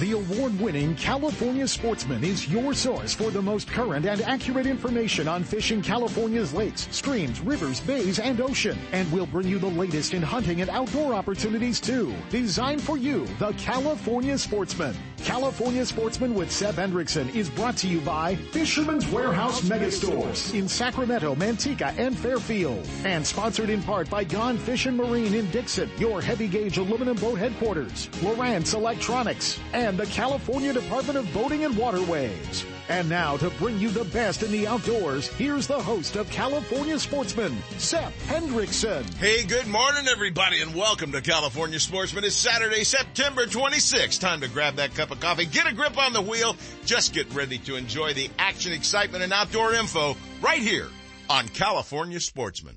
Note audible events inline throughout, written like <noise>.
The award-winning California Sportsman is your source for the most current and accurate information on fishing California's lakes, streams, rivers, bays, and ocean. And we'll bring you the latest in hunting and outdoor opportunities too. Designed for you, the California Sportsman. California Sportsman with Seth Hendrickson is brought to you by Fisherman's Warehouse Megastores in Sacramento, Manteca, and Fairfield. And sponsored in part by Gone Fish and Marine in Dixon, your heavy gauge aluminum boat headquarters, Lowrance Electronics, and the California Department of Boating and Waterways. And now to bring you the best in the outdoors, here's the host of California Sportsman, Seth Hendrickson. Hey, good morning everybody and welcome to California Sportsman. It's Saturday, September 26th. Time to grab that cup of coffee, get a grip on the wheel, just get ready to enjoy the action, excitement, and outdoor info right here on California Sportsman.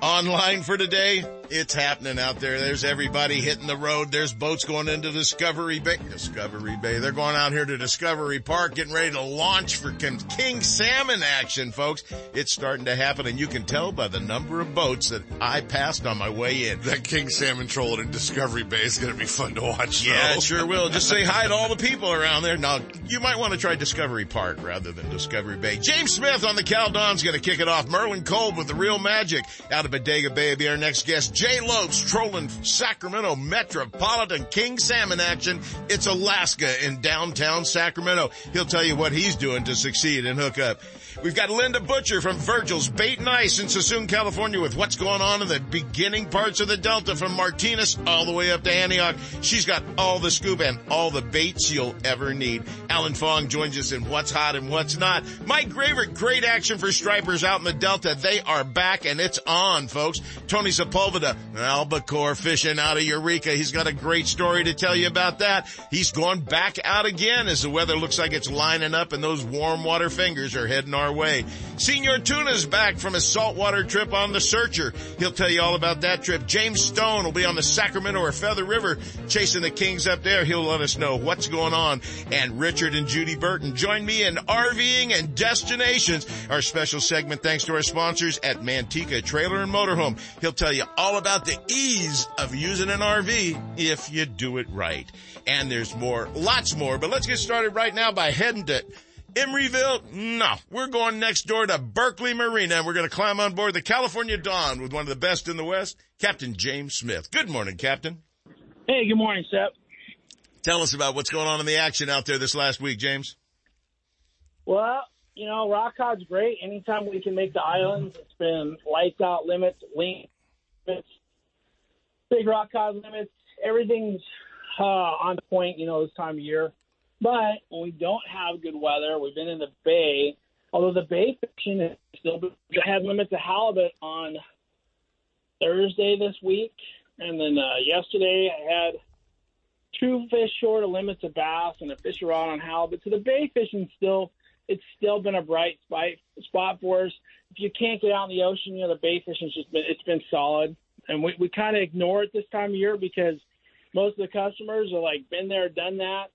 Online for today, it's happening out there. There's everybody hitting the road. There's boats going into Discovery Bay. Discovery Bay. They're going out here to Discovery Park, getting ready to launch for king salmon action, folks. It's starting to happen, and you can tell by the number of boats that I passed on my way in. That king salmon trolling in Discovery Bay is going to be fun to watch. Yeah, though. it sure will. Just say hi to all the <laughs> people around there. Now, you might want to try Discovery Park rather than Discovery Bay. James Smith on the Cal Dawn's going to kick it off. Merlin Kolb with the real magic out of Bodega Bay will be our next guest. Jay Lopes trolling Sacramento Metropolitan King Salmon action. It's Alaska in downtown Sacramento. He'll tell you what he's doing to succeed and hook up. We've got Linda Butcher from Virgil's Bait and Ice in Suisun, California with what's going on in the beginning parts of the Delta from Martinez all the way up to Antioch. She's got all the scoop and all the baits you'll ever need. Alan Fong joins us in what's hot and what's not. Mike Graver, great action for stripers out in the Delta. They are back and it's on, folks. Tony Sepulveda, albacore fishing out of Eureka. He's got a great story to tell you about that. He's going back out again as the weather looks like it's lining up and those warm water fingers are heading our way. Senior Tuna's back from his saltwater trip on the Searcher. He'll tell you all about that trip. James Stone will be on the Sacramento or Feather River chasing the Kings up there. He'll let us know what's going on. And Richard and Judy Burton join me in RVing and destinations. Our special segment thanks to our sponsors at Manteca Trailer and Motorhome. He'll tell you all about the ease of using an RV if you do it right. And there's more, lots more, but let's get started right now by heading to Emeryville? No. We're going next door to Berkeley Marina and we're going to climb on board the California Dawn with one of the best in the West, Captain James Smith. Good morning, Captain. Hey, good morning, Seth. Tell us about what's going on in the action out there this last week, James. Well, you know, rock cod's great. Anytime we can make the islands, it's been lights out limits, ling limits, big rock cod limits. Everything's uh, on point, you know, this time of year. But when we don't have good weather, we've been in the bay. Although the bay fishing is still I had limits of halibut on Thursday this week, and then uh, yesterday I had two fish short of limits of bass and a fish rod on halibut. So the bay fishing still it's still been a bright spot spot for us. If you can't get out in the ocean, you know the bay fishing's just been it's been solid, and we we kind of ignore it this time of year because most of the customers are like been there, done that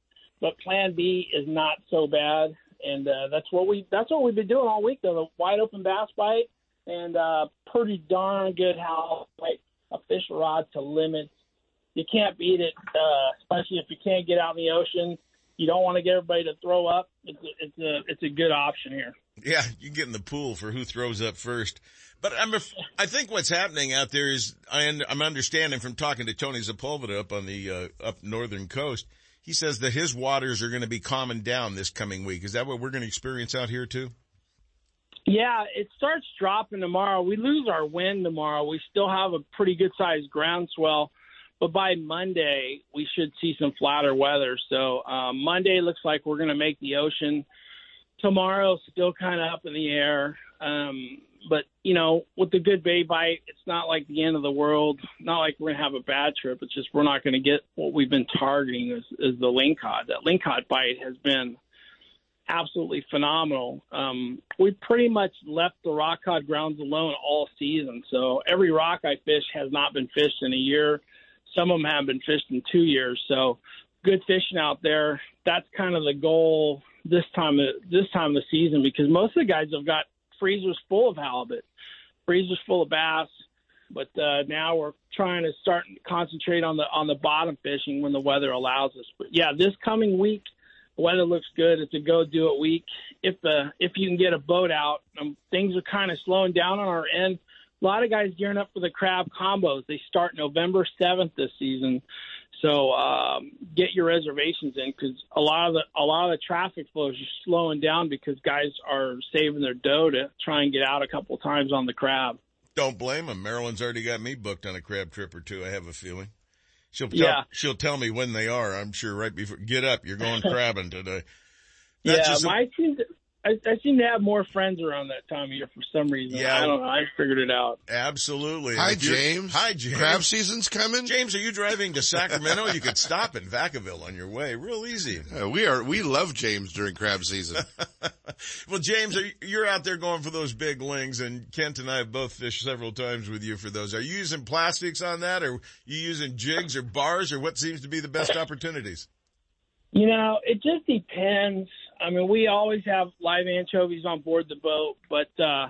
but Plan B is not so bad, and uh, that's what we that's what we've been doing all week. Though the wide open bass bite and uh, pretty darn good how like a fish rod to limits. You can't beat it, uh, especially if you can't get out in the ocean. You don't want to get everybody to throw up. It's a, it's a it's a good option here. Yeah, you get in the pool for who throws up first. But I'm, I think what's happening out there is I, am understanding from talking to Tony Sepulveda up on the uh, up northern coast he says that his waters are going to be calming down this coming week. Is that what we're going to experience out here too? Yeah, it starts dropping tomorrow. We lose our wind tomorrow. We still have a pretty good sized groundswell, but by Monday we should see some flatter weather. So um, Monday looks like we're going to make the ocean. Tomorrow still kind of up in the air. Um, but you know, with the good bay bite, it's not like the end of the world. Not like we're gonna have a bad trip. It's just we're not gonna get what we've been targeting is, is the lingcod. That lingcod bite has been absolutely phenomenal. Um, we pretty much left the rock cod grounds alone all season. So every rock I fish has not been fished in a year. Some of them have been fished in two years. So good fishing out there. That's kind of the goal this time of this time of the season because most of the guys have got freezers full of halibut, freezers full of bass. but uh, now we're trying to start concentrate on the on the bottom fishing when the weather allows us. But yeah, this coming week, weather looks good. It's a go do it week. If the if you can get a boat out, um, things are kind of slowing down on our end. A lot of guys gearing up for the crab combos. They start November seventh this season. So um, get your reservations in because a lot of the a lot of the traffic flows are slowing down because guys are saving their dough to try and get out a couple times on the crab. Don't blame him. Marilyn's already got me booked on a crab trip or two. I have a feeling. She'll tell, Yeah. she'll tell me when they are. I'm sure right before. Get up, you're going <laughs> crabbing today. yeah, That's a- my seem to, I, I seem to have more friends around that time of year for some reason. Yeah. I don't know. I figured it out. absolutely. Hi, James. Hi, James. Crab season's coming. James, are you driving to Sacramento? you could stop in Vacaville on your way. Real easy. Uh, we are. We love James during crab season. <laughs> Well, James, are you, you're out there going for those big lings, and Kent and I have both fished several times with you for those. Are you using plastics on that, or you using jigs or bars, or what seems to be the best opportunities? You know, it just depends. I mean, we always have live anchovies on board the boat, but uh,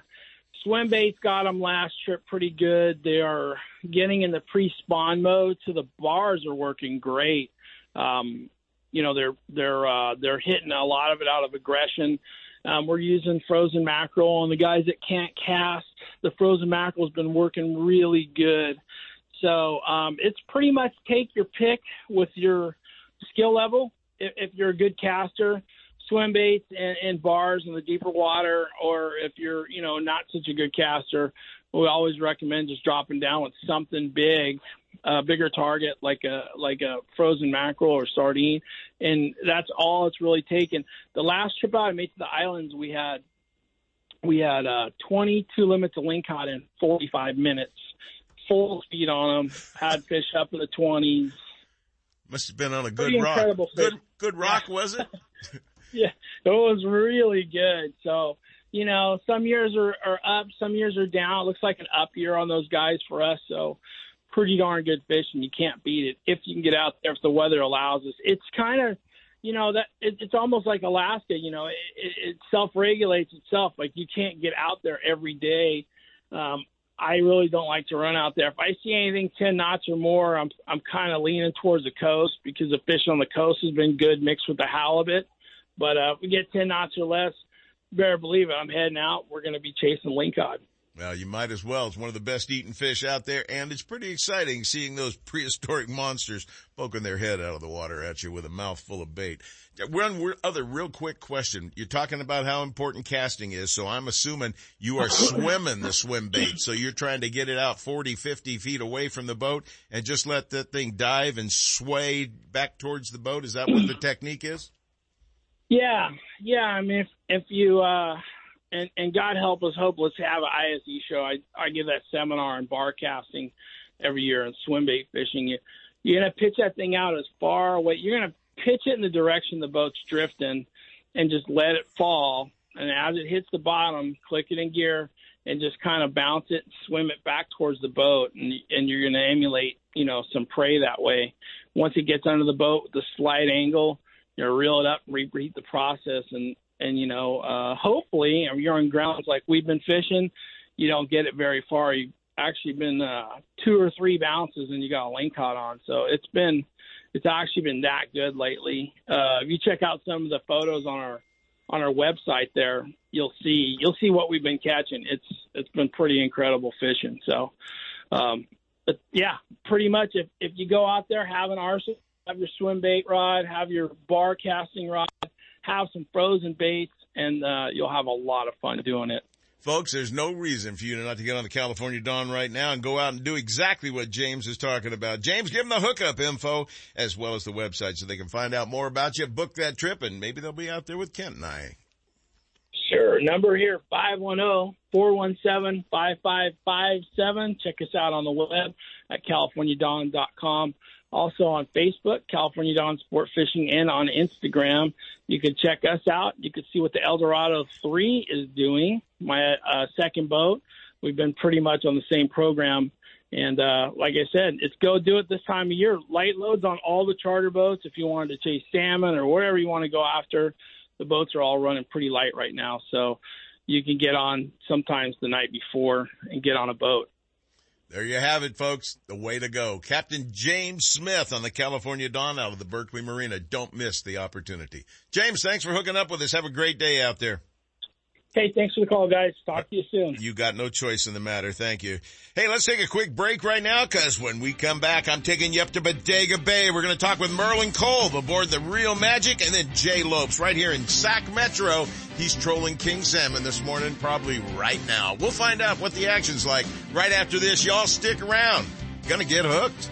got them last trip pretty good. They are getting in the pre-spawn mode, so the bars are working great. Um, you know, they're they're uh, they're hitting a lot of it out of aggression. Um, we're using frozen mackerel, and the guys that can't cast, the frozen mackerel has been working really good. So um, it's pretty much take your pick with your skill level. If, if you're a good caster, swim baits and, and bars in the deeper water, or if you're, you know, not such a good caster, we always recommend just dropping down with something big, a bigger target like a like a frozen mackerel or sardine, and that's all it's really taken. The last trip out I made to the islands, we had we had uh, 22 limits of lingcod in 45 minutes, full speed on them, had fish up in the 20s. Must have been on a good Pretty rock. Good, good rock, was it? <laughs> <laughs> Yeah, it was really good. So, you know, some years are, are up, some years are down. It looks like an up year on those guys for us. So, pretty darn good fishing. You can't beat it if you can get out there if the weather allows us. It's kind of, you know, that it, it's almost like Alaska. You know, it, it, it self regulates itself. Like you can't get out there every day. Um, I really don't like to run out there. If I see anything ten knots or more, I'm I'm kind of leaning towards the coast because the fish on the coast has been good mixed with the halibut. But uh, if we get 10 knots or less, better believe it. I'm heading out. We're going to be chasing lingcod. Well, you might as well. It's one of the best eating fish out there, and it's pretty exciting seeing those <laughs> prehistoric monsters poking their head out of the water at you with a mouthful of bait. One other real quick question. You're talking about how important casting is, so I'm assuming you are swimming the swim bait. So you're trying to get it out 40, 50 feet away from the boat and just let that thing dive and sway back towards the boat. Is that what the technique is? Yeah, yeah. I mean, if if you uh, and and God help us, hope let's have an ISE show. I I give that seminar on bar casting every year and swim bait fishing. You you're gonna pitch that thing out as far away. You're gonna pitch it in the direction the boat's drifting, and just let it fall. And as it hits the bottom, click it in gear and just kind of bounce it, swim it back towards the boat, and and you're gonna emulate you know some prey that way. Once it gets under the boat the slight angle you know, reel it up, and repeat the process, and and you know, uh, hopefully, you're on grounds like we've been fishing, you don't get it very far. You've actually been uh, two or three bounces, and you got a lingcod on. So it's been, it's actually been that good lately. Uh, if you check out some of the photos on our on our website, there you'll see you'll see what we've been catching. It's it's been pretty incredible fishing. So, um, but yeah, pretty much if if you go out there, have an arsenal have your swim bait rod, have your bar casting rod, have some frozen baits, and uh, you'll have a lot of fun doing it. Folks, there's no reason for you not to get on the California Dawn right now and go out and do exactly what James is talking about. James, give them the hookup info as well as the website so they can find out more about you, book that trip, and maybe they'll be out there with Kent and I. Sure. Number here, oh, 510-417-5557. Check us out on the web at californiadawn.com. Also on Facebook, California Dawn Sport Fishing, and on Instagram. You can check us out. You can see what the Eldorado 3 is doing, my uh, second boat. We've been pretty much on the same program. And uh, like I said, it's go do it this time of year. Light loads on all the charter boats. If you wanted to chase salmon or whatever you want to go after, the boats are all running pretty light right now. So you can get on sometimes the night before and get on a boat. There you have it, folks. The way to go. Captain James Smith on the California Dawn out of the Berkeley Marina. Don't miss the opportunity. James, thanks for hooking up with us. Have a great day out there. Hey, thanks for the call, guys. Talk to you soon. You got no choice in the matter. Thank you. Hey, let's take a quick break right now because when we come back, I'm taking you up to Bodega Bay. We're going to talk with Merlin Kolb aboard the Real Magic and then Jay Lopes right here in Sac Metro. He's trolling King Salmon this morning, probably right now. We'll find out what the action's like right after this. Y'all stick around. Gonna get hooked.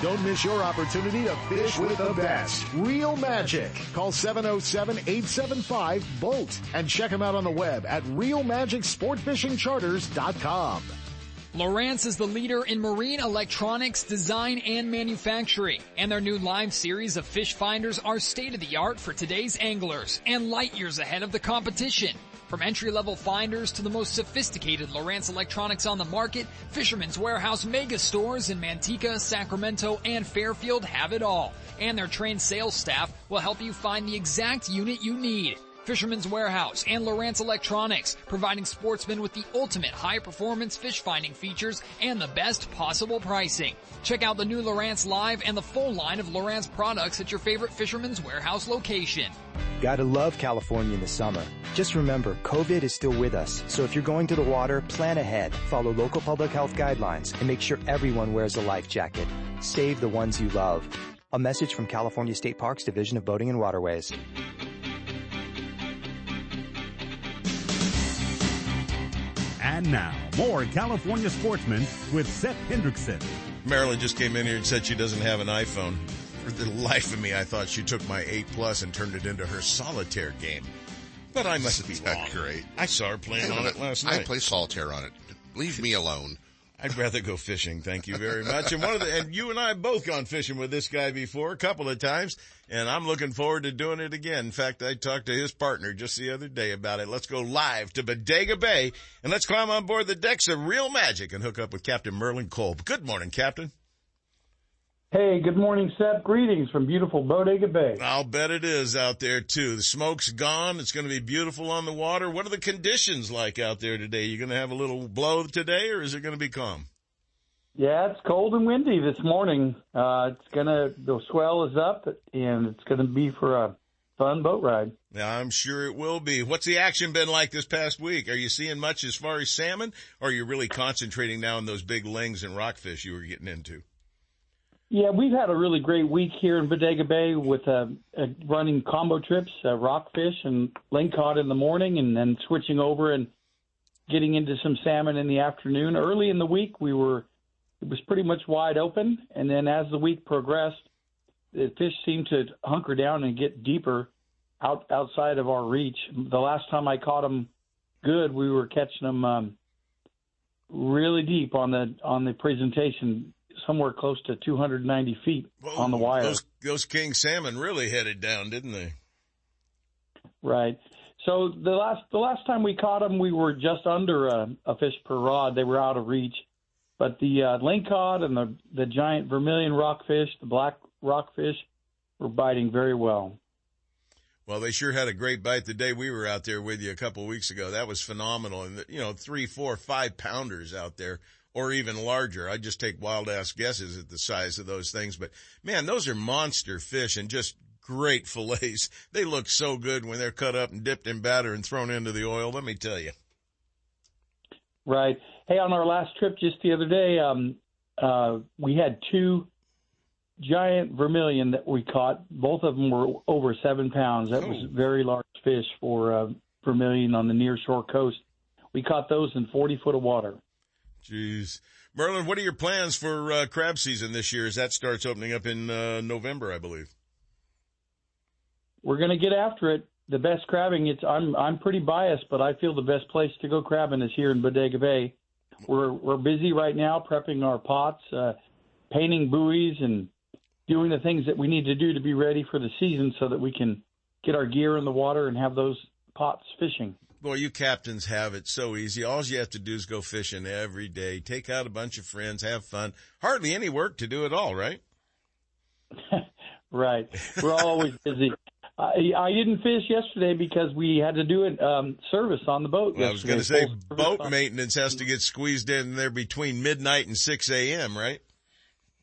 Don't miss your opportunity to fish with the best. Real Magic. Call 707-875-BOAT and check them out on the web at realmagicsportfishingcharters.com. Lowrance is the leader in marine electronics design and manufacturing, and their new live series of fish finders are state of the art for today's anglers and light years ahead of the competition. From entry-level finders to the most sophisticated Lowrance electronics on the market, Fisherman's Warehouse mega stores in Manteca, Sacramento, and Fairfield have it all. And their trained sales staff will help you find the exact unit you need. Fisherman's Warehouse and Lowrance Electronics, providing sportsmen with the ultimate high performance fish finding features and the best possible pricing. Check out the new Lowrance Live and the full line of Lowrance products at your favorite Fisherman's Warehouse location. Gotta love California in the summer. Just remember, COVID is still with us, so if you're going to the water, plan ahead, follow local public health guidelines, and make sure everyone wears a life jacket. Save the ones you love. A message from California State Parks Division of Boating and Waterways. And now, more California sportsmen with Seth Hendrickson. Marilyn just came in here and said she doesn't have an iPhone. For the life of me, I thought she took my 8 Plus and turned it into her solitaire game. But I must be wrong. great? I saw her playing on it last night. I play solitaire on it. Leave me alone. I'd rather go fishing. Thank you very much. And one of the, and you and I have both gone fishing with this guy before a couple of times, and I'm looking forward to doing it again. In fact, I talked to his partner just the other day about it. Let's go live to Bodega Bay and let's climb on board the decks of Real Magic and hook up with Captain Merlin Kolb. Good morning, Captain. Hey, good morning, Seth. Greetings from beautiful Bodega Bay. I'll bet it is out there too. The smoke's gone. It's going to be beautiful on the water. What are the conditions like out there today? You going to have a little blow today or is it going to be calm? Yeah, it's cold and windy this morning. Uh, it's gonna the swell is up and it's gonna be for a fun boat ride. Yeah, I'm sure it will be. What's the action been like this past week? Are you seeing much as far as salmon or are you really concentrating now on those big lings and rockfish you were getting into? Yeah, we've had a really great week here in Bodega Bay with uh, uh, running combo trips, uh, rockfish and lingcod in the morning, and then switching over and getting into some salmon in the afternoon. Early in the week, we were it was pretty much wide open, and then as the week progressed, the fish seemed to hunker down and get deeper out outside of our reach. The last time I caught them good, we were catching them um, really deep on the on the presentation somewhere close to 290 feet on the wire. Those, those king salmon really headed down, didn't they? Right. So the last the last time we caught them, we were just under a, a fish per rod. They were out of reach. But the uh, lingcod and the the giant vermilion rockfish, the black rockfish, were biting very well. Well, they sure had a great bite the day we were out there with you a couple of weeks ago. That was phenomenal. And, you know, three, four, five pounders out there or even larger. I just take wild ass guesses at the size of those things. But man, those are monster fish and just great <laughs> fillets. They look so good when they're cut up and dipped in batter and thrown into the oil. Let me tell you. Right. Hey, on our last trip just the other day, um, uh, we had two giant vermilion that we caught. Both of them were over seven pounds. That was very large fish for uh, vermilion on the near shore coast. We caught those in 40 foot of water. Jeez. Merlin, what are your plans for uh, crab season this year as that starts opening up in uh, November, I believe? We're going to get after it. The best crabbing, it's I'm I'm pretty biased, but I feel the best place to go crabbing is here in Bodega Bay. we're we're busy right now prepping our pots, uh, painting buoys, and doing the things that we need to do to be ready for the season, so that we can get our gear in the water and have those pots fishing. Boy, you captains have it so easy. All you have to do is go fishing every day, take out a bunch of friends, have fun. Hardly any work to do at all, right? <laughs> right. We're always busy. I, I didn't fish yesterday because we had to do it um, service on the boat. Well, I was going to say boat maintenance has to get squeezed in there between midnight and 6 a.m., right?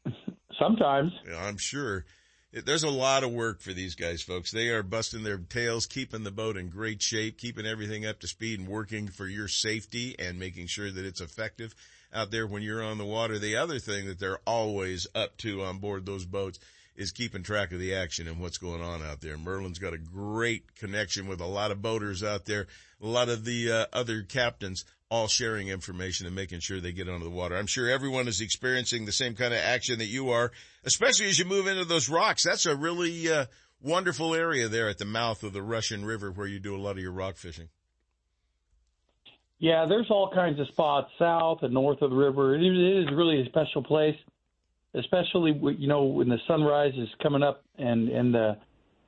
<laughs> Sometimes. Yeah, I'm sure. There's a lot of work for these guys, folks. They are busting their tails, keeping the boat in great shape, keeping everything up to speed and working for your safety and making sure that it's effective out there when you're on the water. The other thing that they're always up to on board those boats is keeping track of the action and what's going on out there. Merlin's got a great connection with a lot of boaters out there, a lot of the uh, other captains all sharing information and making sure they get under the water. I'm sure everyone is experiencing the same kind of action that you are, especially as you move into those rocks. That's a really uh, wonderful area there at the mouth of the Russian River where you do a lot of your rock fishing. Yeah, there's all kinds of spots south and north of the river. It is, really a special place, especially you know when the sunrise is coming up and and the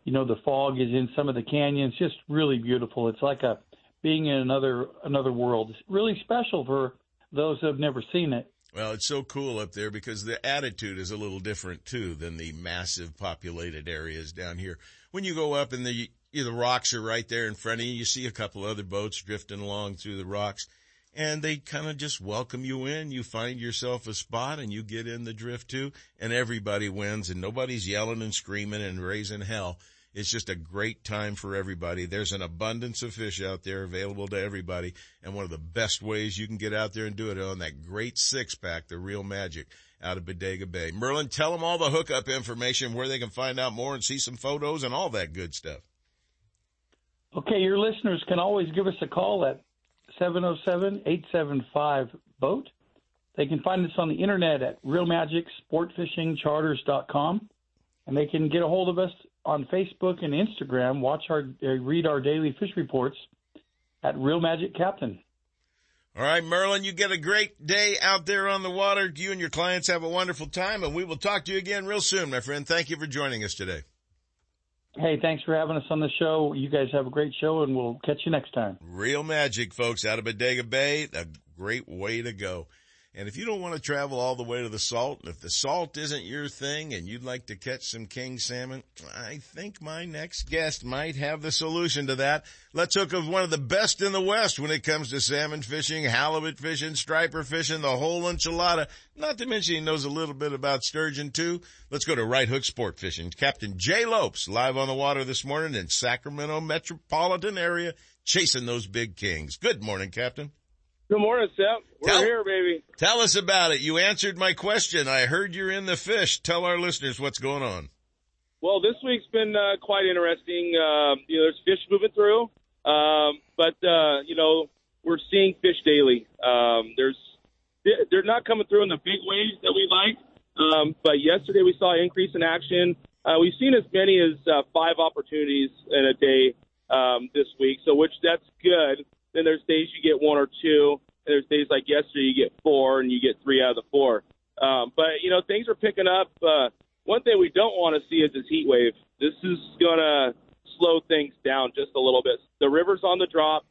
you know the fog is in some of the canyons. Just really beautiful. It's like a being in another another world. It's really special for those who have never seen it. Well, it's so cool up there because the attitude is a little different too than the massive populated areas down here. When you go up and the the rocks are right there in front of you, you see a couple other boats drifting along through the rocks and they kind of just welcome you in. You find yourself a spot and you get in the drift too and everybody wins and nobody's yelling and screaming and raising hell. It's just a great time for everybody. There's an abundance of fish out there available to everybody. And one of the best ways you can get out there and do it on that great six pack, the real magic out of Bodega Bay. Merlin, tell them all the hookup information, where they can find out more and see some photos and all that good stuff. Okay, your listeners can always give us a call at 707-875-BOAT. They can find us on the internet at realmagicsportfishingcharters.com, and they can get a hold of us on Facebook and Instagram. Watch our, uh, read our daily fish reports at Real Magic Captain. All right, Merlin, you get a great day out there on the water. You and your clients have a wonderful time, and we will talk to you again real soon, my friend. Thank you for joining us today. Hey, thanks for having us on the show. You guys have a great show, and we'll catch you next time. Real magic, folks, out of Bodega Bay. A great way to go. And if you don't want to travel all the way to the salt, if the salt isn't your thing and you'd like to catch some king salmon, I think my next guest might have the solution to that. Let's hook of one of the best in the West when it comes to salmon fishing, halibut fishing, striper fishing, the whole enchilada. Not to mention he knows a little bit about sturgeon too. Let's go to Right Hook Sport Fishing. Captain Jay Lopes live on the water this morning in Sacramento metropolitan area, chasing those big kings. Good morning, Captain. Good morning, Seth. We're Tell- here, baby. Tell us about it. You answered my question. I heard you're in the fish. Tell our listeners what's going on. Well, this week's been uh, quite interesting. Um, you know, there's fish moving through, um, but uh, you know, we're seeing fish daily. Um, there's they're not coming through in the big waves that we like. Um, but yesterday we saw an increase in action. Uh, we've seen as many as uh, five opportunities in a day um, this week, so which that's good. Then there's days you get one or two, and there's days like yesterday you get four, and you get three out of the four. Um, but you know things are picking up. Uh, one thing we don't want to see is this heat wave. This is gonna slow things down just a little bit. The river's on the drop.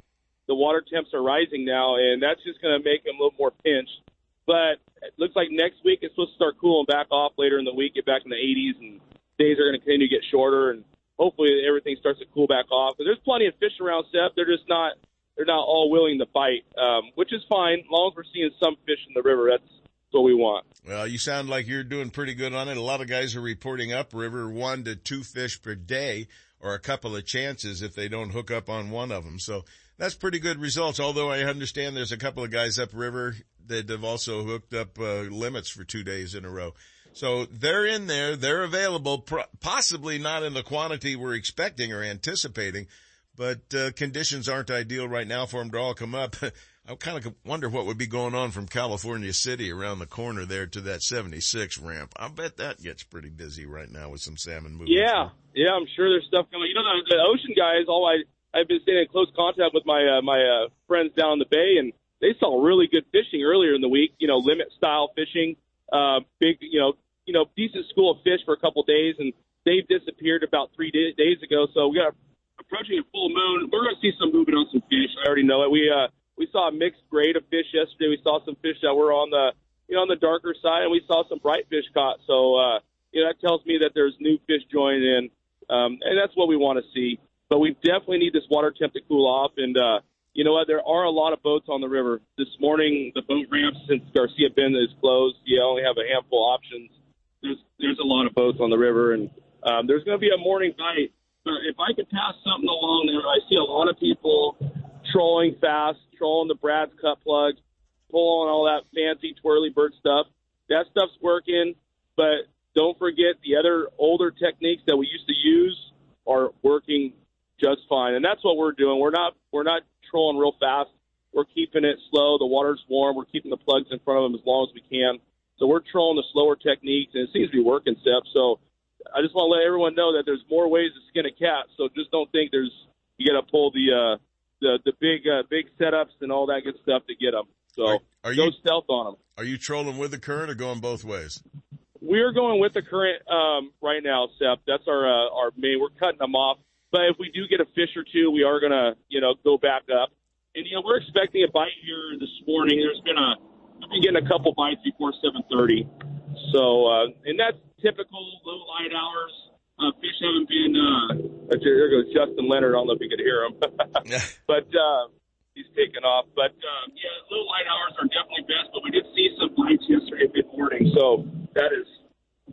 The water temps are rising now, and that's just to make them a little more pinched. But it looks like next week it's supposed to start cooling back off later in the week, get back in the 80s, and days are going to continue to get shorter, and hopefully everything starts to cool back off. But there's plenty of fish around, Seth. They're just not they're not all willing to bite, um, which is fine long as we're seeing some fish in the river. That's what we want. Well, you sound like you're doing pretty good on it. A lot of guys are reporting upriver one to two fish per day or a couple of chances if they don't hook up on one of them. So that's pretty good results. Although I understand there's a couple of guys upriver that have also hooked up uh, limits for two days in a row. So they're in there. They're available, possibly not in the quantity we're expecting or anticipating, but uh, conditions aren't ideal right now for them to all come up. <laughs> I kind of wonder what would be going on from California City around the corner there to that 76 ramp. I bet that gets pretty busy right now with some salmon moving. Yeah, yeah, I'm sure there's stuff coming. You know, the, the ocean guys. All I I've been staying in close contact with my uh, my uh, friends down in the bay, and they saw really good fishing earlier in the week. You know, limit style fishing, uh, big, you know, you know, decent school of fish for a couple days, and they've disappeared about three day, days ago. So we got approaching a full moon. We're going to see some movement on some fish. I already know it. We uh, we saw a mixed grade of fish yesterday. We saw some fish that were on the you know on the darker side, and we saw some bright fish caught. So uh, you know that tells me that there's new fish joining in, um, and that's what we want to see. But we definitely need this water temp to cool off, and uh, you know what? There are a lot of boats on the river this morning. The boat ramp since Garcia Bend is closed, you only have a handful options. There's there's a lot of boats on the river, and um, there's going to be a morning bite. If I could pass something along there, I see a lot of people trolling fast, trolling the Brad's cut plugs, pulling all that fancy twirly bird stuff. That stuff's working, but don't forget the other older techniques that we used to use are working just fine. And that's what we're doing. We're not we're not trolling real fast. We're keeping it slow. The water's warm. We're keeping the plugs in front of them as long as we can. So we're trolling the slower techniques, and it seems to be working, Seth. So I just want to let everyone know that there's more ways to skin a cat. So just don't think there's you got to pull the uh, the the big uh, big setups and all that good stuff to get them. So Are, are go you stealth on them. are you trolling with the current or going both ways? We're going with the current um, right now, Seth. That's our uh, our main. We're cutting them off, but if we do get a fish or two, we are gonna you know go back up. And you know we're expecting a bite here this morning. There's been a we've been getting a couple bites before 7:30. So uh, and that's typical low light hours. Uh, fish haven't been. Uh, there goes Justin Leonard. I don't know if you could hear him, <laughs> but uh, he's taken off. But uh, yeah, low light hours are definitely best. But we did see some lights yesterday mid morning, so that is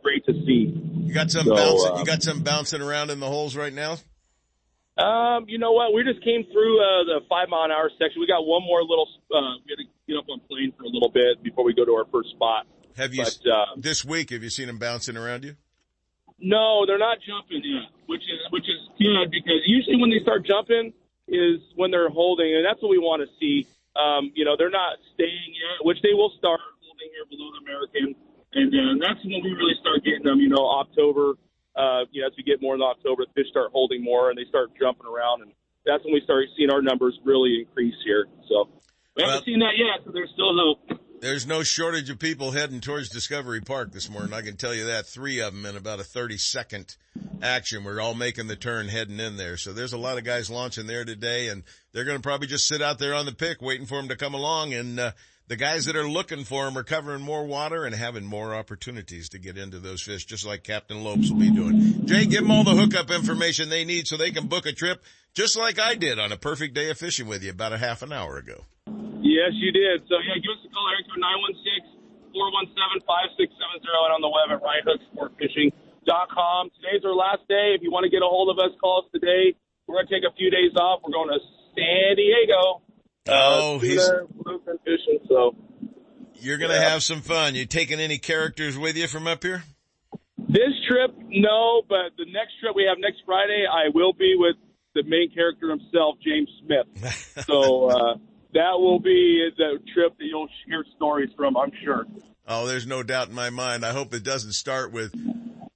great to see. You got some So, bouncing. uh, you got some bouncing around in the holes right now. Um, you know what? We just came through uh, the five mile an hour section. We got one more little. Uh, we had to get up on plane for a little bit before we go to our first spot. Have you But uh, this week? Have you seen them bouncing around you? no, they're not jumping yet, which is which is good because usually when they start jumping is when they're holding, and that's what we want to see. Um, you know, they're not staying yet, which they will start holding here below the American, and then that's when we really start getting them. You know, October. Uh, you know, as we get more in October, the fish start holding more and they start jumping around, and that's when we start seeing our numbers really increase here. So we haven't seen that yet, so there's still hope. There's no shortage of people heading towards Discovery Park this morning. I can tell you that. Three of them in about a 30 second action. We're all making the turn heading in there. So there's a lot of guys launching there today and they're going to probably just sit out there on the pick waiting for them to come along. And, uh, the guys that are looking for them are covering more water and having more opportunities to get into those fish, just like Captain Lopes will be doing. Jay, give them all the hookup information they need so they can book a trip, just like I did on a perfect day of fishing with you about a half an hour ago. Yes, you did. So yeah, give us a call, area code 916-417-5670 and on the web at righthooksportfishing.com. Today's our last day. If you want to get a hold of us, call us today. We're going to take a few days off. We're going to San Diego. Oh, uh, he's- bluefin fishing. So You're going to have some fun. You taking any characters with you from up here? this trip, no, but the next trip we have next Friday, I will be with the main character himself, James Smith. <laughs> So uh, that will be the trip that you'll hear stories from, I'm sure. Oh, there's no doubt in my mind. I hope it doesn't start with,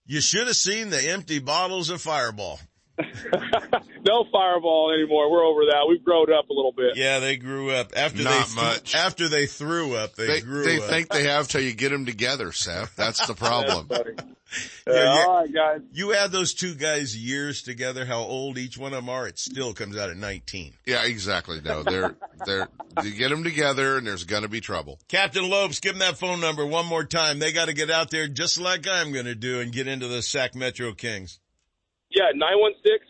you should have seen the empty bottles of Fireball. <laughs> no fireball anymore. We're over that. We've grown up a little bit. Yeah, they grew up after Not they th- much. after they threw up. They, They, grew they up. think they have till you get them together, Seth. That's the problem. <laughs> Buddy. <laughs> Yeah, Uh, yeah. all right, guys. you add those two guys years together, how old each one of them are, it still comes out at 19. yeah, exactly. No, they're, they're, you get them together and there's gonna be trouble. Captain Lopes, give them that phone number one more time. They got to get out there just like I'm going to do and get into the Sac Metro Kings. Yeah,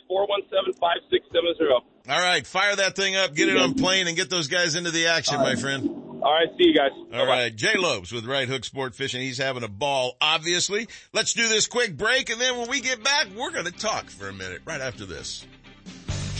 916-417-5670. All right, fire that thing up, get it on plane, and get those guys into the action, my friend. All right, see you guys. All right, Jay Lopes with Right Hook Sport Fishing. He's having a ball, obviously. Let's do this quick break, and then when we get back, we're going to talk for a minute right after this.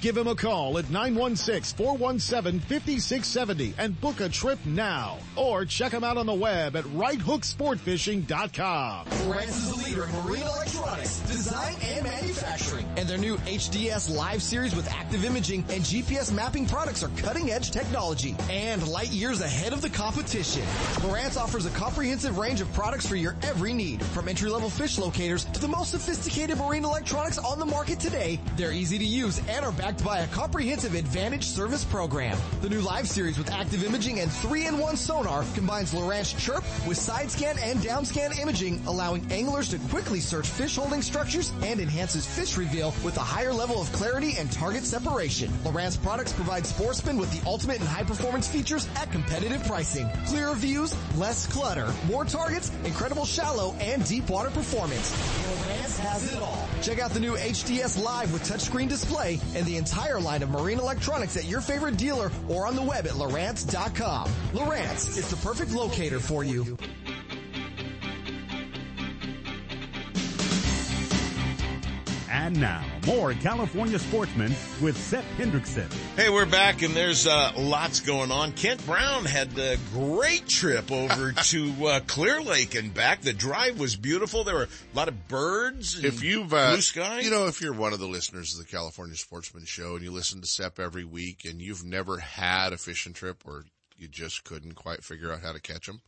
Give him a call at 916-417-5670 and book a trip now. Or check him out on the web at righthooksportfishing.com. Lowrance is the leader in marine electronics, design and manufacturing. And their new HDS Live series with active imaging and GPS mapping products are cutting edge technology and light years ahead of the competition. Lowrance offers a comprehensive range of products for your every need, from entry level fish locators to the most sophisticated marine electronics on the market today. They're easy to use and are backed by a comprehensive advantage service program. The new live series with active imaging and 3-in-1 sonar combines Lowrance Chirp with side scan and down scan imaging, allowing anglers to quickly search fish holding structures and enhances fish reveal with a higher level of clarity and target separation. Lowrance products provide sportsmen with the ultimate in high performance features at competitive pricing. Clearer views, less clutter, more targets, incredible shallow and deep water performance. Lowrance has it all. Check out the new HDS Live with touchscreen display and the entire line of marine electronics at your favorite dealer or on the web at Lowrance.com. Lowrance is the perfect locator for you. And now, more California sportsmen with Seth Hendrickson. Hey, we're back and there's uh, lots going on. Kent Brown had a great trip over <laughs> to uh, Clear Lake and back. The drive was beautiful. There were a lot of birds. And If you've, uh, blue sky. you know, if you're one of the listeners of the California Sportsman Show and you listen to Seth every week and you've never had a fishing trip or you just couldn't quite figure out how to catch them,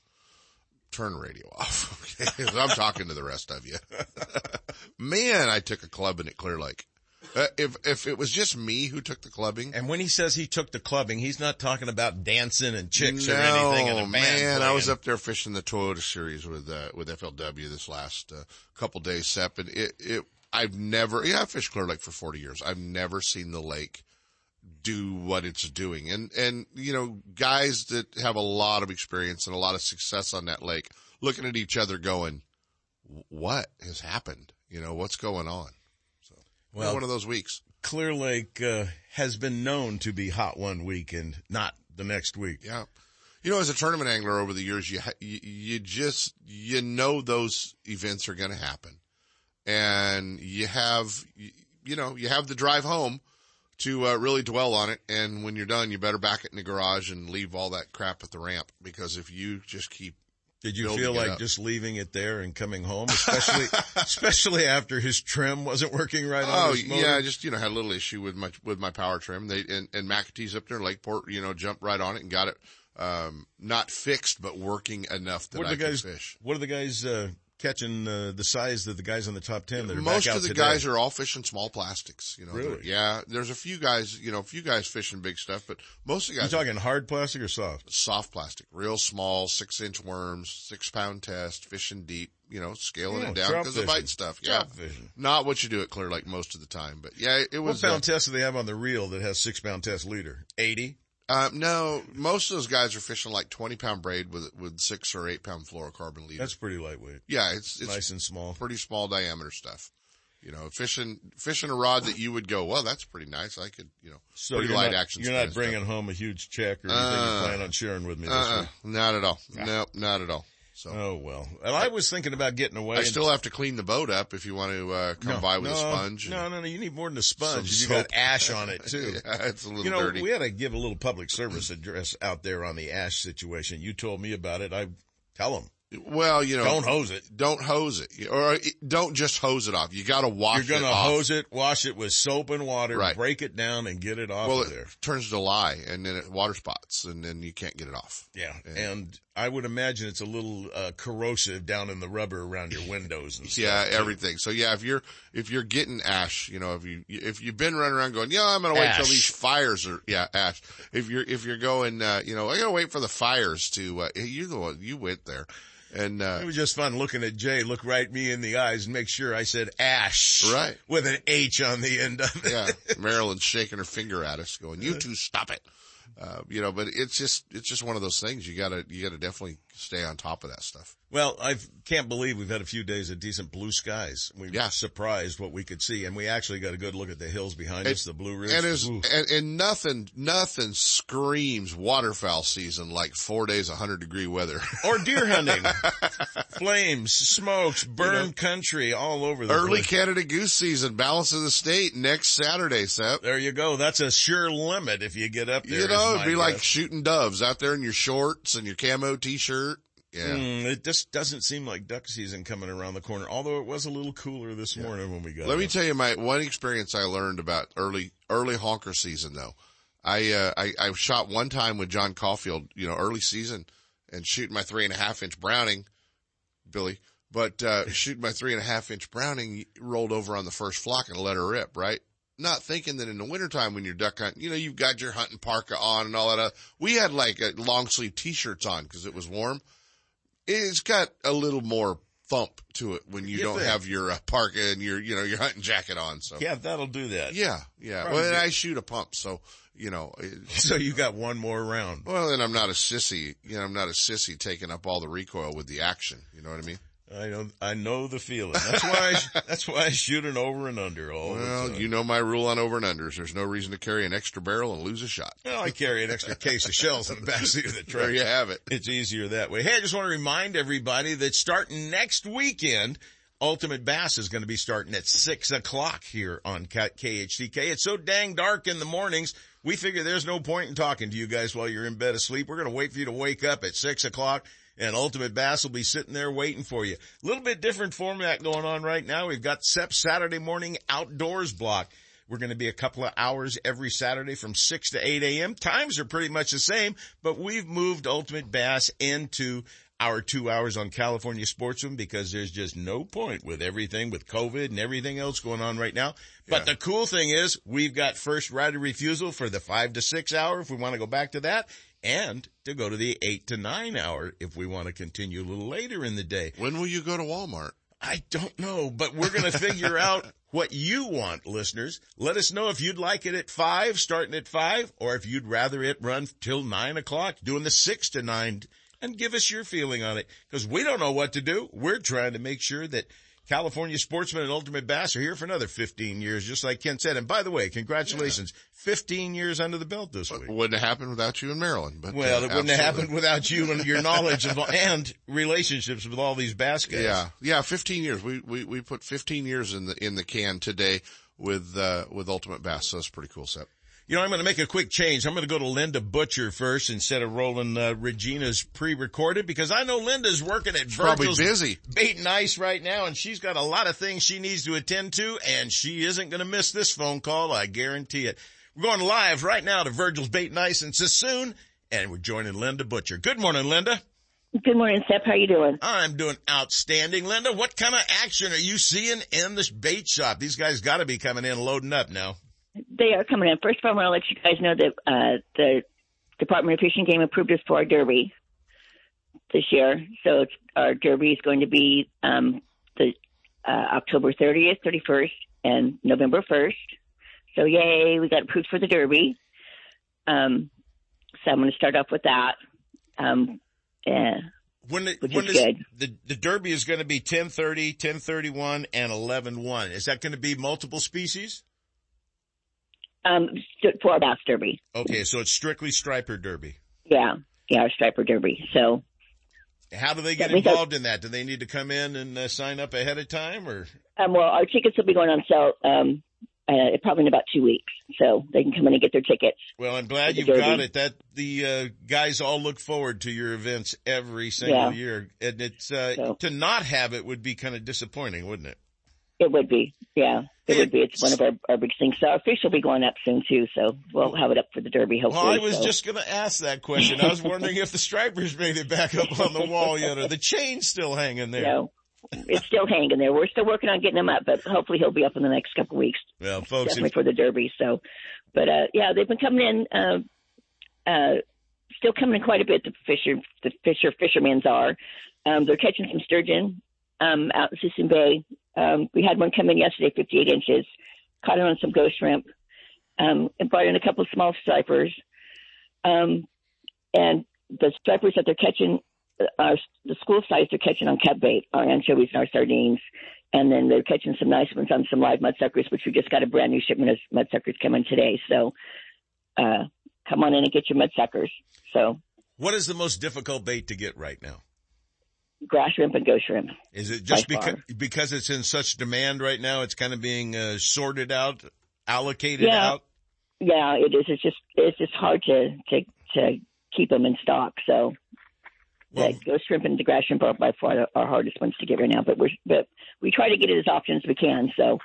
turn radio off. <laughs> Okay? I'm talking to the rest of you. <laughs> Man, I took a clubbing at Clear Lake. Uh, if if it was just me who took the clubbing, and when he says he took the clubbing, he's not talking about dancing and chicks no, or anything. Band man, I was up there fishing the Toyota Series with uh, with FLW this last uh, couple days, Seth, and it it I've never yeah I fished Clear Lake for forty years. I've never seen the lake do what it's doing, and and you know guys that have a lot of experience and a lot of success on that lake, looking at each other going, "What has happened? You know what's going on?" So Well, one of those weeks. Clear Lake uh, has been known to be hot one week and not the next week. Yeah. You know, as a tournament angler over the years, you, ha- you, you just, you know, those events are going to happen and you have, you, you know, you have the drive home to uh, really dwell on it. And when you're done, you better back it in the garage and leave all that crap at the ramp because if you just keep Did you feel like just leaving it there and coming home, <laughs> especially especially after his trim wasn't working right on Oh yeah, I just you know had a little issue with my with my power trim. They and, and McAtee's up there in Lakeport, you know, jumped right on it and got it um not fixed but working enough that what I are the guys? could fish. What are the guys uh, catching uh, the size that the guys on the top ten that are Most of the today? guys are all fishing small plastics. You know, Really? Yeah. There's a few guys, you know, a few guys fishing big stuff, but most of the You guys talking hard plastic or soft? soft plastic, real small, six inch worms, six pound test, fishing deep. You know, scaling Oh, it down because of bite stuff. Yeah, not what you do at Clear Lake most of the time, but yeah, it was. What pound uh, test do they have on the reel that has six pound test leader? Eighty. Um, no, most of those guys are fishing like 20 pound braid with, with six or eight pound fluorocarbon leader. That's pretty lightweight. yeah, it's, it's nice and small. pretty small diameter stuff. You know, fishing, fishing a rod that you would go, well, that's pretty nice. I could, you know, So pretty light not, action. You're not bringing home a huge check or anything Uh, you plan on sharing with me this week. not at all. No, not at all. So Oh well. And I was thinking about getting away. I still have to clean the boat up if you want to, uh, come No, by with no, a sponge. No, no, no. You need more than a sponge. You got ash on it too. <laughs> yeah, it's a little you know, dirty. we had to give a little public service address out there on the ash situation. You told me about it. I tell them well, you know, don't hose it. don't hose it or don't just hose it off. You got to wash it. You're going to hose it, wash it with soap and water, Right. break it down, and get it off well, of it there. turns to lye and then it water spots and then you can't get it off. Yeah, Yeah. and I would imagine it's a little uh, corrosive down in the rubber around your windows and <laughs> stuff. Yeah, everything. So yeah, if you're if you're getting ash, you know, if you if you've been running around going, yeah, I'm gonna wait till these fires are yeah ash. If you're if you're going, uh, you know, I gotta wait for the fires to. Uh, you the one you went there, and uh, It was just fun looking at Jay look right me in the eyes and make sure I said ash. Right. With an H on the end of it. yeah, <laughs> Marilyn's shaking her finger at us, going, "You two stop it." Uh, you know, but it's just it's just one of those things. You gotta you gotta definitely stay on top of that stuff. Well, I can't believe we've had a few days of decent blue skies. We Yeah. surprised what we could see, and we actually got a good look at the hills behind us, the Blue Ridge. And, and, and nothing, nothing screams waterfowl season like four days of 100 degree weather. <laughs> or deer hunting, <laughs> flames, smokes, burned country all over the Early place. Canada goose season, balance of the state next Saturday, Seth. There you go. That's a sure limit if you get up there. You know, it'd be like shooting doves out there in your shorts and your camo t-shirt. Yeah. Mm, it just doesn't seem like duck season coming around the corner. Although it was a little cooler this morning when we got. Let me tell you my one experience I learned about early early honker season though. I uh I, I shot one time with John Caulfield, you know, early season and shooting my three and a half inch Browning, Billy. But uh <laughs> shooting my three and a half inch Browning rolled over on the first flock and let her rip, right? Not thinking that in the wintertime when you're duck hunting, you know, you've got your hunting parka on and all that. Uh, we had like long sleeve t-shirts on because it was warm. It's got a little more thump to it when you, don't have your uh, parka and your, you know, your hunting jacket on. So Yeah, that'll do that. yeah, yeah. Probably Well, and. I shoot a pump, so you know. It, <laughs> So you got one more round. well, and I'm not a sissy. You know, I'm not a sissy taking up all the recoil with the action. You know what I mean? I know, I know the feeling. That's why, I, <laughs> that's why I shoot an over and under all Well, you know my rule on over and unders. There's no reason to carry an extra barrel and lose a shot. Well, I carry an extra case of shells in the backseat of the truck. There you have it. It's easier that way. Hey, I just want to remind everybody that starting next weekend, Ultimate Bass is going to be starting at six o'clock here on K- KHTK. It's so dang dark in the mornings. We figure there's no point in talking to you guys while you're in bed asleep. We're going to wait for you to wake up at six o'clock and Ultimate Bass will be sitting there waiting for you. A little bit different format going on right now. We've got SEP Saturday morning outdoors block. We're going to be a couple of hours every Saturday from 6 to 8 a.m. Times are pretty much the same, but we've moved Ultimate Bass into our two hours on California Sportsman because there's just no point with everything with COVID and everything else going on right now. But Yeah. the cool thing is we've got first right of refusal for the five to six hour if we want to go back to that and to go to the eight to nine hour if we want to continue a little later in the day. When will you go to Walmart? I don't know, but we're going to figure <laughs> out what you want, listeners. Let us know if you'd like it at five, starting at five, or if you'd rather it run till nine o'clock, doing the six to nine, and give us your feeling on it. Cause we don't know what to do. We're trying to make sure that California Sportsman and Ultimate Bass are here for another 15 years, just like Ken said. And by the way, congratulations. 15 years under the belt this week. Wouldn't have happened without you in Maryland. But Well, uh, it wouldn't have happened without you and your knowledge of and relationships with all these bass guys. Yeah, yeah, 15 years. We, we, we put 15 years in the, in the can today with, uh, with Ultimate Bass. So that's pretty cool, Seth. You know, I'm going to make a quick change. I'm going to go to Linda Butcher first instead of rolling uh, Regina's pre-recorded because I know Linda's working at probably Virgil's busy. Bait and Ice right now, and she's got a lot of things she needs to attend to, and she isn't going to miss this phone call. I guarantee it. We're going live right now to Virgil's Bait and Ice in Suisun, and we're joining Linda Butcher. Good morning, Linda. Good morning, Seth. How you doing? I'm doing outstanding. Linda, what kind of action are you seeing in this bait shop? These guys got to be coming in loading up now. They are coming in. First of all, I want to let you guys know that uh, the Department of Fish and Game approved us for our derby this year. So it's, our derby is going to be um, the uh, October 30th, 31st, and November 1st. So yay, we got approved for the derby. Um, so I'm going to start off with that. Um, yeah. When, the, when is is- good. the the derby is going to be 1030, 1031, and 11-1. Is that going to be multiple species? Um, for our bass derby. Okay, so it's strictly striper derby. Yeah. Yeah, our striper derby. So How do they get involved in that? Do they need to come in and uh, sign up ahead of time or? Um, well, our tickets will be going on sale um, uh, probably in about two weeks, so they can come in and get their tickets. Well, I'm glad you've got it. That the uh, guys all look forward to your events every single Yeah. year, and it's uh, to not have it would be kind of disappointing, wouldn't it? It would be, yeah, it would be. It's one of our, our big things. So our fish will be going up soon too, so we'll have it up for the derby hopefully. Well, I was so. just going to ask that question. I was wondering if the stripers made it back up on the wall yet, or the chain's still hanging there. No, it's still hanging there. We're still working on getting him up, but hopefully he'll be up in the next couple of weeks. Well, folks, definitely if- for the derby. So, but uh, yeah, they've been coming in. Uh, uh, still coming in quite a bit. The fisher, the fisher fishermen's are. Um, they're catching some sturgeon um, out in Suisun Bay. Um, we had one come in yesterday, 58 inches. Caught it on some ghost shrimp. Um, and brought in a couple of small stripers. Um, and the stripers that they're catching are the school size they're catching on cat bait, our anchovies and our sardines, and then they're catching some nice ones on some live mudsuckers, which we just got a brand new shipment of mudsuckers coming today. So uh, come on in and get your mudsuckers. So What is the most difficult bait to get right now? Grass shrimp and ghost shrimp. Is it just because far. because it's in such demand right now? It's kind of being uh, sorted out, allocated Yeah. out. Yeah, it is. It's just it's just hard to to to keep them in stock. So Well- the ghost shrimp and the grass shrimp are by far our hardest ones to get right now. But we're but we try to get it as often as we can. So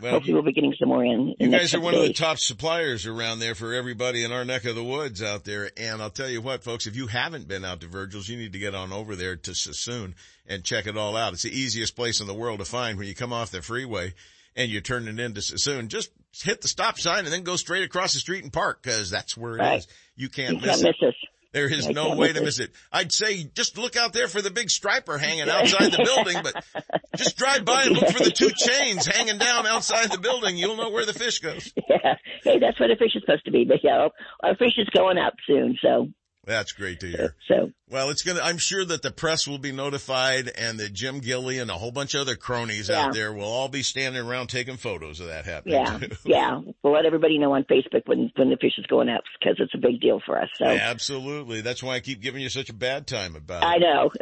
Well, hopefully we'll be getting some more in. in You guys are one of the top suppliers around there for everybody in our neck of the woods out there. And I'll tell you what, folks, if you haven't been out to Virgil's, you need to get on over there to Suisun and check it all out. It's the easiest place in the world to find when you come off the freeway and you're turning into Suisun. Just hit the stop sign and then go straight across the street and park because that's where it is. Right. You can't You miss can't it. miss us. There is I no way miss to it. miss it. I'd say just look out there for the big striper hanging outside the building, but <laughs> just drive by and look for the two chains hanging down outside the building. You'll know where the fish goes. Yeah. Hey, that's where the fish is supposed to be. But yeah, our fish is going up soon. So That's great to hear. so Well, it's gonna, I'm sure that the press will be notified and that Jim Gilly and a whole bunch of other cronies Yeah. out there will all be standing around taking photos of that happening yeah, too. <laughs> yeah. We'll let everybody know on Facebook when when the fish is going up because it's a big deal for us. So Absolutely. That's why I keep giving you such a bad time about it. I know. <laughs>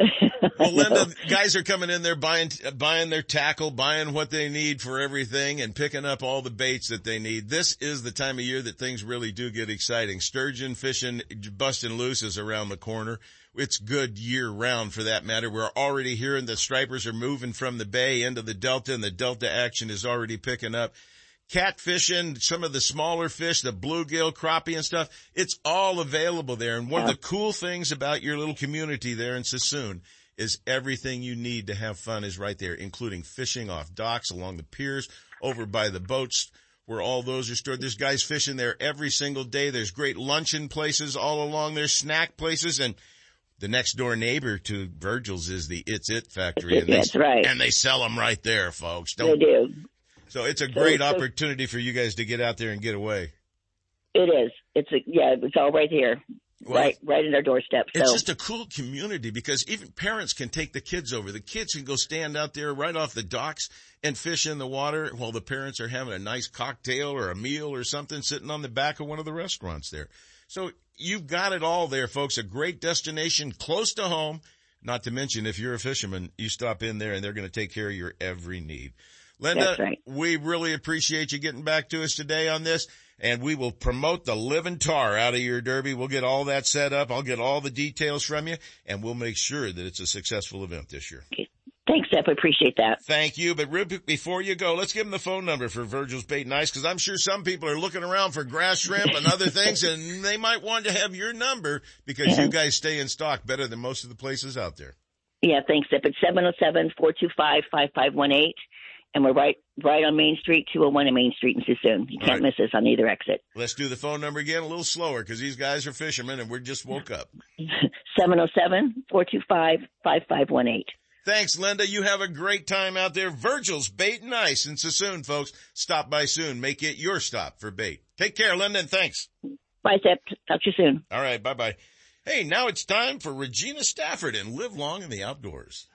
Well, Linda, <laughs> guys are coming in there buying, buying their tackle, buying what they need for everything and picking up all the baits that they need. This is the time of year that things really do get exciting. Sturgeon fishing, busting loose is around the corner. It's good year round for that matter. We're already hearing the stripers are moving from the bay into the delta and the delta action is already picking up catfishing, some of the smaller fish, the bluegill, crappie and stuff. It's all available there. And one of the cool things about your little community there in Suisun is everything you need to have fun is right there, including fishing off docks, along the piers, over by the boats where all those are stored. There's guys fishing there every single day. There's great luncheon places all along There's snack places, and the next door neighbor to Virgil's is the It's It factory. And they, right. And they sell them right there, folks. they Don't do. so it's a great so- opportunity for you guys to get out there and get away. It is. It's a, yeah. It's all right here, Well, right, right in their doorstep. So It's just a cool community because even parents can take the kids over. The kids can go stand out there right off the docks and fish in the water while the parents are having a nice cocktail or a meal or something sitting on the back of one of the restaurants there. So you've got it all there, folks. A great destination close to home. Not to mention, if you're a fisherman, you stop in there and they're going to take care of your every need. Linda, right. we really appreciate you getting back to us today on this and we will promote the living tar out of your derby. We'll get all that set up. I'll get all the details from you and we'll make sure that it's a successful event this year. Okay. Thanks, Ep. I appreciate that. Thank you. But before you go, let's give them the phone number for Virgil's Bait and Ice because I'm sure some people are looking around for grass shrimp and other things and <laughs> they might want to have your number because yeah. you guys stay in stock better than most of the places out there. Yeah, thanks, Ep. It's 707-425-5518 and we're right right on Main Street, two hundred one in Main Street in Suisun. You can't Right. miss us on either exit. Let's do the phone number again a little slower because these guys are fishermen and we just woke up. <laughs> Seven zero seven four two five five five one eight. Thanks, Linda. You have a great time out there. Virgil's Bait and Ice in Suisun, folks. Stop by soon. Make it your stop for bait. Take care, Linda, and thanks. Bye, Steph. Talk to you soon. All right, bye-bye. Hey, now it's time for Regina Stafford and Live Long in the Outdoors.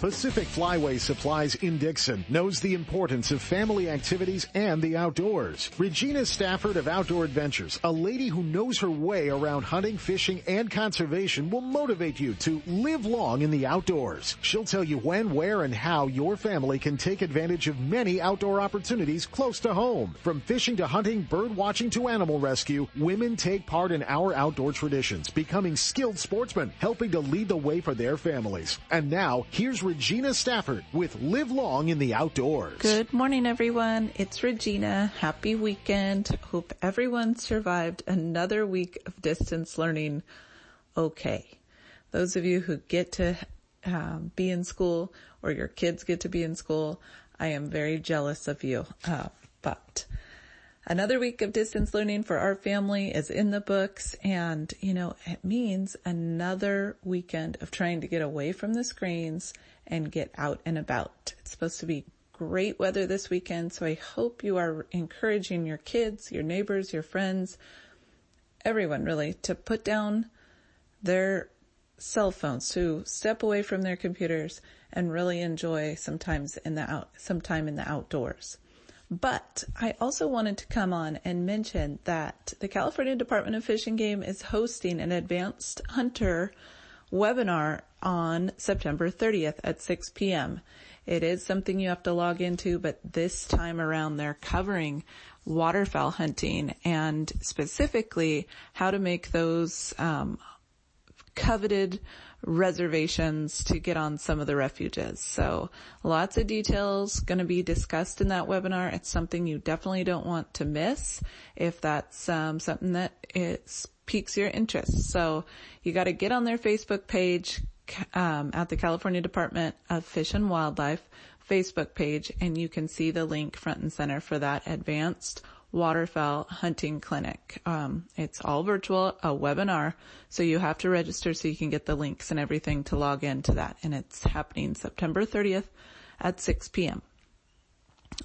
Pacific Flyway Supplies in Dixon knows the importance of family activities and the outdoors. Regina Stafford of Outdoor Adventures, a lady who knows her way around hunting, fishing, and conservation will motivate you to live long in the outdoors. She'll tell you when, where, and how your family can take advantage of many outdoor opportunities close to home. From fishing to hunting, bird watching to animal rescue, women take part in our outdoor traditions, becoming skilled sportsmen, helping to lead the way for their families. And now, here's Regina Stafford with Live Long in the Outdoors. Good morning, everyone. It's Regina. Happy weekend. Hope everyone survived another week of distance learning okay. Those of you who get to um, be in school or your kids get to be in school, I am very jealous of you. Uh, but another week of distance learning for our family is in the books and, you know, it means another weekend of trying to get away from the screens and get out and about. It's supposed to be great weather this weekend, so I hope you are encouraging your kids, your neighbors, your friends, everyone really to put down their cell phones, to step away from their computers and really enjoy sometimes in the out, some time in the outdoors. But I also wanted to come on and mention that the California Department of Fish and Game is hosting an advanced hunter webinar on September 30th at 6 p.m. It is something you have to log into, but this time around they're covering waterfowl hunting and specifically how to make those um, coveted reservations to get on some of the refuges. So lots of details going to be discussed in that webinar. It's something you definitely don't want to miss if that's um, something that it piques your interest. So you got to get on their Facebook page um, at the California Department of Fish and Wildlife Facebook page and you can see the link front and center for that advanced waterfowl hunting clinic. Um, it's all virtual, a webinar, so you have to register so you can get the links and everything to log into that. And it's happening September 30th at 6 p.m.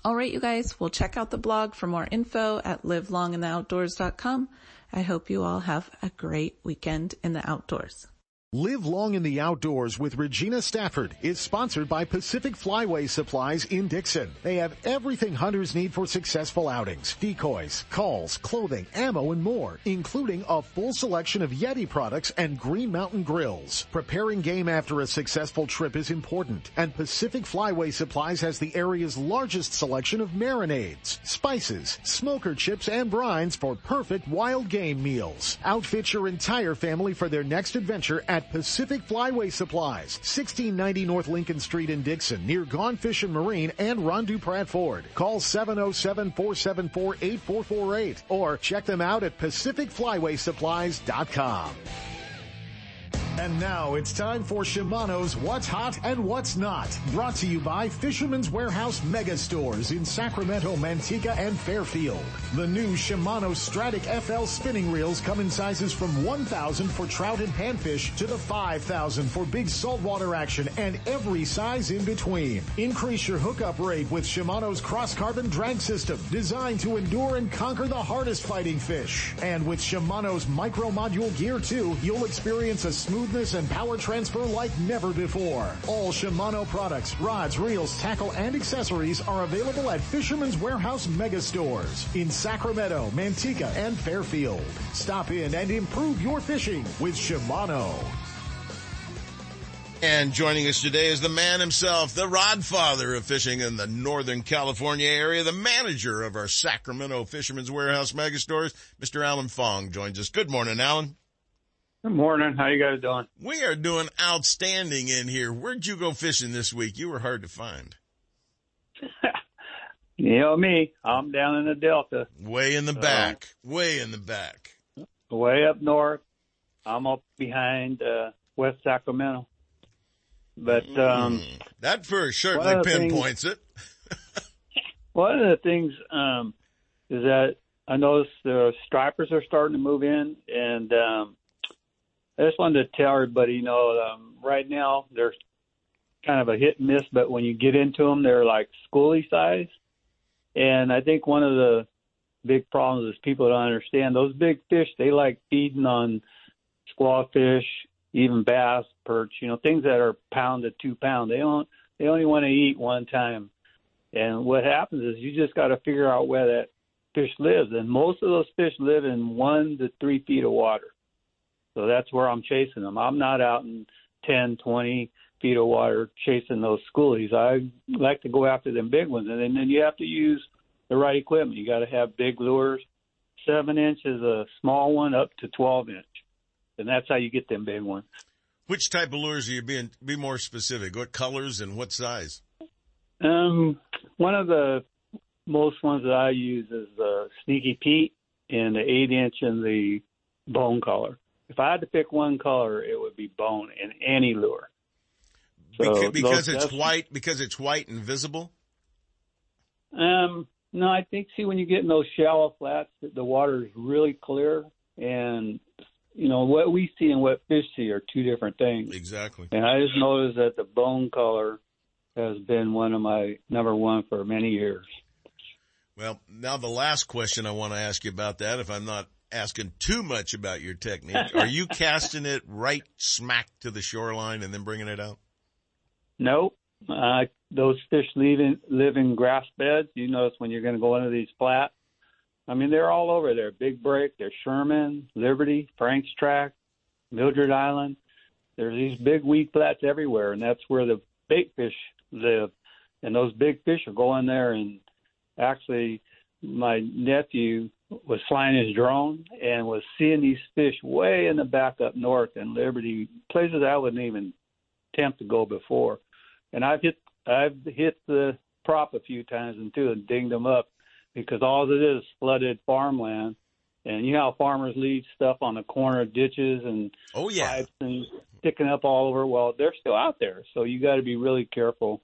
All right, you guys, we'll check out the blog for more info at livelongintheoutdoors.com. I hope you all have a great weekend in the outdoors. Live long in the outdoors with Regina Stafford is sponsored by Pacific Flyway Supplies in Dixon. They have everything hunters need for successful outings, decoys, calls, clothing, ammo, and more, including a full selection of Yeti products and Green Mountain grills. Preparing game after a successful trip is important, and Pacific Flyway Supplies has the area's largest selection of marinades, spices, smoker chips, and brines for perfect wild game meals. Outfit your entire family for their next adventure at at Pacific Flyway Supplies, 1690 North Lincoln Street in Dixon, near Gone Fish and Marine and Ron Pratt Ford. Call 707-474-8448 or check them out at pacificflywaysupplies.com. And now it's time for Shimano's What's Hot and What's Not. Brought to you by Fisherman's Warehouse Mega Stores in Sacramento, Manteca, and Fairfield. The new Shimano Stratic FL spinning reels come in sizes from 1,000 for trout and panfish to the 5,000 for big saltwater action and every size in between. Increase your hookup rate with Shimano's cross carbon drag system designed to endure and conquer the hardest fighting fish. And with Shimano's micro module gear 2, you'll experience a smooth smoothness and power transfer like never before. All Shimano products, rods, reels, tackle, and accessories are available at Fisherman's Warehouse Mega Stores in Sacramento, Manteca, and Fairfield. Stop in and improve your fishing with Shimano. And joining us today is the man himself, the rod father of fishing in the Northern California area, the manager of our Sacramento Fisherman's Warehouse megastores, Mr. Alan Fong joins us. Good morning, Alan. Good morning. How you guys doing? We are doing outstanding in here. Where'd you go fishing this week? You were hard to find. <laughs> you know me. I'm down in the Delta. Way in the back. way in the back. Way up north. I'm up behind uh, West Sacramento. But um mm, that for certainly pinpoints things, it. <laughs> one of the things um is that I noticed the stripers are starting to move in and um I just wanted to tell everybody, you know, um, right now they're kind of a hit and miss, but when you get into them, they're like schoolie size. And I think one of the big problems is people don't understand those big fish. They like feeding on squawfish, even bass, perch. You know, things that are pound to two pound. They don't. They only want to eat one time. And what happens is you just got to figure out where that fish lives. And most of those fish live in one to three feet of water. So that's where I'm chasing them. I'm not out in 10, 20 feet of water chasing those schoolies. I like to go after them big ones, and then, then you have to use the right equipment. You got to have big lures. Seven inch is a small one, up to 12 inch, and that's how you get them big ones. Which type of lures are you being? Be more specific. What colors and what size? Um, one of the most ones that I use is the Sneaky Pete and the eight inch and the bone color if I had to pick one color, it would be bone in any lure. So because, because it's white, because it's white and visible. Um, no, I think see when you get in those shallow flats, the water is really clear, and you know what we see and what fish see are two different things. Exactly. And I just noticed that the bone color has been one of my number one for many years. Well, now the last question I want to ask you about that, if I'm not asking too much about your technique. Are you <laughs> casting it right smack to the shoreline and then bringing it out? No. Uh, those fish live in, live in grass beds. You notice when you're going to go into these flats. I mean, they're all over there. Big Break, there's Sherman, Liberty, Frank's Tract, Mildred Island. There's these big weed flats everywhere, and that's where the bait fish live. And those big fish are going there. And actually, my nephew was flying his drone and was seeing these fish way in the back up north in Liberty, places I wouldn't even attempt to go before. And I've hit I've hit the prop a few times and too and dinged them up because all it is flooded farmland. And you know how farmers leave stuff on the corner of ditches and oh yeah pipes and sticking up all over. Well, they're still out there, so you got to be really careful.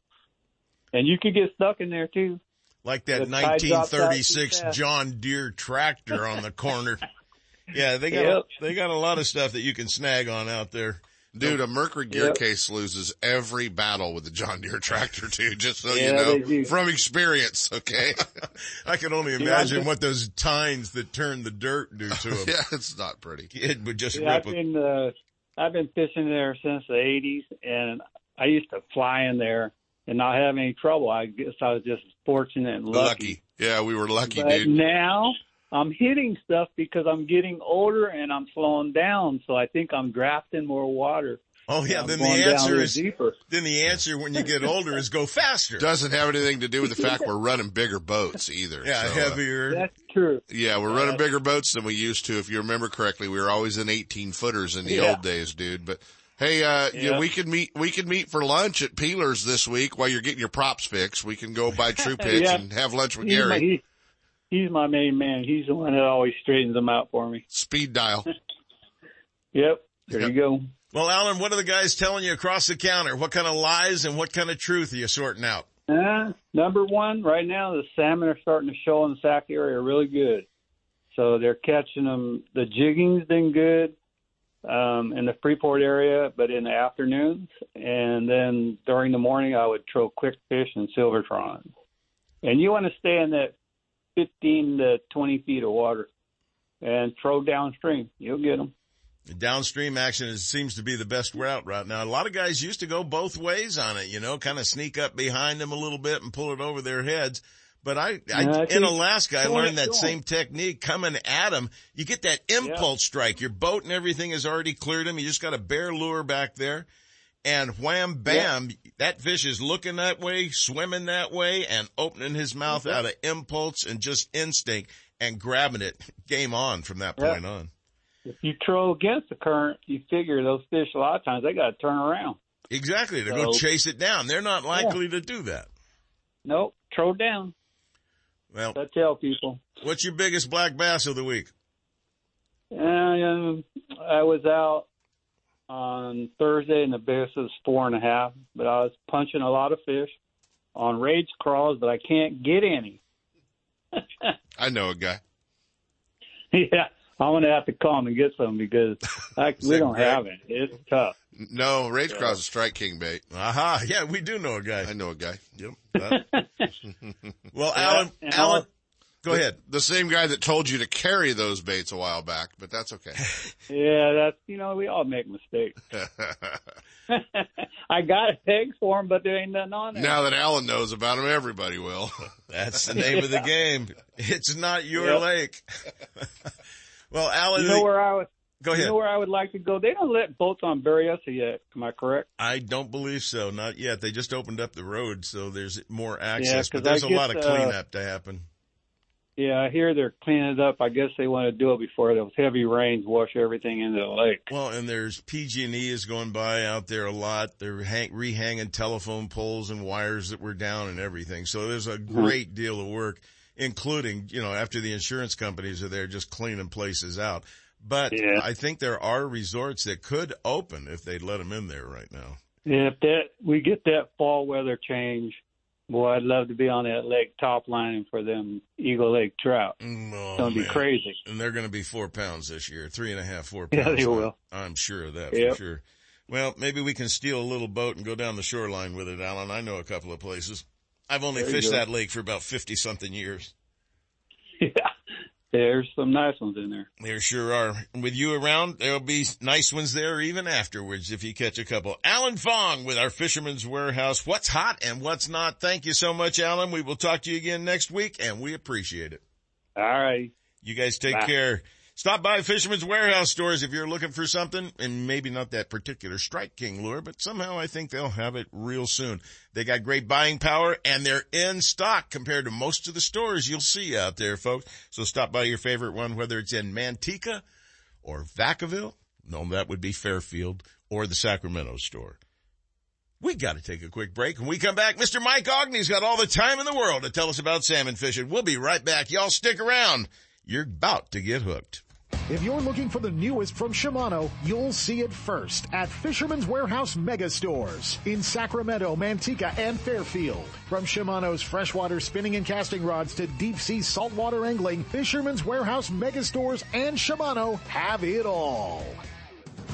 And you could get stuck in there too. Like that The tide drops out 1936 too. John Deere tractor on the corner. <laughs> Yeah, they got Yep. they got a lot of stuff that you can snag on out there. Dude, a Mercury gear Yep. case loses every battle with the John Deere tractor too, just so Yeah, you know from experience, okay? <laughs> I can only imagine I've what those tines that turn the dirt do to them. yeah, it's not pretty. It would just Yeah, I've rip a been uh, I've been fishing there since the '80s, and I used to fly in there and not have any trouble. I guess I was just fortunate and lucky. Lucky. Yeah, we were lucky, But dude. now I'm hitting stuff because I'm getting older and I'm slowing down. So I think I'm drafting more water. Oh yeah, I'm then the answer is deeper. then the answer when you get older is go faster. Doesn't have anything to do with the fact we're running bigger boats either. Yeah, So, uh, heavier. That's true. yeah, we're running bigger boats than we used to. If you remember correctly, we were always in 18 footers in the Yeah. old days, dude. But hey, uh, you know, Yeah. we could meet, we could meet for lunch at Peeler's this week while you're getting your props fixed. We can go buy <laughs> true pits Yeah. and have lunch with He's my, Gary. he, he's my main man. He's the one that always straightens them out for me. Speed dial. <laughs> Yep. There you go. Well, Alan, what are the guys telling you across the counter? What kind of lies and what kind of truth are you sorting out? Uh, number one, right now the salmon are starting to show in the Sac area really good. So they're catching them. The jigging's been good um, in the Freeport area, but in the afternoons, and then during the morning, I would throw quick fish and silvertron. And you want to stay in that 15 to 20 feet of water and throw downstream. You'll get them. Downstream action is, seems to be the best route right now. A lot of guys used to go both ways on it, you know, kind of sneak up behind them a little bit and pull it over their heads. But I, I, Yeah, in Alaska, I learned that same technique coming at them. You get that impulse strike. Your boat and everything has already cleared them. You just got a bare lure back there and wham, bam, that fish is looking that way, swimming that way and opening his mouth Mm-hmm. out of impulse and just instinct and grabbing it. Game on from that Yeah. point on. If you throw against the current, you figure those fish a lot of times they got to turn around. Exactly. They're So- going to chase it down. They're not likely to do that. Nope, throw down. Well, I tell people. what's your biggest black bass of the week? And um, I was out on Thursday, and the biggest was four and a half. But I was punching a lot of fish on Rage Craws, but I can't get any. <laughs> I know a guy. yeah, I'm gonna have to call him and get some because I, we don't Greg? have it. It's tough. No, Rage Craws is Strike King bait. Aha. Yeah, we do know a guy. I know a guy. Yep. Uh, <laughs> well, Yeah, Alan, Alan, I'll- go ahead. The same guy that told you to carry those baits a while back, but that's okay. <laughs> Yeah, that's you know we all make mistakes. <laughs> I got a peg for him, but there ain't nothing on there. now that Alan knows about him, everybody will. That's the name of the game. It's not your Yep. lake. Well, Alan, you know where I would go ahead. you know where I would like to go. They don't let boats on Berryessa yet. Am I correct? I don't believe so. Not yet. They just opened up the road, so there's more access, 'cause but there's I a lot of uh, cleanup to happen. Yeah, I hear they're cleaning it up. I guess they want to do it before those heavy rains wash everything into the lake. Well, and there's PG&E is going by out there a lot. They're hang, rehanging telephone poles and wires that were down and everything. So there's a great deal of work, including, you know, after the insurance companies are there just cleaning places out. But Yeah. I think there are resorts that could open if they'd let them in there right now. Yeah, if that we get that fall weather change, boy, I'd love to be on that lake top lining for them Eagle Lake trout. Oh, it's gonna be crazy. And they're going to be four pounds this year, three and a half, four <laughs> Yeah, they will. I'm sure of that Yep. for sure. Well, maybe we can steal a little boat and go down the shoreline with it, Alan. I know a couple of places. I've only There fished that lake for about 50 something years. <laughs> Yeah, there's some nice ones in there. There sure are. With you around, there'll be nice ones there even afterwards if you catch a couple. Alan Fong with our Fisherman's Warehouse. What's hot and what's not? Thank you so much, Alan. We will talk to you again next week and we appreciate it. All right. You guys take Bye. care. Stop by Fisherman's Warehouse stores if you're looking for something, and maybe not that particular Strike King lure, but somehow I think they'll have it real soon. They got great buying power, and they're in stock compared to most of the stores you'll see out there, folks. So stop by your favorite one, whether it's in Manteca or Vacaville. No, that would be Fairfield or the Sacramento store. We got to take a quick break. When we come back, Mr. Mike Aughney's got all the time in the world to tell us about salmon fishing. We'll be right back. Y'all stick around. You're about to get hooked. If you're looking for the newest from Shimano, you'll see it first at Fisherman's Warehouse Mega Stores in Sacramento, Manteca, and Fairfield. From Shimano's freshwater spinning and casting rods to deep sea saltwater angling, Fisherman's Warehouse Mega Stores and Shimano have it all.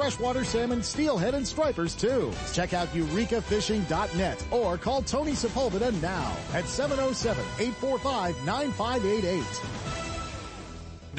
freshwater salmon, steelhead, and stripers too. Check out eurekafishing.net or call Tony Sepulveda now at 707-845-9588.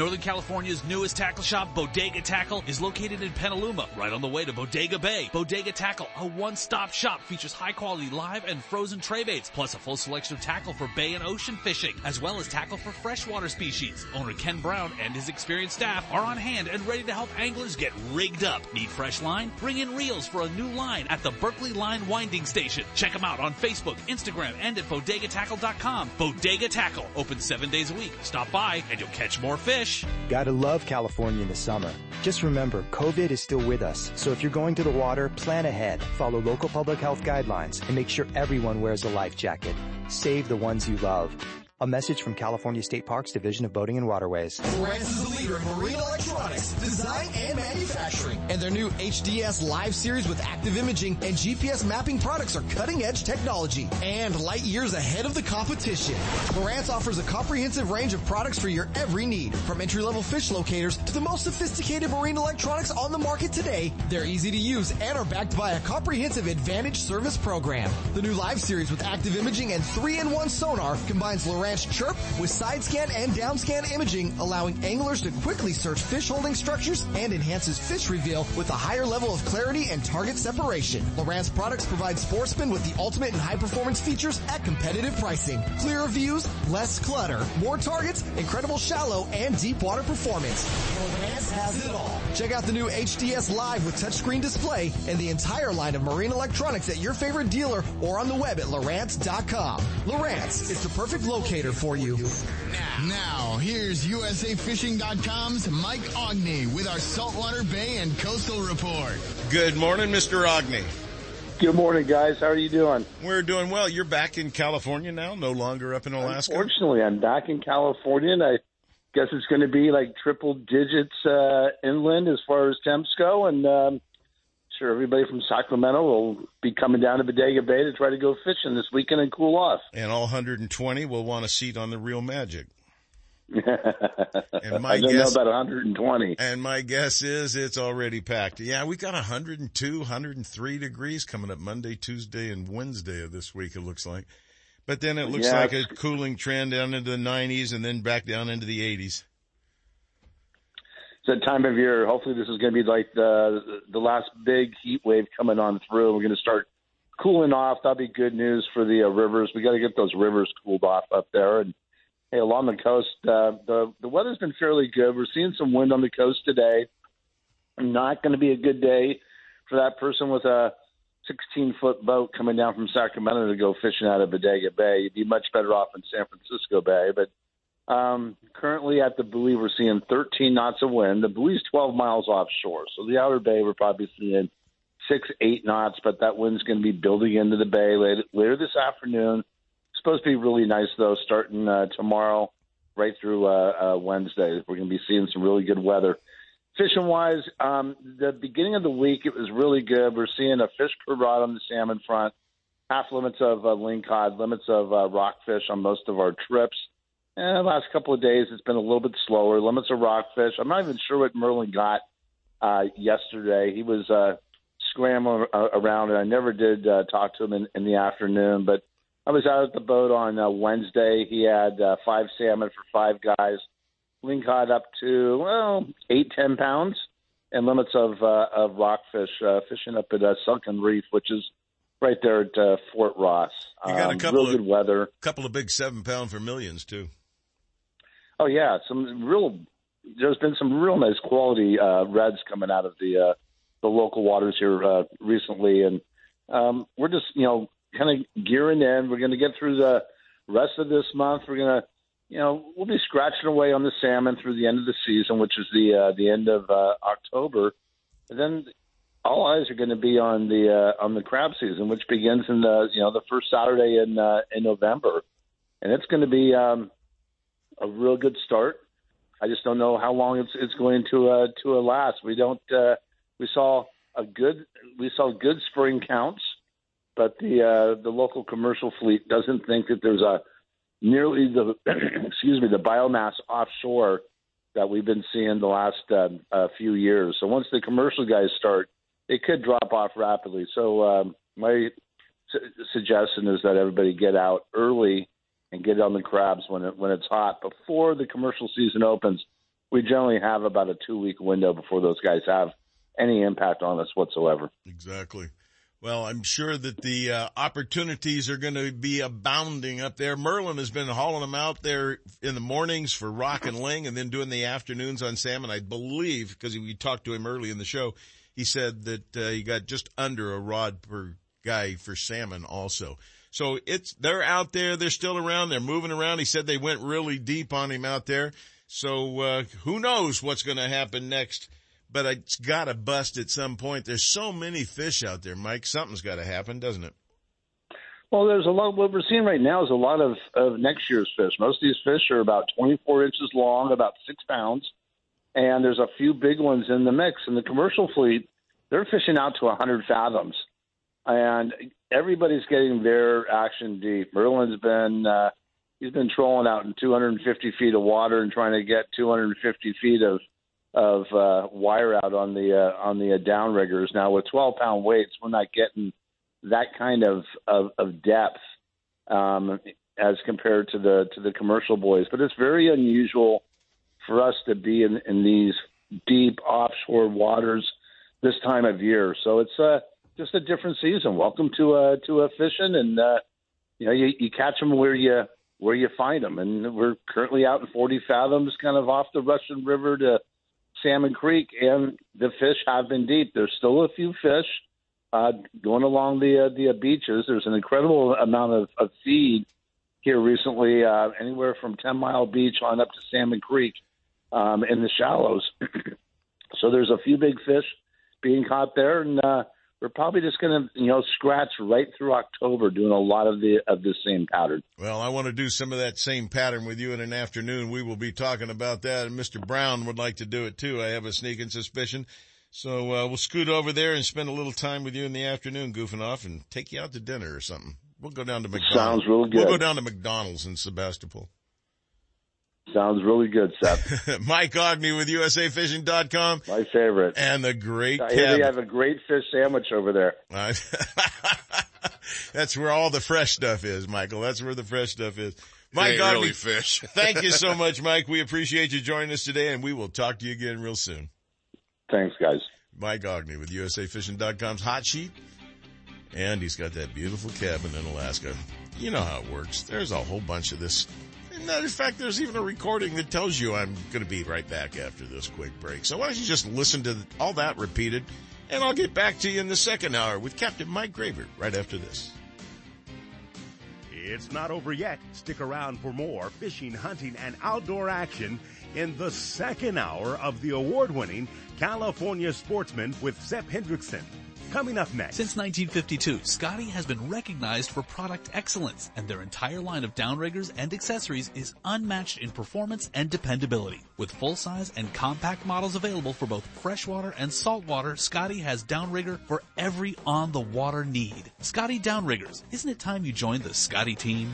Northern California's newest tackle shop, Bodega Tackle, is located in Petaluma, right on the way to Bodega Bay. Bodega Tackle, a one-stop shop, features high-quality live and frozen tray baits, plus a full selection of tackle for bay and ocean fishing, as well as tackle for freshwater species. Owner Ken Brown and his experienced staff are on hand and ready to help anglers get rigged up. Need fresh line? Bring in reels for a new line at the Berkeley Line Winding Station. Check them out on Facebook, Instagram, and at bodegatackle.com. Bodega Tackle, open seven days a week. Stop by and you'll catch more fish. Gotta love California in the summer. Just remember, COVID is still with us, so if you're going to the water, plan ahead, follow local public health guidelines, and make sure everyone wears a life jacket. Save the ones you love. A message from California State Parks Division of Boating and Waterways. Lowrance is the leader in marine electronics, design, and manufacturing. And their new HDS Live series with active imaging and GPS mapping products are cutting edge technology and light years ahead of the competition. Lowrance offers a comprehensive range of products for your every need, from entry level fish locators to the most sophisticated marine electronics on the market today. They're easy to use and are backed by a comprehensive advantage service program. The new Live series with active imaging and 3-in-1 sonar combines Chirp with side scan and down scan imaging, allowing anglers to quickly search fish holding structures and enhances fish reveal with a higher level of clarity and target separation. Lowrance products provide sportsmen with the ultimate and high performance features at competitive pricing. Clearer views, less clutter, more targets, incredible shallow and deep water performance. Lowrance has it all. Check out the new HDS Live with touchscreen display and the entire line of marine electronics at your favorite dealer or on the web at Lowrance.com. Lowrance is the perfect locator for you. Now, here's USAFishing.com's Mike Aughney with our Saltwater Bay and Coastal Report. Good morning, Mr. Aughney. Good morning, guys. How are you doing? We're doing well. You're back in California now, no longer up in Alaska. Unfortunately, I'm back in California, and I guess it's going to be like triple digits uh, inland as far as temps go. And um, sure, everybody from Sacramento will be coming down to Bodega Bay to try to go fishing this weekend and cool off. And all 120 will want a seat on the Reel Magic. <laughs> and my I don't guess, know about 120. And my guess is it's already packed. Yeah, we got 102, 103 degrees coming up Monday, Tuesday, and Wednesday of this week, it looks like. But then it looks yeah, like a cooling trend down into the 90s and then back down into the 80s. It's that time of year. Hopefully, this is going to be like the the last big heat wave coming on through. We're going to start cooling off. That'll be good news for the uh, rivers. We got to get those rivers cooled off up there and hey, along the coast, uh, the the weather's been fairly good. We're seeing some wind on the coast today. Not going to be a good day for that person with a 16 foot boat coming down from Sacramento to go fishing out of Bodega Bay. You'd be much better off in San Francisco Bay. But um, currently at the buoy, we're seeing 13 knots of wind. The buoy's 12 miles offshore, so the outer bay we're probably seeing six, eight knots. But that wind's going to be building into the bay later, later this afternoon supposed to be really nice though, starting uh, tomorrow right through uh, uh, Wednesday. We're going to be seeing some really good weather. Fishing wise, um, the beginning of the week it was really good. We're seeing a fish per rod on the salmon front, half limits of uh, lingcod, limits of uh, rockfish on most of our trips. And the last couple of days it's been a little bit slower. Limits of rockfish. I'm not even sure what Merlin got uh, yesterday. He was uh, scrambling uh, around, and I never did uh, talk to him in, in the afternoon. But I was out at the boat on uh, Wednesday. He had uh, five salmon for five guys. Lingcod up to well eight ten pounds, and limits of uh, of rockfish uh, fishing up at uh, Sunken Reef, which is right there at uh, Fort Ross. You got a Um, couple of good weather. couple of big seven pound vermilions too. Oh yeah, some real. There's been some real nice quality uh, reds coming out of the uh, the local waters here uh, recently, and um, we're just you know kind of gearing in. We're going to get through the rest of this month. We're going to you know we'll be scratching away on the salmon through the end of the season, which is the uh, the end of uh, October, and then all eyes are going to be on the uh, on the crab season, which begins in the you know the first Saturday in uh, in November, and it's going to be um, a real good start. I just don't know how long it's it's going to uh, to last. We don't. Uh, we saw a good we saw good spring counts, but the uh, the local commercial fleet doesn't think that there's a nearly the <clears throat> excuse me the biomass offshore that we've been seeing the last uh, uh, few years. So once the commercial guys start, it could drop off rapidly. So um, my su- suggestion is that everybody get out early and get on the crabs when it when it's hot before the commercial season opens. We generally have about a two week window before those guys have any impact on us whatsoever. Exactly. Well, I'm sure that the uh, opportunities are going to be abounding up there. Merlin has been hauling them out there in the mornings for rock and ling and then doing the afternoons on salmon. I believe, because we talked to him early in the show, he said that uh, he got just under a rod per guy for salmon also. So it's, they're out there. They're still around. They're moving around. He said they went really deep on him out there. So, uh, who knows what's going to happen next? But it's got to bust at some point. There's so many fish out there, Mike. Something's got to happen, doesn't it? Well, there's a lot. What we're seeing right now is a lot of, of next year's fish. Most of these fish are about 24 inches long, about six pounds, and there's a few big ones in the mix. And the commercial fleet, they're fishing out to 100 fathoms, and everybody's getting their action deep. Merlin's been uh, he's been trolling out in 250 feet of water and trying to get 250 feet of of uh, wire out on the uh, on the uh, downriggers. Now with 12 pound weights, we're not getting that kind of of, of depth um, as compared to the to the commercial boys. But it's very unusual for us to be in, in these deep offshore waters this time of year. So it's uh, just a different season. Welcome to uh, to a fishing, and uh, you know you, you catch them where you where you find them. And we're currently out in 40 fathoms, kind of off the Russian River to Salmon Creek, and the fish have been deep. There's still a few fish uh, going along the uh, the uh, beaches. There's an incredible amount of, of feed here recently, uh, anywhere from 10 Mile Beach on up to Salmon Creek um, in the shallows. <clears throat> so there's a few big fish being caught there, and uh, we're probably just going to you know scratch right through October, doing a lot of the of the same pattern. Well, I want to do some of that same pattern with you in an afternoon. We will be talking about that, and Mr. Brown would like to do it too. I have a sneaking suspicion. So uh, we'll scoot over there and spend a little time with you in the afternoon, goofing off, and take you out to dinner or something. We'll go down to McDonald's. Sounds real good. We'll go down to McDonald's in Sebastopol. Sounds really good, Seth. <laughs> Mike Aughney with USAFishing.com. My favorite. And the great I hear Kevin. they have a great fish sandwich over there. Uh, <laughs> That's where all the fresh stuff is, Michael. That's where the fresh stuff is. Mike Aughney, really fish. <laughs> thank you so much, Mike. We appreciate you joining us today, and we will talk to you again real soon. Thanks, guys. Mike Aughney with USAFishing.com's Hot Sheet. And he's got that beautiful cabin in Alaska. You know how it works. There's a whole bunch of this. Of fact, there's even a recording that tells you I'm going to be right back after this quick break. So why don't you just listen to all that repeated, and I'll get back to you in the second hour with Captain Mike Graver right after this. It's not over yet. Stick around for more fishing, hunting, and outdoor action in the second hour of the award-winning California Sportsman with Seth Hendrickson. Coming up next. Since 1952, Scotty has been recognized for product excellence, and their entire line of downriggers and accessories is unmatched in performance and dependability. With full-size and compact models available for both freshwater and saltwater, Scotty has downrigger for every on-the-water need. Scotty Downriggers, isn't it time you joined the Scotty team?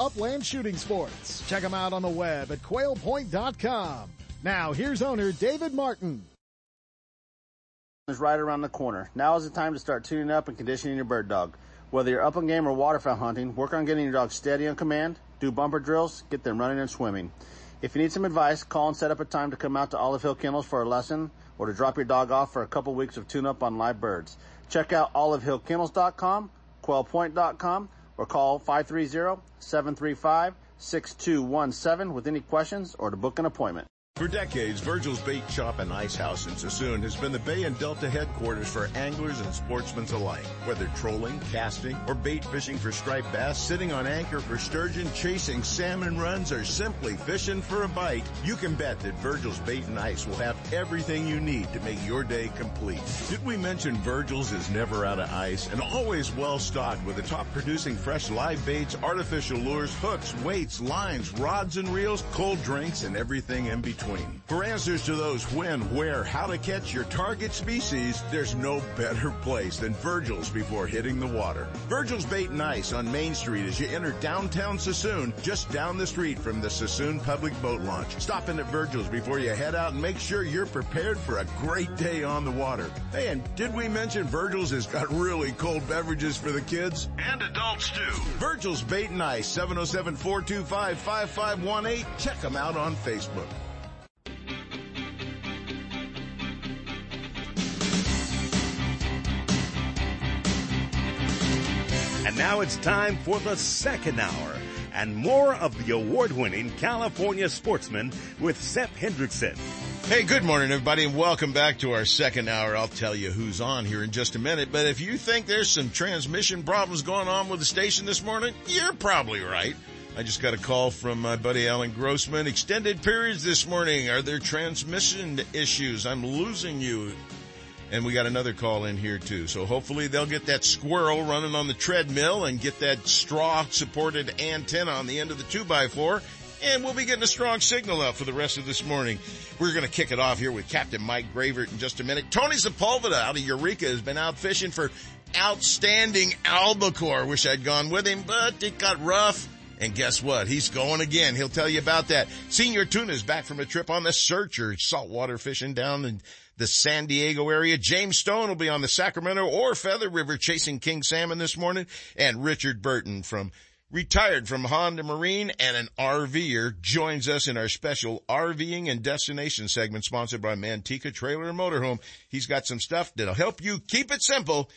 upland shooting sports. Check them out on the web at quailpoint.com. Now here's owner David Martin. is right around the corner. Now is the time to start tuning up and conditioning your bird dog. Whether you're upland game or waterfowl hunting, work on getting your dog steady on command, do bumper drills, get them running and swimming. If you need some advice, call and set up a time to come out to Olive Hill Kennels for a lesson or to drop your dog off for a couple weeks of tune up on live birds. Check out olivehillkennels.com, quailpoint.com, or call 530-735-6217 with any questions or to book an appointment. For decades, Virgil's Bait Shop and Ice House in Suisun has been the Bay and Delta headquarters for anglers and sportsmen alike. Whether trolling, casting, or bait fishing for striped bass, sitting on anchor for sturgeon, chasing salmon runs, or simply fishing for a bite, you can bet that Virgil's Bait and Ice will have everything you need to make your day complete. Did we mention Virgil's is never out of ice and always well stocked with the top producing fresh live baits, artificial lures, hooks, weights, lines, rods and reels, cold drinks, and everything in between. For answers to those when, where, how to catch your target species, there's no better <laughs> place than Virgil's before hitting the water. Virgil's Bait and Ice on Main Street as you enter downtown Suisun, just down the street from the Suisun Public Boat Launch. Stop in at Virgil's before you head out and make sure you're prepared for a great day on the water. Hey, and did we mention Virgil's has got really cold beverages for the kids? And adults too. Virgil's Bait and Ice, 707-425-5518. Check them out on Facebook. Now it's time for the second hour and more of the award-winning California Sportsman with Seth Hendrickson. Hey, good morning everybody and welcome back to our second hour. I'll tell you who's on here in just a minute, but if you think there's some transmission problems going on with the station this morning, you're probably right. I just got a call from my buddy Alan Grossman. Extended periods this morning. Are there transmission issues? I'm losing you. And we got another call in here too. So hopefully they'll get that squirrel running on the treadmill and get that straw supported antenna on the end of the two by four. And we'll be getting a strong signal out for the rest of this morning. We're going to kick it off here with Captain Mike Gravert in just a minute. Tony Sepulveda out of Eureka has been out fishing for outstanding albacore. Wish I'd gone with him, but it got rough. And guess what? He's going again. He'll tell you about that. Senor Tuna's back from a trip on the Searcher, saltwater fishing down in the San Diego area. James Stone will be on the Sacramento or Feather River chasing king salmon this morning. And Richard Burton from retired from Honda Marine and an RVer joins us in our special RVing and destination segment sponsored by Manteca Trailer and Motorhome. He's got some stuff that'll help you keep it simple.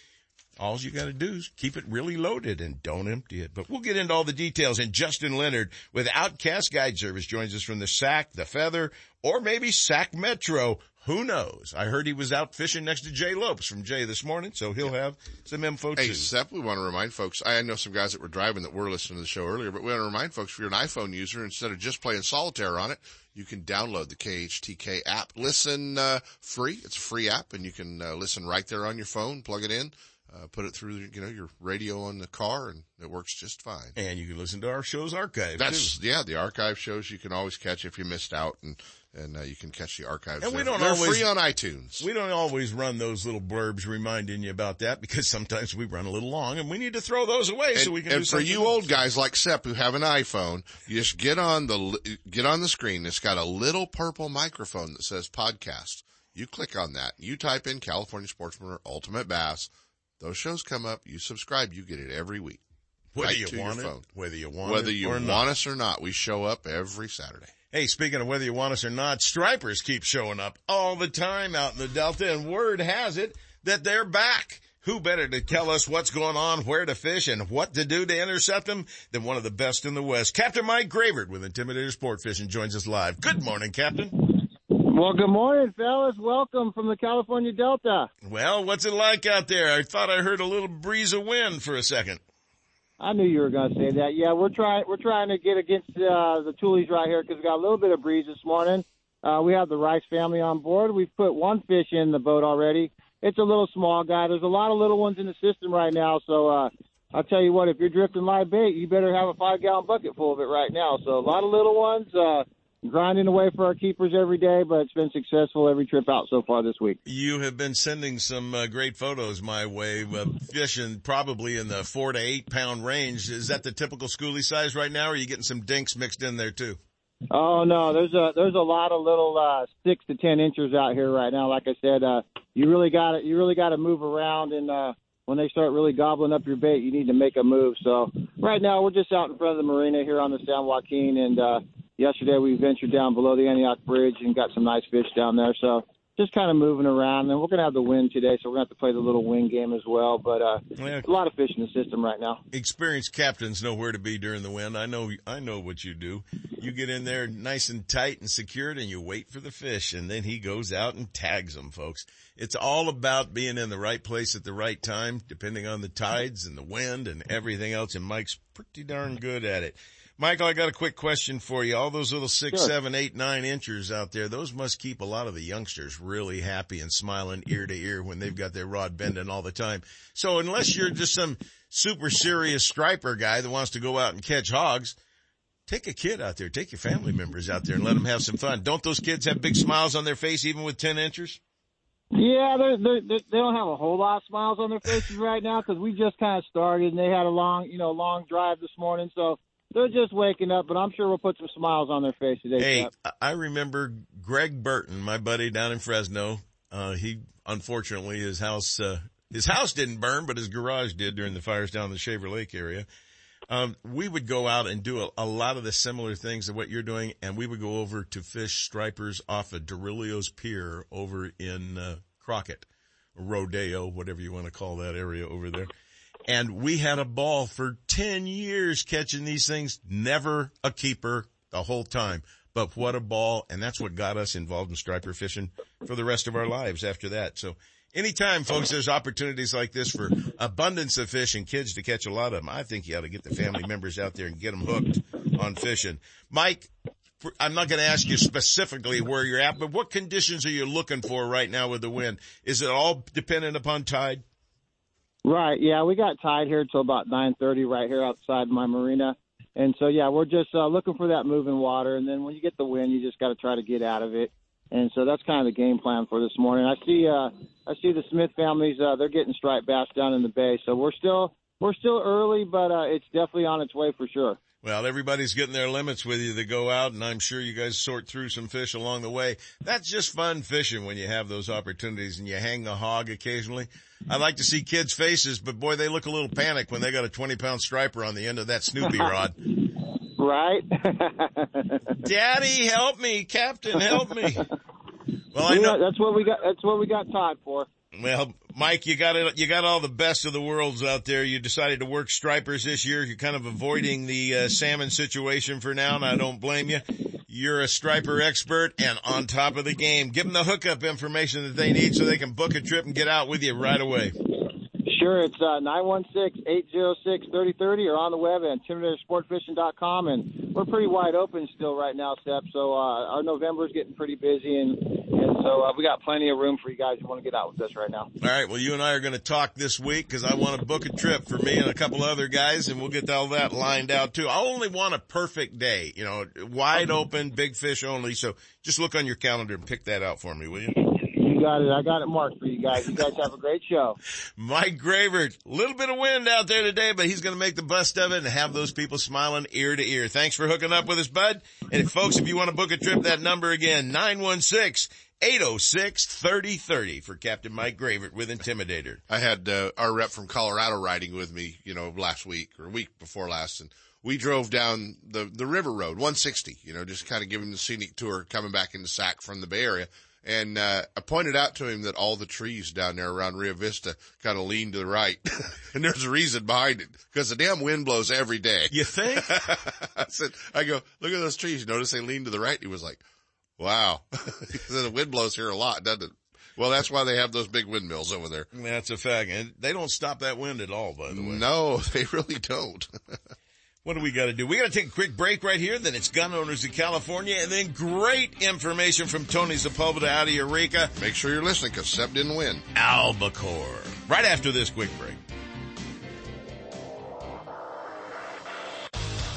All you gotta do is keep it really loaded and don't empty it. But we'll get into all the details. And Justin Leonard with Outcast Guide Service joins us from the Sac, the Feather, or maybe Sac Metro. Who knows? I heard he was out fishing next to Jay Lopes from Jay this morning, so he'll have some info Hey, too. Sep, we want to remind folks, I know some guys that were driving that were listening to the show earlier, but we want to remind folks if you're an iPhone user, instead of just playing solitaire on it, you can download the KHTK app. Listen, uh, free. It's a free app and you can uh, listen right there on your phone, plug it in, uh, put it through, you know, your radio on the car and it works just fine. And you can listen to our show's archive That's, too. yeah, the archive shows you can always catch if you missed out and, and, uh, you can catch the archives. And we don't They're always free on iTunes. We don't always run those little blurbs reminding you about that because sometimes we run a little long and we need to throw those away so we can. and for you else. old guys like Sep who have an iPhone, you just get on the get on the screen. It's got a little purple microphone that says podcast. You click on that. You type in California Sportsman or Ultimate Bass. Those shows come up. You subscribe. You get it every week. Whether right you want it, phone. whether you want whether it you or want not. us or not, we show up every Saturday. Hey, speaking of whether you want us or not, stripers keep showing up all the time out in the Delta, and word has it that they're back. Who better to tell us what's going on, where to fish, and what to do to intercept them than one of the best in the West? Captain Mike Gravert with Intimidator Sport Fishing joins us live. Good morning, Captain. Well, good morning, fellas. Welcome from the California Delta. Well, what's it like out there? I thought I heard a little breeze of wind for a second. I knew you were going to say that. Yeah, we're trying we're trying to get against uh, the tules right here because we got a little bit of breeze this morning. Uh, we have the Rice family on board. We've put one fish in the boat already it's a little small guy. There's a lot of little ones in the system right now. So uh, I'll tell you what, if you're drifting live bait, you better have a five gallon bucket full of it right now. So a lot of little ones. Uh, grinding away for our keepers every day, but it's been successful every trip out so far this week. You have been sending some uh, great photos my way, uh, fishing probably in the four to eight pound range. Is that the typical schoolie size right now, or are you getting some dinks mixed in there too? Oh no, there's a there's a lot of little uh, six to ten inches out here right now. Like I said, uh, you really got to you really got to move around, and uh, when they start really gobbling up your bait, you need to make a move. So right now we're just out in front of the marina here on the San Joaquin, and uh, yesterday we ventured down below the Antioch Bridge and got some nice fish down there. So just kind of moving around. And we're going to have the wind today, so we're going to have to play the little wind game as well. But uh, yeah. a lot of fish in the system right now. Experienced captains know where to be during the wind. I know, I know what you do. You get in there nice and tight and secured, and you wait for the fish, and then he goes out and tags them, folks. It's all about being in the right place at the right time, depending on the tides and the wind and everything else. And Mike's pretty darn good at it. Michael, I got a quick question for you. All those little six, sure. seven, eight, nine inchers out there, those must keep a lot of the youngsters really happy and smiling ear to ear when they've got their rod bending all the time. So unless you're just some super serious striper guy that wants to go out and catch hogs, take a kid out there, take your family members out there and let them have some fun. Don't those kids have big smiles on their face even with 10 inchers? Yeah, they're, they're, they're, they don't have a whole lot of smiles on their faces right now because we just kind of started and they had a long, you know, long drive this morning. So they're just waking up, but I'm sure we'll put some smiles on their face today. Hey, I remember Greg Burton, my buddy down in Fresno. Uh, he unfortunately his house uh, his house didn't burn, but his garage did during the fires down in the Shaver Lake area. Um, we would go out and do a, a, lot of the similar things of what you're doing, and we would go over to fish stripers off of Dowrelio's Pier over in uh, Crockett, Rodeo, whatever you want to call that area over there. And we had a ball for 10 years catching these things, never a keeper the whole time. But what a ball. And that's what got us involved in striper fishing for the rest of our lives after that. So anytime folks, there's opportunities like this for abundance of fish and kids to catch a lot of them. I think you ought to get the family members out there and get them hooked on fishing. Mike, I'm not going to ask you specifically where you're at, but what conditions are you looking for right now with the wind? Is it all dependent upon tide? Right. Yeah, we got tied here till about 9:30 right here outside my marina. And so yeah, we're just uh, looking for that moving water and then when you get the wind, you just got to try to get out of it. And so that's kind of the game plan for this morning. I see uh I see the Smith families uh they're getting striped bass down in the bay. So we're still we're still early, but uh it's definitely on its way for sure. Well, everybody's getting their limits with you to go out, and I'm sure you guys sort through some fish along the way. That's just fun fishing when you have those opportunities and you hang the hog occasionally. I like to see kids' faces, but boy, they look a little panicked when they got a 20 pound striper on the end of that Snoopy <laughs> rod. right? <laughs> Daddy, help me. Captain, help me. <laughs> Well, I know that's what we got. That's what we got taught for. Well, Mike, you got it. You got all the best of the worlds out there. You decided to work stripers this year. You're kind of avoiding the uh, salmon situation for now, and I don't blame you. You're a striper expert and on top of the game. Give them the hookup information that they need so they can book a trip and get out with you right away. Sure, it's uh, 916-806-3030 or on the web at intimidatorsportfishing.com. And we're pretty wide open still right now, Step. So uh, our November is getting pretty busy, and, and so uh, we got plenty of room for you guys who want to get out with us right now. All right. Well, you and I are going to talk this week because I want to book a trip for me and a couple other guys, and we'll get all that lined out too. I only want a perfect day, you know, wide open, big fish only. So just look on your calendar and pick that out for me, will you? Got it. I got it marked for you guys. You guys have a great show. Mike Gravert, a little bit of wind out there today, but he's going to make the best of it and have those people smiling ear to ear. Thanks for hooking up with us, bud. And folks, if you want to book a trip, that number again, 916 806 3030 for Captain Mike Gravert with Intimidator. I had uh, our rep from Colorado riding with me, you know, last week or week before last, and we drove down the, the river road, 160, you know, just kind of giving the scenic tour coming back into Sac from the Bay Area And, uh, I pointed out to him that all the trees down there around Rio Vista kind of lean to the right. <laughs> and there's a reason behind it because the damn wind blows every day. You think? <laughs> I said, I go, look at those trees. You notice they lean to the right? He was like, wow. <laughs> the wind blows here a lot, doesn't it? Well, that's why they have those big windmills over there. That's a fact. And they don't stop that wind at all, by the way. No, they really don't. What do we got to do? We got to take a quick break right here. Then it's gun owners of California, and then great information from Tony Sepulveda out of Eureka. Make sure you're listening because Sep didn't win. Albacore. Right after this quick break.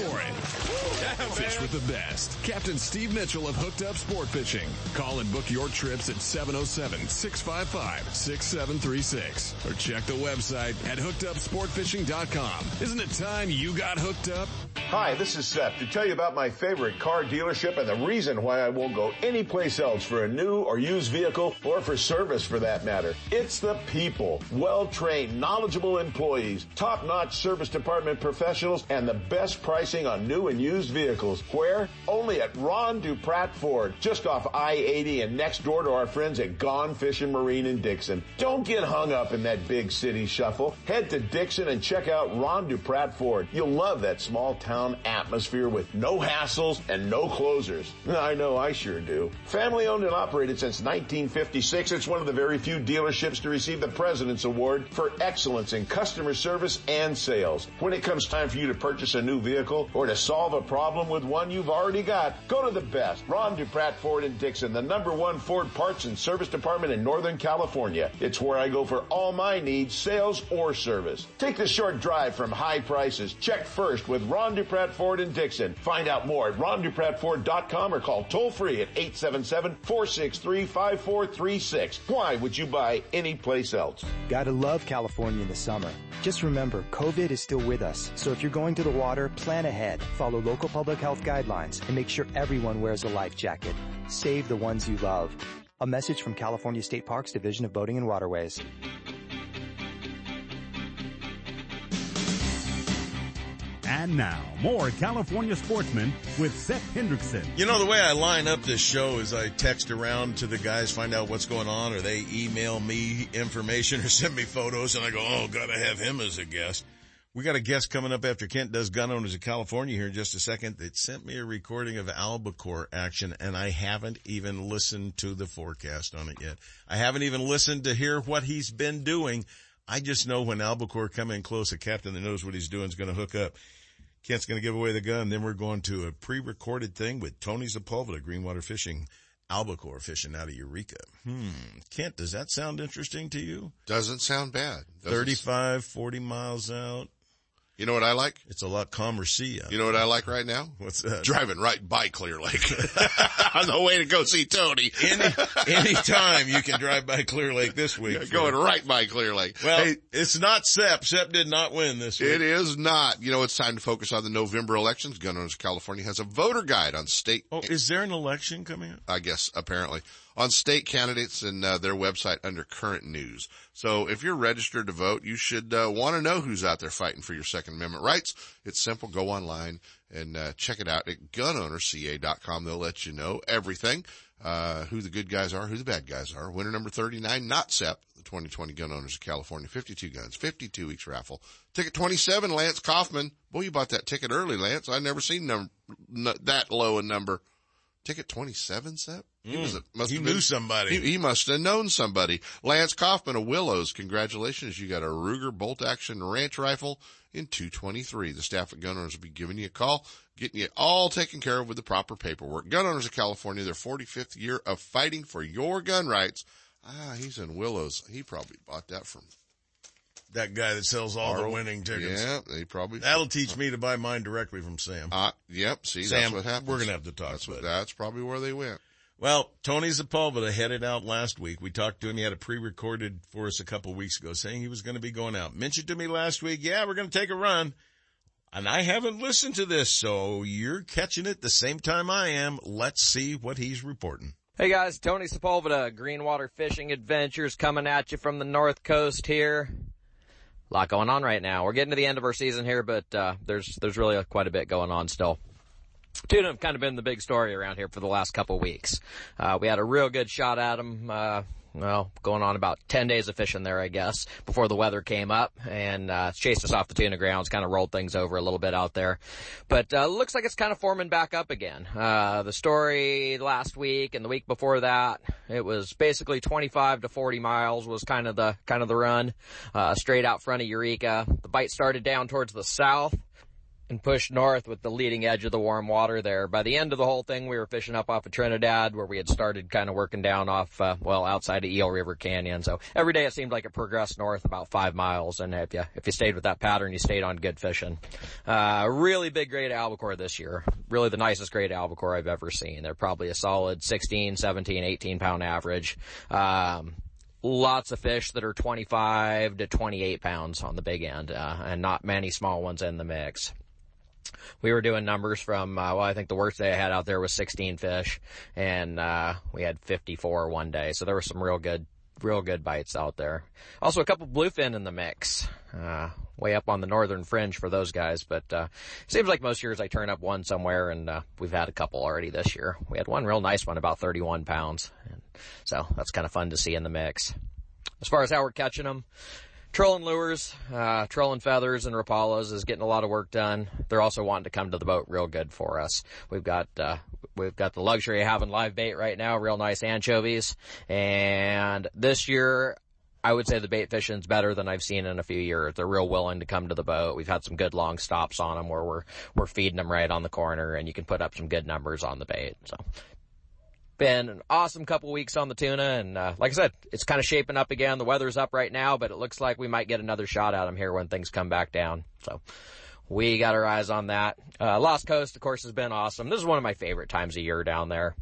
for it. Fish with the best. Captain Steve Mitchell of Hooked Up Sport Fishing. Call and book your trips at 707-655-6736 or check the website at hookedupsportfishing.com. Isn't it time you got hooked up? Hi, this is Seth to tell you about my favorite car dealership and the reason why I won't go anyplace else for a new or used vehicle or for service for that matter. It's the people. Well-trained, knowledgeable employees, top-notch service department professionals, and the best pricing on new and used vehicles. Where? Only at Ron Dupratt Ford, just off I-80 and next door to our friends at Gone Fishing Marine in Dixon. Don't get hung up in that big city shuffle. Head to Dixon and check out Ron Dupratt Ford. You'll love that small town atmosphere with no hassles and no closers. <laughs> I know I sure do. Family owned and operated since 1956, it's one of the very few dealerships to receive the President's Award for excellence in customer service and sales. When it comes time for you to purchase a new vehicle or to solve a problem with one you've already got, go to the best. Ron Dupratt Ford in Dixon, the number one Ford parts and service department in Northern California. It's where I go for all my needs, sales or service. Take the short drive from high prices. Check first with Ron Dupratt Ford in Dixon. Find out more at rondupratford.com or call toll free at 877-463-5436. Why would you buy any place else? Gotta love California in the summer. Just remember, COVID is still with us. So if you're going to the water, plan ahead, follow local public health guidelines, and make sure everyone wears a life jacket. Save the ones you love. A message from California State Parks Division of Boating and Waterways. And now, more California sportsmen with Seth Hendrickson. You know, the way I line up this show is I text around to the guys, find out what's going on, or they email me information <laughs> or send me photos, and I go, oh, gotta have him as a guest. We got a guest coming up after Kent does Gun Owners of California here in just a second that sent me a recording of albacore action, and I haven't even listened to the forecast on it yet. I haven't even listened to hear what he's been doing. I just know when albacore come in close, a captain that knows what he's doing is going to hook up. Kent's going to give away the gun. Then we're going to a pre-recorded thing with Tony Sepulveda, Greenwater Fishing, albacore fishing out of Eureka. Hmm. Kent, does that sound interesting to you? Doesn't sound bad. Doesn't 35, 40 miles out. You know what I like? It's a lot calmer sea. You know what I like right now? What's that? Driving right by Clear Lake <laughs> on the way to go see Tony. Any anytime you can drive by Clear Lake this week. Yeah, going right by Clear Lake. Well, Hey, it's not Sep. Sep did not win this week. it is not. You know, it's time to focus on the November elections. Gun Owners of California has a voter guide on state. Oh, is there an election coming up? I guess apparently on state candidates and uh, their website under current news. So if you're registered to vote, you should uh, want to know who's out there fighting for your Second Amendment rights. It's simple. Go online and uh, check it out at gunownerca.com. They'll let you know everything, uh, who the good guys are, who the bad guys are. Winner number 39, not SEP, the 2020 Gun Owners of California, 52 guns, 52 weeks raffle. Ticket 27, Lance Kaufman. Boy, you bought that ticket early, Lance. I never seen num- n- that low a number. Ticket 27, Sep? He was a, must he have knew been- somebody. He, he must have known somebody. Lance Kaufman of Willows, congratulations. You got a Ruger bolt action ranch rifle in 223. The staff at Gun Owners will be giving you a call, getting you all taken care of with the proper paperwork. Gun Owners of California, their 45th year of fighting for your gun rights. Ah, he's in Willows. He probably bought that from That guy that sells all the winning tickets. Yeah, they probably. That'll teach me to buy mine directly from Sam. Uh, yep. See, Sam, that's what happens. we're gonna have to talk That's, what, about it. that's probably where they went. Well, Tony Sepulveda headed out last week. We talked to him. He had a pre-recorded for us a couple weeks ago saying he was going to be going out. Mentioned to me last week, yeah, we're going to take a run. And I haven't listened to this, so you're catching it the same time I am. Let's see what he's reporting. Hey guys, Tony Sepulveda, Greenwater Fishing Adventures coming at you from the North Coast here. A lot going on right now. We're getting to the end of our season here, but uh, there's there's really a, quite a bit going on still. Tuna have kind of been the big story around here for the last couple weeks. Uh, we had a real good shot at them, uh, well, going on about 10 days of fishing there, I guess, before the weather came up and, uh, chased us off the tuna grounds, kind of rolled things over a little bit out there. But, uh, looks like it's kind of forming back up again. Uh, the story last week and the week before that, it was basically 25 to 40 miles was kind of the, kind of the run, uh, straight out front of Eureka. The bite started down towards the south and pushed north with the leading edge of the warm water there. By the end of the whole thing, we were fishing up off of Trinidad where we had started kind of working down off, uh, well, outside of Eel River Canyon. So every day it seemed like it progressed north about five miles. And if you, if you stayed with that pattern, you stayed on good fishing. Uh, really big grade albacore this year. Really the nicest grade albacore I've ever seen. They're probably a solid 16, 17, 18 pound average. Um, lots of fish that are 25 to 28 pounds on the big end, uh, and not many small ones in the mix we were doing numbers from, uh, well, I think the worst day I had out there was 16 fish and, uh, we had 54 one day. So there were some real good, real good bites out there. Also a couple bluefin in the mix, uh, way up on the northern fringe for those guys. But, uh, seems like most years I turn up one somewhere and, uh, we've had a couple already this year. We had one real nice one, about 31 pounds. And so that's kind of fun to see in the mix. As far as how we're catching them, Trolling lures, uh, trolling feathers and rapalas is getting a lot of work done. They're also wanting to come to the boat real good for us. We've got, uh, we've got the luxury of having live bait right now, real nice anchovies. And this year, I would say the bait fishing's better than I've seen in a few years. They're real willing to come to the boat. We've had some good long stops on them where we're, we're feeding them right on the corner and you can put up some good numbers on the bait. So been an awesome couple weeks on the tuna, and uh, like I said, it's kind of shaping up again. The weather's up right now, but it looks like we might get another shot at them here when things come back down. So we got our eyes on that. Uh, Lost Coast, of course, has been awesome. This is one of my favorite times of year down there.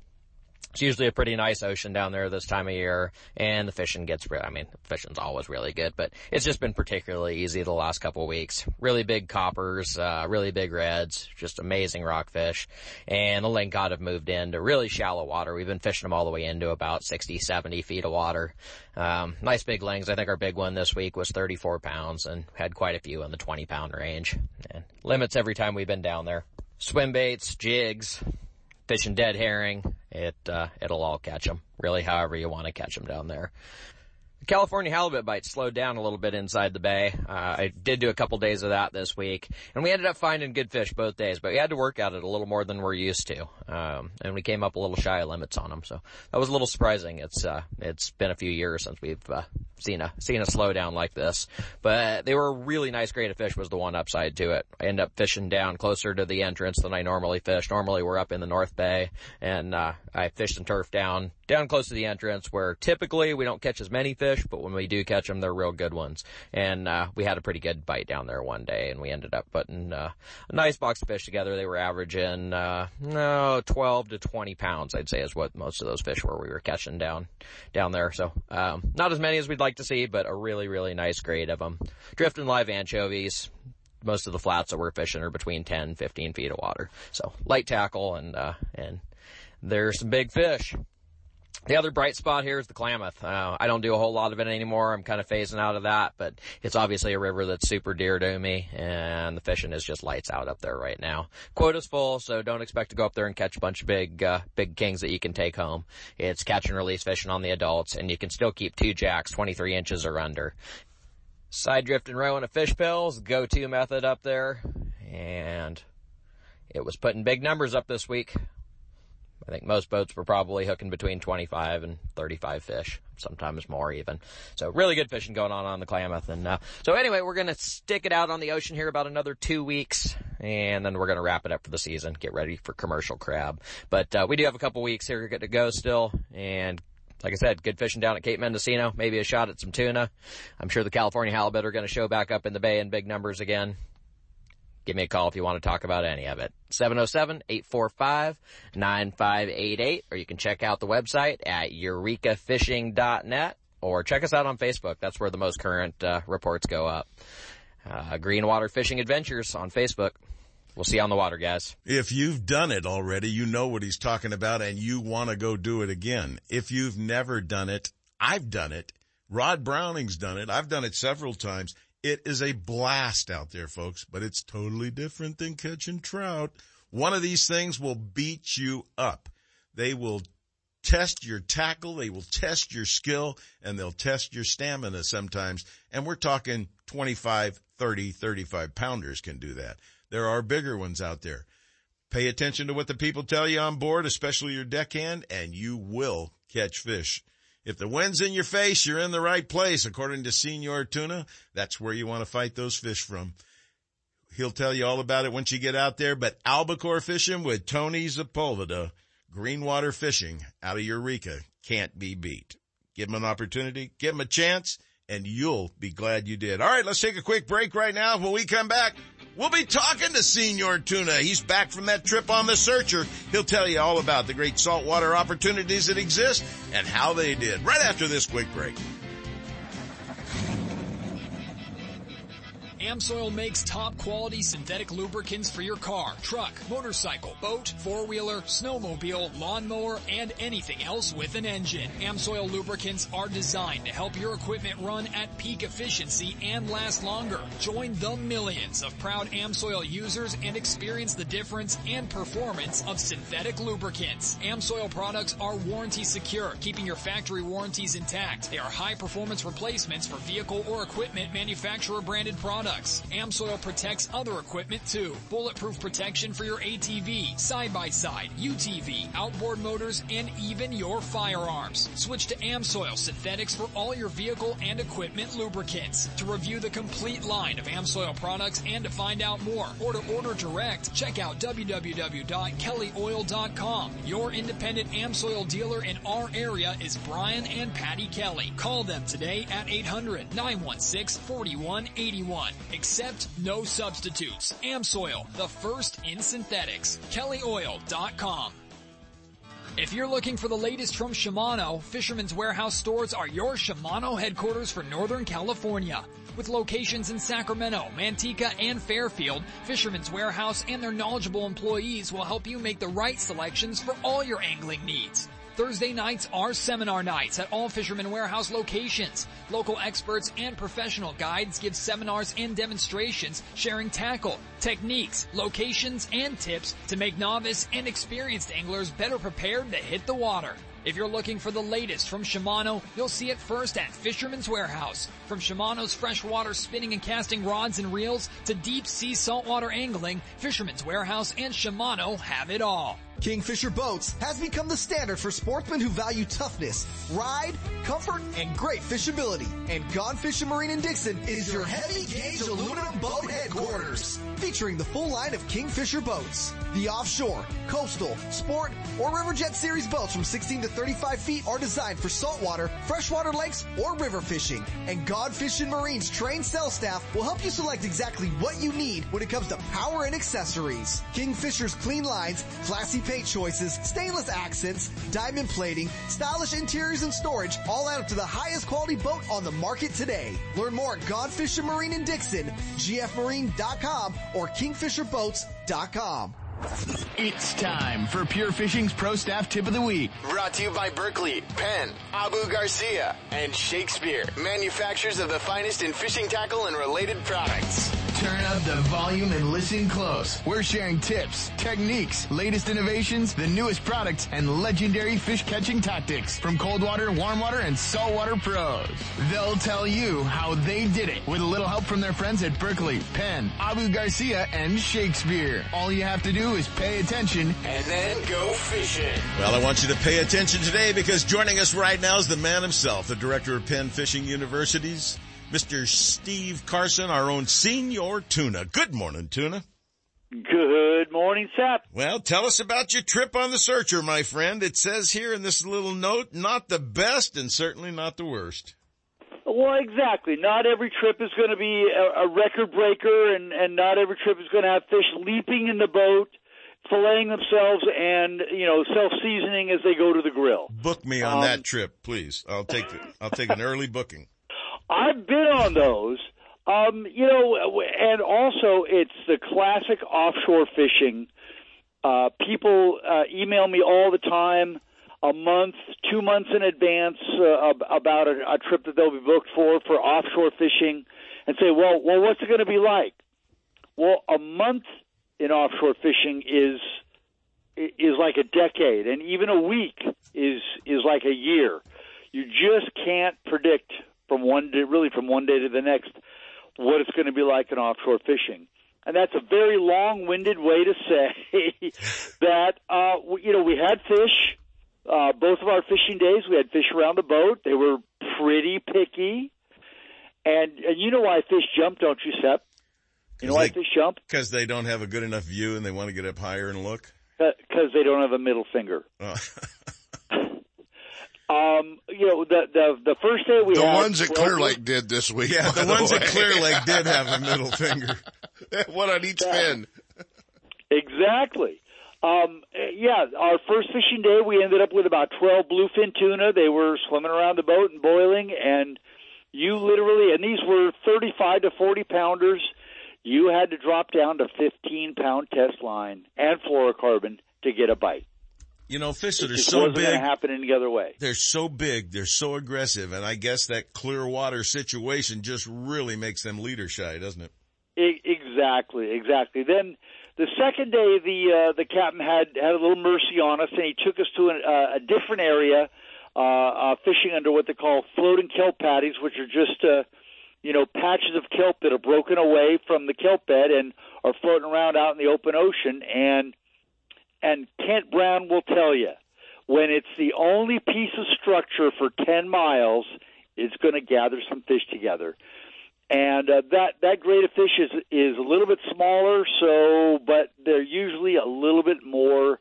It's usually a pretty nice ocean down there this time of year, and the fishing gets, I mean, fishing's always really good, but it's just been particularly easy the last couple of weeks. Really big coppers, uh, really big reds, just amazing rockfish, and the lingcod have moved into really shallow water. We've been fishing them all the way into about 60, 70 feet of water. Um, nice big lings. I think our big one this week was 34 pounds and had quite a few in the 20 pound range. And limits every time we've been down there. Swim baits, jigs, fishing dead herring, it uh, it'll all catch them. Really, however you want to catch them down there. The California halibut bite slowed down a little bit inside the bay. Uh, I did do a couple days of that this week, and we ended up finding good fish both days, but we had to work at it a little more than we're used to. Um, and we came up a little shy of limits on them, so that was a little surprising. It's uh, it's been a few years since we've uh, seen a seen a slowdown like this, but they were really nice grade of fish. Was the one upside to it. I ended up fishing down closer to the entrance than I normally fish. Normally we're up in the North Bay, and uh, I fished and turf down down close to the entrance where typically we don't catch as many fish, but when we do catch them, they're real good ones. And, uh, we had a pretty good bite down there one day and we ended up putting, uh, a nice box of fish together. They were averaging, uh, no, 12 to 20 pounds, I'd say is what most of those fish were we were catching down, down there. So, um, not as many as we'd like to see, but a really, really nice grade of them. Drifting live anchovies, most of the flats that we're fishing are between 10, 15 feet of water. So light tackle and, uh, and there's some big fish. The other bright spot here is the Klamath. Uh, I don't do a whole lot of it anymore. I'm kind of phasing out of that, but it's obviously a river that's super dear to me, and the fishing is just lights out up there right now. Quota's full, so don't expect to go up there and catch a bunch of big, uh, big kings that you can take home. It's catch and release fishing on the adults, and you can still keep two jacks 23 inches or under. Side drift and rowing a fish pills, go-to method up there, and it was putting big numbers up this week. I think most boats were probably hooking between 25 and 35 fish, sometimes more even. So really good fishing going on on the Klamath. And uh, so anyway, we're gonna stick it out on the ocean here about another two weeks, and then we're gonna wrap it up for the season, get ready for commercial crab. But uh, we do have a couple weeks here to go still, and like I said, good fishing down at Cape Mendocino, maybe a shot at some tuna. I'm sure the California halibut are going to show back up in the bay in big numbers again Give me a call if you want to talk about any of it. 707-845-9588 or you can check out the website at eurekafishing.net or check us out on Facebook. That's where the most current uh, reports go up. Uh, Green Water Fishing Adventures on Facebook. We'll see you on the water, guys. If you've done it already, you know what he's talking about and you want to go do it again. If you've never done it, I've done it. Rod Browning's done it. I've done it several times. It is a blast out there, folks, but it's totally different than catching trout. One of these things will beat you up. They will test your tackle. They will test your skill and they'll test your stamina sometimes. And we're talking 25, 30, 35 pounders can do that. There are bigger ones out there. Pay attention to what the people tell you on board, especially your deckhand, and you will catch fish. If the wind's in your face, you're in the right place. According to Senor Tuna, that's where you want to fight those fish from. He'll tell you all about it once you get out there, but albacore fishing with Tony Sepulveda, greenwater fishing out of Eureka can't be beat. Give him an opportunity, give him a chance, and you'll be glad you did. All right, let's take a quick break right now. When we come back, We'll be talking to Senor Tuna. He's back from that trip on the Searcher. He'll tell you all about the great saltwater opportunities that exist and how they did right after this quick break. Amsoil makes top quality synthetic lubricants for your car, truck, motorcycle, boat, four-wheeler, snowmobile, lawnmower, and anything else with an engine. Amsoil lubricants are designed to help your equipment run at peak efficiency and last longer. Join the millions of proud Amsoil users and experience the difference and performance of synthetic lubricants. Amsoil products are warranty secure, keeping your factory warranties intact. They are high performance replacements for vehicle or equipment manufacturer branded products products. Amsoil protects other equipment too. Bulletproof protection for your ATV, side-by-side, UTV, outboard motors, and even your firearms. Switch to Amsoil Synthetics for all your vehicle and equipment lubricants. To review the complete line of Amsoil products and to find out more or to order direct, check out www.kellyoil.com. Your independent Amsoil dealer in our area is Brian and Patty Kelly. Call them today at 800 916 4181. Accept no substitutes. Amsoil, the first in synthetics. KellyOil.com. If you're looking for the latest from Shimano, Fisherman's Warehouse stores are your Shimano headquarters for Northern California. With locations in Sacramento, Manteca, and Fairfield, Fisherman's Warehouse and their knowledgeable employees will help you make the right selections for all your angling needs. Thursday nights are seminar nights at all Fisherman Warehouse locations. Local experts and professional guides give seminars and demonstrations sharing tackle, techniques, locations, and tips to make novice and experienced anglers better prepared to hit the water. If you're looking for the latest from Shimano, you'll see it first at Fisherman's Warehouse. From Shimano's freshwater spinning and casting rods and reels to deep sea saltwater angling, Fisherman's Warehouse and Shimano have it all. Kingfisher Boats has become the standard for sportsmen who value toughness, ride, comfort, and great fishability. And Gone Fishing Marine in Dixon is your heavy gauge aluminum boat headquarters. Featuring the full line of Kingfisher boats. The offshore, coastal, sport, or riverjet series boats from 16 to 35 feet are designed for saltwater, freshwater lakes, or river fishing. And Gone Fishing Marine's trained sales staff will help you select exactly what you need when it comes to power and accessories. Kingfisher's clean lines, classy paint choices, stainless accents, diamond plating, stylish interiors and storage all add up to the highest quality boat on the market today. Learn more at Gone Fishing Marine in Dixon, gfmarine.com or kingfisherboats.com. It's time for Pure Fishing's Pro Staff Tip of the Week. Brought to you by Berkley, Penn, Abu Garcia, and Shakespeare, manufacturers of the finest in fishing tackle and related products. Turn up the volume and listen close. We're sharing tips, techniques, latest innovations, the newest products, and legendary fish catching tactics from cold water, warm water, and saltwater pros. They'll tell you how they did it with a little help from their friends at Berkley, Penn, Abu Garcia, and Shakespeare. All you have to do is pay attention and then go fishing. Well, I want you to pay attention today because joining us right now is the man himself, the director of Penn Fishing Universities, Mr. Steve Carson, our own Senor Tuna. Good morning, Tuna. Good morning, Seth. Well, tell us about your trip on the Searcher, my friend. It says here in this little note, not the best and certainly not the worst. Well, exactly. Not every trip is going to be a, a record breaker, and and not every trip is going to have fish leaping in the boat, filleting themselves, and you know self seasoning as they go to the grill. Book me on Um, that trip, please. I'll take the, I'll take an early booking. I've been on those. Um, you know, and also it's the classic offshore fishing. Uh, people uh, email me all the time, a month, two months in advance, uh, about a, a trip that they'll be booked for for offshore fishing, and say, "Well, well, what's it going to be like?" Well, a month in offshore fishing is is like a decade, and even a week is is like a year. You just can't predict from one day, really from one day to the next, what it's going to be like in offshore fishing. And that's a very long-winded way to say <laughs> that uh, you know we had fish. Uh, both of our fishing days, we had fish around the boat. They were pretty picky, and, and you know why fish jump, don't you, Sep? You know why fish jump? Because they don't have a good enough view and they want to get up higher and look. Because they don't have a middle finger. Oh. <laughs> Um, you know, the the the first day we The had ones that 12 Clear Lake did this week. Yeah, <laughs> by the ones way. at Clear Lake did have a middle <laughs> finger. <laughs> One on each fin. Exactly. Um, yeah, our first fishing day, we ended up with about 12 bluefin tuna. They were swimming around the boat and boiling, and you literally, and these were 35 to 40 pounders. You had to drop down to 15 pound test line and fluorocarbon to get a bite. You know, fish that are so wasn't big. going to happen any other way. They're so big, they're so aggressive, and I guess that clear water situation just really makes them leader shy, doesn't it? Exactly, exactly. Then the second day, the uh, the captain had had a little mercy on us, and he took us to an, uh, a different area, uh, uh, fishing under what they call floating kelp patties, which are just uh, you know patches of kelp that are broken away from the kelp bed and are floating around out in the open ocean. And and Kent Brown will tell you when it's the only piece of structure for ten miles, it's going to gather some fish together and uh, that that grade of fish is is a little bit smaller. So, but they're usually a little bit more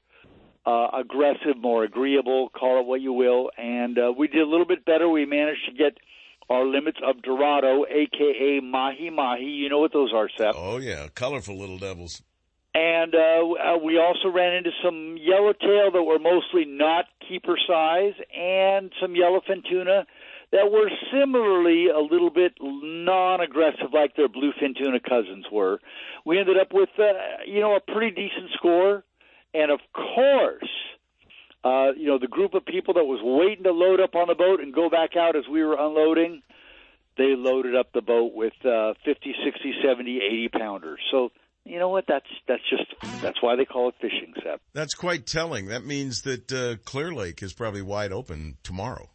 uh, aggressive, more agreeable. Call it what you will. And uh, we did a little bit better. We managed to get our limits of Dorado, aka mahi mahi. You know what those are, Seth. Oh yeah, colorful little devils. And uh, uh, we also ran into some yellowtail that were mostly not keeper size, and some yellowfin tuna that were similarly a little bit non-aggressive, like their bluefin tuna cousins were. We ended up with, uh, you know, a pretty decent score, and of course, uh, you know, the group of people that was waiting to load up on the boat and go back out as we were unloading, they loaded up the boat with uh, 50, 60, 70, 80 pounders. So you know what? That's that's just that's why they call it fishing, Sep. That's quite telling. That means that uh, Clear Lake is probably wide open tomorrow.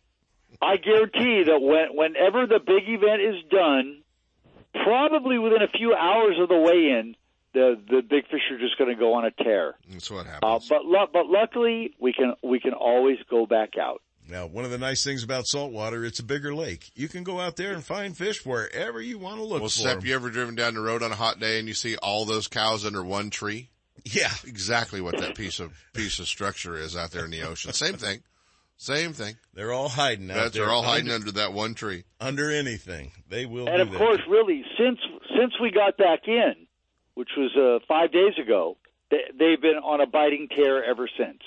I guarantee that when whenever the big event is done, probably within a few hours of the weigh-in, the the big fish are just going to go on a tear. That's what happens. Uh, but lu- but luckily, we can we can always go back out. Now, one of the nice things about saltwater, it's a bigger lake. You can go out there and find fish wherever you want to look Well, for Sep, 'em. you ever driven down the road on a hot day and you see all those cows under one tree? Yeah. Exactly what that piece of piece of structure is out there in the ocean. Same thing. Same thing. They're all hiding out That's there. they're all hiding under, under that one tree. under anything. They will. And do of that. course, really, since since we got back in, which was uh, five days ago, they, they've been on a biting tear ever since.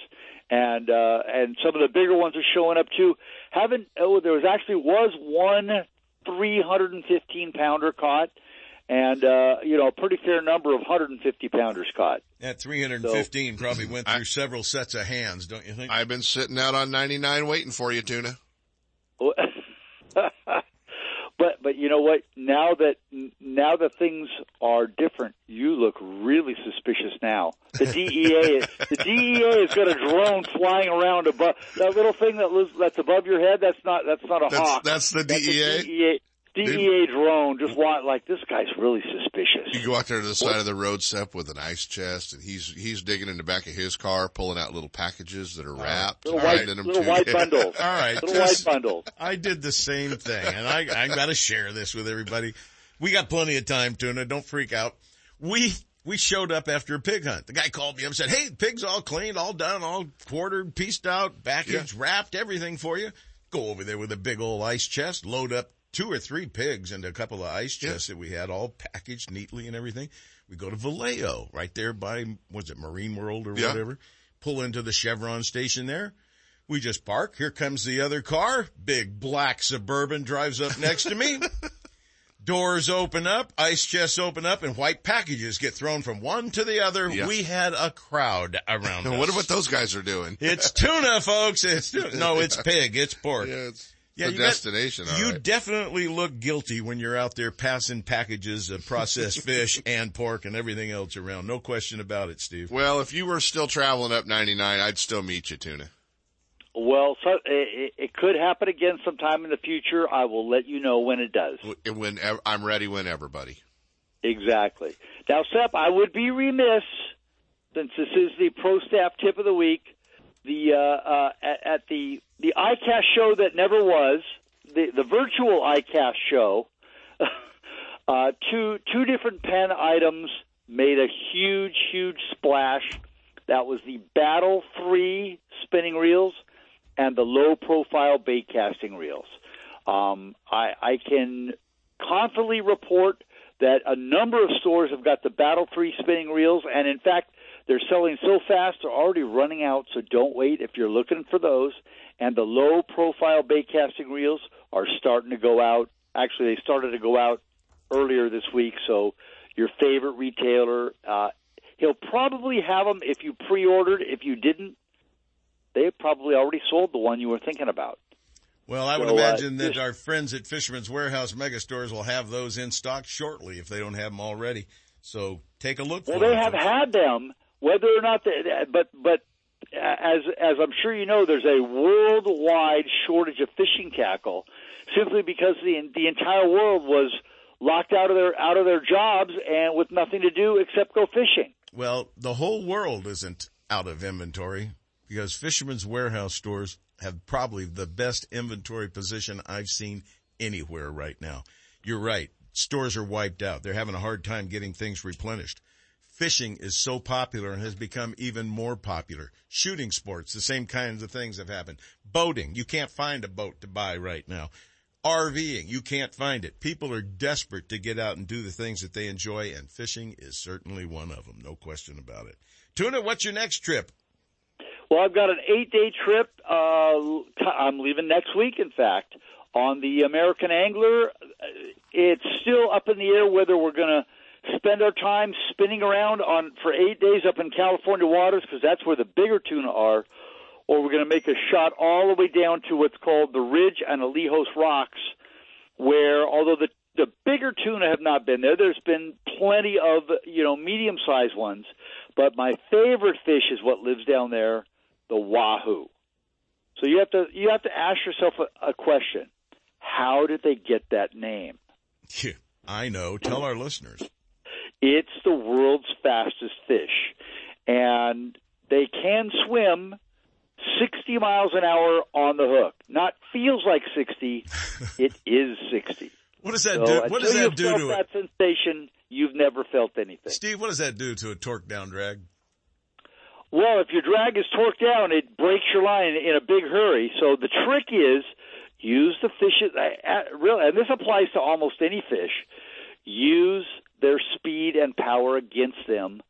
And uh, and some of the bigger ones are showing up too. Haven't oh, there was actually was one 315 pounder caught, and uh, you know a pretty fair number of 150 pounders caught. that 315 probably went through several sets of hands, don't you think? I've been sitting out on 99 waiting for you, tuna. <laughs> but but you know what? Now that now that things are different, you look really suspicious now. The DEA <laughs> the DEA has got a drone flying around above that little thing that lives, that's above your head. That's not that's not a That's- hawk. that's the a DEA? DEA, DEA drone. Just want like this guy's really suspicious. You go out there to the side of the road, Sep, with an ice chest, and he's he's digging in the back of his car, pulling out little packages that are uh, wrapped, Little white- them little to white bundles. <laughs> All right. Little white bundles. I did the same thing, and I I got to share this with everybody. We got plenty of time, Tuna. Don't freak out. We we showed up after a pig hunt. The guy called me up and said, "Hey, pig's all cleaned, all done, all quartered, pieced out, packaged, wrapped, everything for you." Go over there with a big old ice chest, load up two or three pigs and a couple of ice chests that we had all packaged neatly and everything. We go to Vallejo, right there by, was it Marine World or Yeah. whatever? Pull into the Chevron station there. We just park. Here comes the other car. Big black Suburban drives up next to me. <laughs> Doors open up, ice chests open up, and white packages get thrown from one to the other. Yeah. We had a crowd around <laughs> us. What what those guys are doing? It's tuna, folks. It's <laughs> tuna. No, it's pig. It's pork. Yeah, it's Yeah, the you got- destination. you right. definitely look guilty when you're out there passing packages of processed <laughs> fish and pork and everything else around. No question about it, Steve. well, if you were still traveling up 99, I'd still meet you, Tuna. Well, so, it, it could happen again sometime in the future. I will let you know when it does. When I'm ready, whenever, buddy. Exactly. Now, Sep, I would be remiss since this is the pro staff tip of the week. The uh, uh, at, at the the ICAST show that never was the the virtual ICAST show. <laughs> uh, two two different Penn items made a huge huge splash. That was the Battle Three spinning reels and the low profile bait casting reels. Um, I, I can confidently report that a number of stores have got the Battle 3 spinning reels, and in fact, they're selling so fast they're already running out, so don't wait if you're looking for those. And the low profile bait casting reels are starting to go out. Actually, they started to go out earlier this week, so your favorite retailer, uh, he'll probably have them if you pre ordered. If you didn't, they probably already sold the one you were thinking about. Well, I would So, uh, imagine that just- our friends at Fisherman's Warehouse Mega Stores will have those in stock shortly if they don't have them already. So take a look. Well, they them. have had them, whether or not they, but but uh, as as I'm sure you know, there's a worldwide shortage of fishing tackle, simply because the the entire world was locked out of their out of their jobs and with nothing to do except go fishing. Well, the whole world isn't out of inventory because Fisherman's Warehouse stores have probably the best inventory position I've seen anywhere right now. You're right. Stores are wiped out. They're having a hard time getting things replenished. Fishing is so popular and has become even more popular. Shooting sports, the same kinds of things have happened. Boating, you can't find a boat to buy right now. RVing, you can't find it. People are desperate to get out and do the things that they enjoy, and fishing is certainly one of them. No question about it. Tuna, what's your next trip? Well, I've got an eight day trip. Uh, I'm leaving next week, in fact, on the American Angler. It's still up in the air whether we're going to spend our time spinning around on for eight days up in California waters because that's where the bigger tuna are, or we're going to make a shot all the way down to what's called the Ridge and Alijos Rocks, where although the the bigger tuna have not been there, there's been plenty of you know medium sized ones, but my favorite fish is what lives down there, the wahoo. So you have to you have to ask yourself a, a question: How did they get that name? Yeah, <laughs> I know. Tell our listeners. It's the world's fastest fish, and they can swim 60 miles an hour on the hook. Not feels like 60, <laughs> it is 60. What does that So do? What does that do to that it? sensation? You've never felt anything. Steve, what does that do to a torque down drag? Well, if your drag is torqued down, it breaks your line in a big hurry. So the trick is use the fish. uh, uh, Really, and this applies to almost any fish. Use their speed and power against them.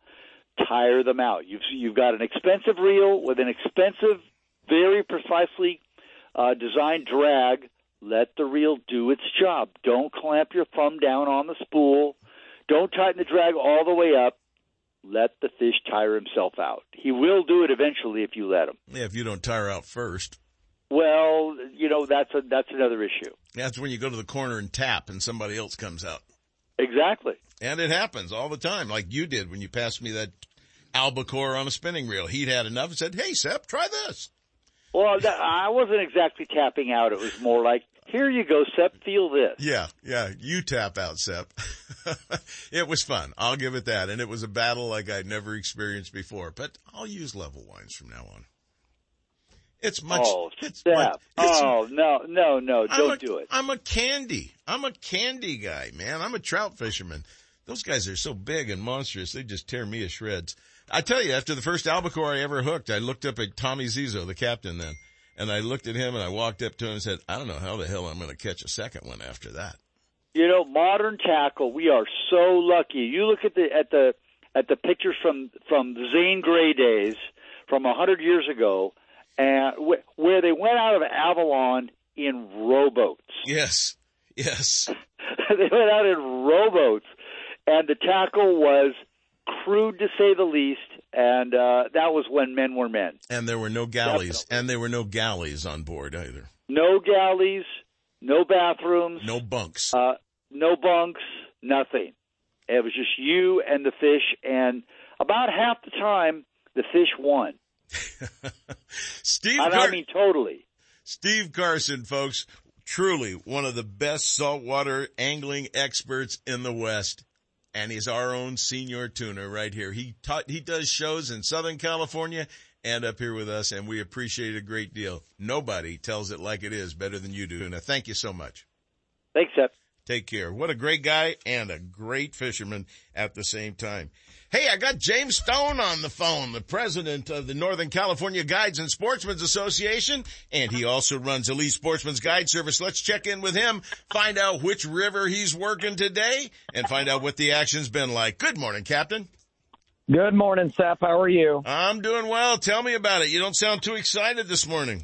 Tire them out. You've you've got an expensive reel with an expensive, very precisely uh, designed drag. Let the reel do its job. Don't clamp your thumb down on the spool. Don't tighten the drag all the way up let the fish tire himself out. He will do it eventually if you let him. Yeah, if you don't tire out first. Well, you know that's a that's another issue. That's when you go to the corner and tap and somebody else comes out. Exactly. And it happens all the time, like you did when you passed me that albacore on a spinning reel. He'd had enough and said, Hey, Sep, try this. Well, that, I wasn't exactly tapping out. It was more like, "Here you go, Sep. Feel this." Yeah, yeah, you tap out, Sep. <laughs> it was fun. I'll give it that. And it was a battle like I'd never experienced before, but I'll use level winds from now on. It's much, oh, it's Sep. much, it's- oh no, no, no! I'm Don't a- do it. I'm a candy. I'm a candy guy, man. I'm a trout fisherman. Those guys are so big and monstrous, they just tear me to shreds. I tell you, after the first albacore I ever hooked, I looked up at Tommy Zizo, the captain then, And I looked at him and I walked up to him and said, I don't know how the hell I'm going to catch a second one after that. You know, modern tackle, we are so lucky. You look at the at the at the pictures from from Zane Grey days from a hundred years ago, and wh- where they went out of Avalon in rowboats. Yes, yes. <laughs> they went out in rowboats, and the tackle was crude to say the least. And uh, that was when men were men. And there were no galleys, and there were no galleys on board either. No galleys, no bathrooms, No bunks. uh, no bunks, nothing. It was just you and the fish, and about half the time the fish won. <laughs> Steve And Car- I mean totally. Steve Carson, folks, truly one of the best saltwater angling experts in the West. And he's our own Senor Tuna right here. He taught, he does shows in Southern California and up here with us, and we appreciate it a great deal. Nobody tells it like it is better than you do. Now, thank you so much. Thanks, Seth. Take care. What a great guy and a great fisherman at the same time. Hey, I got James Stone on the phone, the president of the Northern California Guides and Sportsmen's Association, and he also runs Elite Sportsman's Guide Service. Let's check in with him, find out which river he's working today, and find out what the action's been like. Good morning, Captain. Good morning, Seth. How are you? I'm doing well. Tell me about it. You don't sound too excited this morning.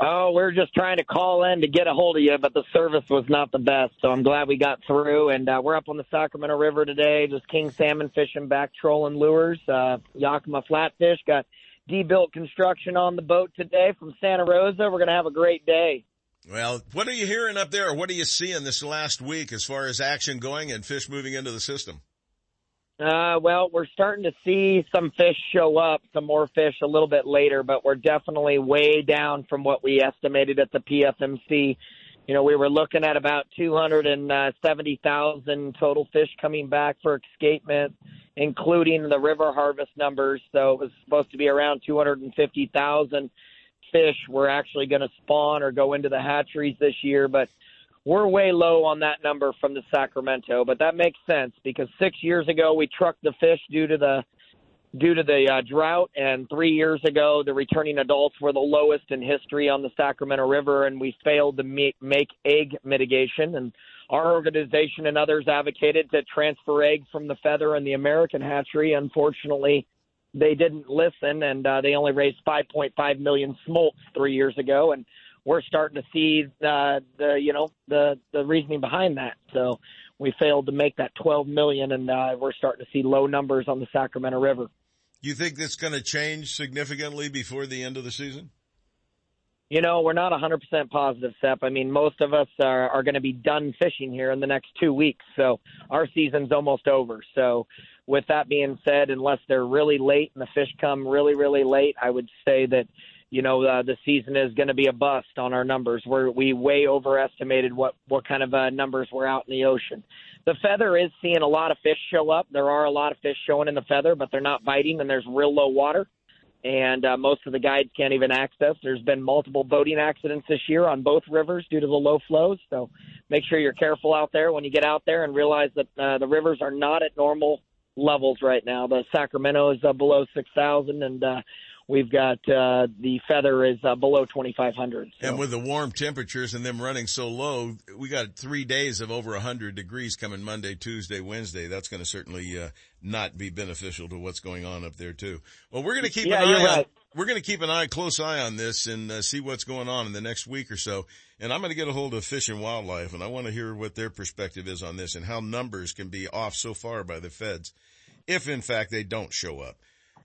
Oh, we're just trying to call in to get a hold of you, but the service was not the best. So I'm glad we got through. And uh, we're up on the Sacramento River today, just king salmon fishing, back trolling lures. Uh, Yakima flatfish got D-built construction on the boat today from Santa Rosa. We're going to have a great day. Well, what are you hearing up there, what are you seeing this last week as far as action going and fish moving into the system? Uh, well, we're starting to see some fish show up, some more fish a little bit later, but we're definitely way down from what we estimated at the PFMC. You know, we were looking at about 270,000 total fish coming back for escapement, including the river harvest numbers. So it was supposed to be around 250,000 fish were actually going to spawn or go into the hatcheries this year, but we're way low on that number from the Sacramento, but that makes sense because six years ago we trucked the fish due to the due to the uh, drought, and three years ago the returning adults were the lowest in history on the Sacramento River, and we failed to make, egg mitigation. And our organization and others advocated to transfer eggs from the feather and the American hatchery. Unfortunately, they didn't listen, and uh, they only raised 5.5 million smolts three years ago, and we're starting to see uh, the you know the the reasoning behind that. So we failed to make that 12 million, and uh, we're starting to see low numbers on the Sacramento River. You think that's going to change significantly before the end of the season? You know, we're not 100% positive, Sep. I mean, most of us are, are going to be done fishing here in the next two weeks. So our season's almost over. So with that being said, unless they're really late and the fish come really, really late, I would say that, you know, uh, the season is going to be a bust on our numbers. We're, we way overestimated what, what kind of uh, numbers were out in the ocean. The feather is seeing a lot of fish show up. There are a lot of fish showing in the feather, but they're not biting and there's real low water and uh, most of the guides can't even access. There's been multiple boating accidents this year on both rivers due to the low flows. So make sure you're careful out there when you get out there and realize that uh, the rivers are not at normal levels right now. The Sacramento is uh, below 6,000 and uh, we've got uh, the feather is uh, below 2,500. So. And with the warm temperatures and them running so low, we got three days of over 100 degrees coming Monday, Tuesday, Wednesday. That's going to certainly uh, not be beneficial to what's going on up there too. Well, we're going to keep Yeah, an eye on, we're going to keep an eye, close eye on this and uh, see what's going on in the next week or so. And I'm going to get a hold of Fish and Wildlife and I want to hear what their perspective is on this and how numbers can be off so far by the feds if in fact they don't show up.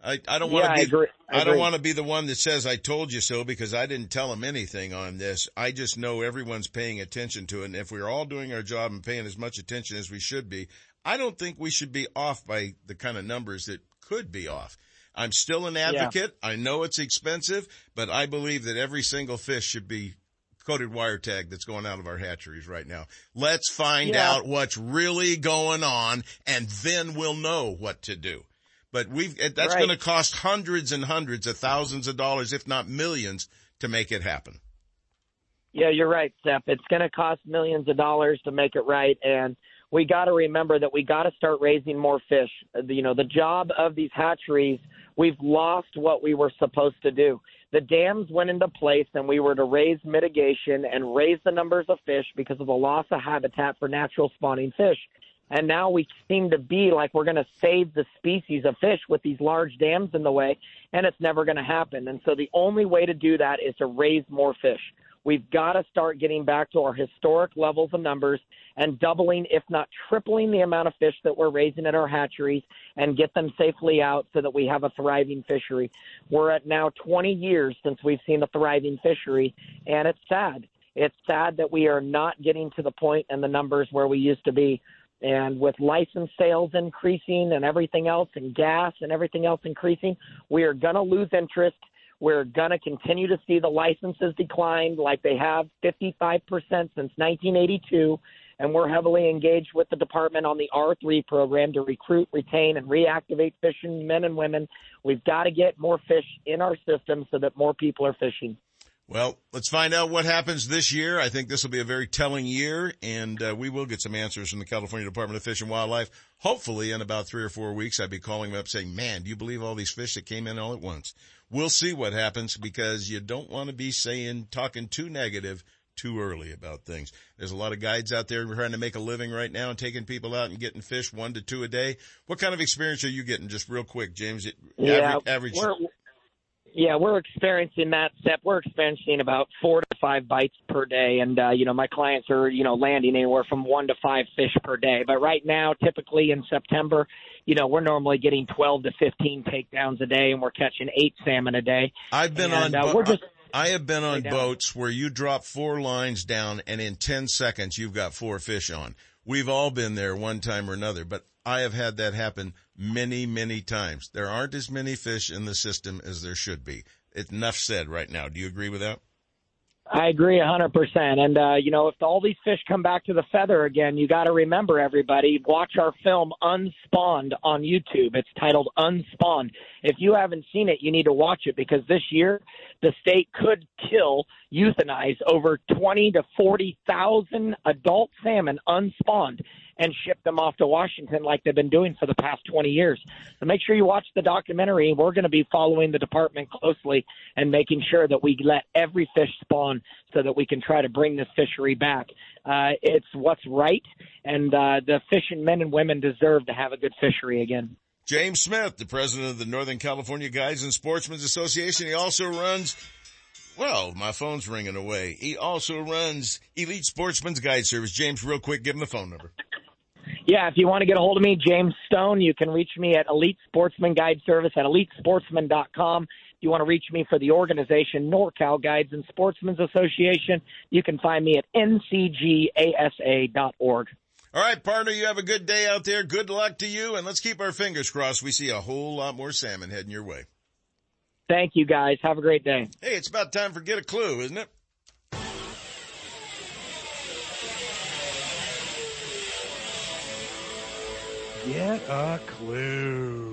I, I don't want Yeah, I to be, agree. I I don't want to be the one that says I told you so because I didn't tell them anything on this. I just know everyone's paying attention to it. And if we're all doing our job and paying as much attention as we should be, I don't think we should be off by the kind of numbers that could be off. I'm still an advocate. I know it's expensive, but I believe that every single fish should be coded wire tag that's going out of our hatcheries right now. Let's find Yeah. out what's really going on and then we'll know what to do. But we've, that's Right. going to cost hundreds and hundreds of thousands of dollars, if not millions, to make it happen. Yeah, you're right, Steph. It's going to cost millions of dollars to make it right, and we got to remember that we got to start raising more fish. You know, the job of these hatcheries We've lost what we were supposed to do. The dams went into place and we were to raise mitigation and raise the numbers of fish because of the loss of habitat for natural spawning fish. And now we seem to be like we're going to save the species of fish with these large dams in the way, and it's never going to happen. And so the only way to do that is to raise more fish. We've got to start getting back to our historic levels of numbers and doubling, if not tripling, the amount of fish that we're raising at our hatcheries and get them safely out so that we have a thriving fishery. We're at now 20 years since we've seen a thriving fishery, and it's sad. It's sad that we are not getting to the point and the numbers where we used to be. And with license sales increasing and everything else, and gas and everything else increasing, we are going to lose interest we're going to continue to see the licenses decline like they have 55% since 1982. And we're heavily engaged with the department on the R3 program to recruit, retain, and reactivate fishing men and women. We've got to get more fish in our system so that more people are fishing. Well, let's find out what happens this year. I think this will be a very telling year, and uh, we will get some answers from the California Department of Fish and Wildlife. Hopefully, in about three or four weeks, I'd be calling them up saying, "Man, do you believe all these fish that came in all at once?" We'll see what happens because you don't want to be saying, talking too negative too early about things. There's a lot of guides out there trying to make a living right now and taking people out and getting fish one to two a day. What kind of experience are you getting? Just real quick, James. Yeah, average. We're, yeah, we're experiencing that step. We're experiencing about four to five bites per day, and uh, you know my clients are you know landing anywhere from one to five fish per day. But right now, typically in September, you know we're normally getting twelve to fifteen takedowns a day, and we're catching eight salmon a day. I've been and, on. Uh, we're just I have been on boats where you drop four lines down, and in ten seconds you've got four fish on. We've all been there one time or another, but I have had that happen many, many times. There aren't as many fish in the system as there should be. It's enough said right now. Do you agree with that? I agree a hundred percent. And uh, you know, if all these fish come back to the feather again, you got to remember, everybody, watch our film Unspawned on YouTube. It's titled Unspawned. If you haven't seen it, you need to watch it because this year the state could kill, euthanize over twenty to forty thousand adult salmon unspawned and ship them off to Washington like they've been doing for the past 20 years. So make sure you watch the documentary. We're going to be following the department closely and making sure that we let every fish spawn so that we can try to bring this fishery back. Uh, it's what's right, and uh, the fishing men and women deserve to have a good fishery again. James Smith, the president of the Northern California Guides and Sportsmen's Association. He also runs well, my phone's ringing away. He also runs Elite Sportsman's Guide Service. James, real quick, give him the phone number. Yeah, if you want to get a hold of me, James Stone, you can reach me at Elite Sportsman Guide Service at elitesportsman.com. If you want to reach me for the organization NorCal Guides and Sportsmen's Association, you can find me at ncgasa.org. All right, partner, you have a good day out there. Good luck to you, and let's keep our fingers crossed. We see a whole lot more salmon heading your way. Thank you, guys. Have a great day. Hey, it's about time for Get a Clue, isn't it? Get a clue.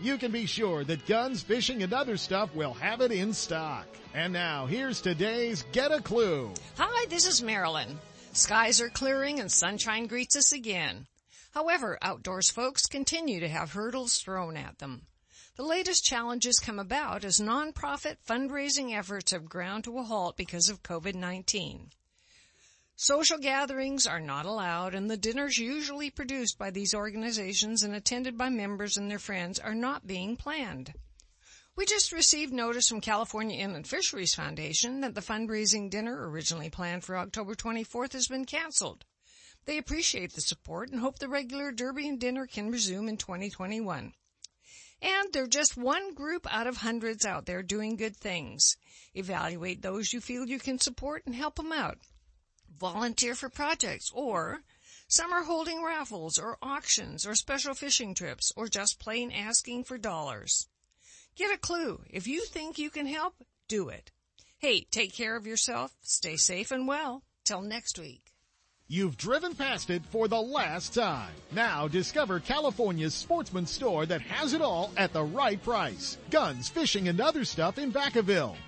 you can be sure that guns, fishing, and other stuff will have it in stock. And now, here's today's Get a Clue. Hi, this is Marilyn. Skies are clearing and sunshine greets us again. However, outdoors folks continue to have hurdles thrown at them. The latest challenges come about as nonprofit fundraising efforts have ground to a halt because of COVID-19. Social gatherings are not allowed and the dinners usually produced by these organizations and attended by members and their friends are not being planned. We just received notice from California Inland Fisheries Foundation that the fundraising dinner originally planned for October 24th has been canceled. They appreciate the support and hope the regular Derby and dinner can resume in 2021. And they're just one group out of hundreds out there doing good things. Evaluate those you feel you can support and help them out volunteer for projects, or some are holding raffles or auctions or special fishing trips or just plain asking for dollars. Get a clue. If you think you can help, do it. Hey, take care of yourself, stay safe and well. Till next week. You've driven past it for the last time. Now discover California's sportsman store that has it all at the right price. Guns, fishing, and other stuff in Vacaville.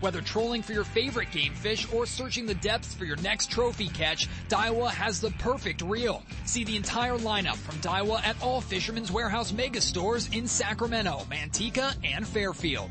Whether trolling for your favorite game fish or searching the depths for your next trophy catch, Daiwa has the perfect reel. See the entire lineup from Daiwa at all Fisherman's Warehouse mega stores in Sacramento, Manteca, and Fairfield.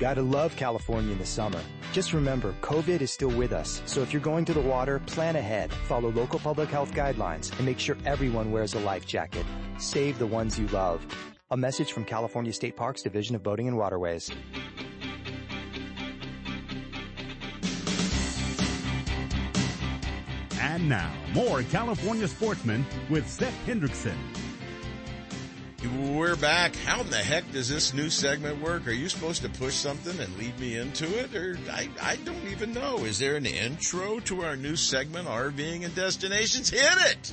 Gotta love California in the summer. Just remember, COVID is still with us, so if you're going to the water, plan ahead, follow local public health guidelines, and make sure everyone wears a life jacket. Save the ones you love. A message from California State Parks Division of Boating and Waterways. And now, more California sportsmen with Seth Hendrickson. We're back. How in the heck does this new segment work? Are you supposed to push something and lead me into it? Or I, I don't even know. Is there an intro to our new segment, RVing and Destinations? Hit it!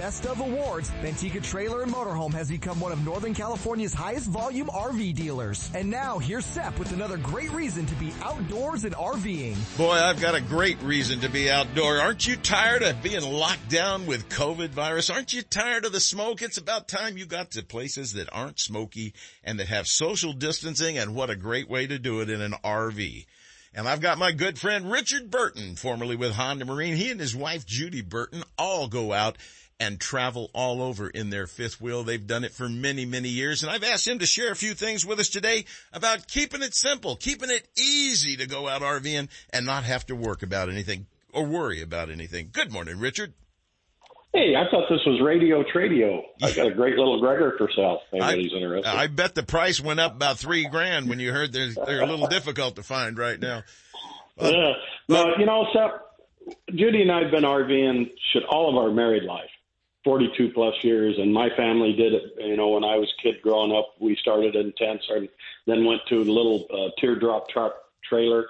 Best of Awards, Manteca Trailer and Motorhome has become one of Northern California's highest volume RV dealers. And now here's Sep with another great reason to be outdoors and RVing. Boy, I've got a great reason to be outdoor. Aren't you tired of being locked down with COVID virus? Aren't you tired of the smoke? It's about time you got to places that aren't smoky and that have social distancing and what a great way to do it in an RV. And I've got my good friend Richard Burton, formerly with Honda Marine. He and his wife Judy Burton all go out and travel all over in their fifth wheel. They've done it for many, many years. And I've asked him to share a few things with us today about keeping it simple, keeping it easy to go out RVing and not have to work about anything or worry about anything. Good morning, Richard. Hey, I thought this was Radio Tradio. I got a great little Gregor for sale. Anybody's interested. I bet the price went up about three grand when you heard they're, they're a little difficult to find right now. But, yeah. But, you know, Seth, Judy and I have been RVing shit all of our married life. 42 plus years, and my family did it. You know, when I was a kid growing up, we started in tents, and then went to a little uh, teardrop truck trailer.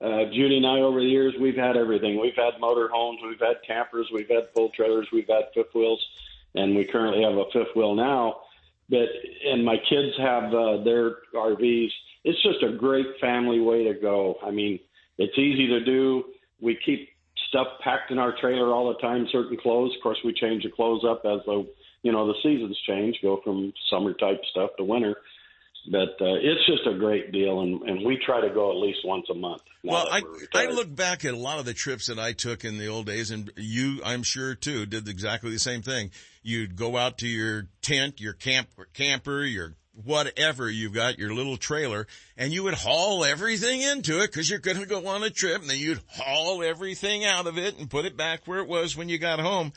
Uh, Judy and I, over the years, we've had everything. We've had motor homes, we've had campers, we've had full trailers, we've had fifth wheels, and we currently have a fifth wheel now. But and my kids have uh, their RVs. It's just a great family way to go. I mean, it's easy to do. We keep stuff packed in our trailer all the time. Certain clothes, of course, we change the clothes up as the you know the seasons change, go from summer type stuff to winter. But uh, it's just a great deal, and, and we try to go at least once a month. Well, I I look back at a lot of the trips that I took in the old days, and you, I'm sure too, did exactly the same thing. You'd go out to your tent, your camp camper, your whatever you've got, your little trailer, and you would haul everything into it because you're going to go on a trip and then you'd haul everything out of it and put it back where it was when you got home.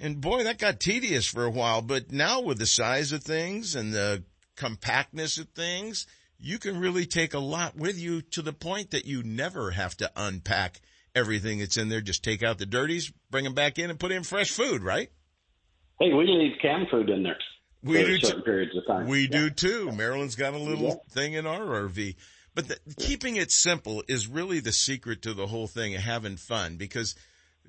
And boy, that got tedious for a while, but now with the size of things and the compactness of things, you can really take a lot with you to the point that you never have to unpack everything that's in there. Just take out the dirties, bring them back in and put in fresh food, right? Hey, we leave canned food in there. We do certain too. periods of time. We Yeah. do too. Marilyn's got a little Yeah. thing in our RV. But the, keeping it simple is really the secret to the whole thing of having fun because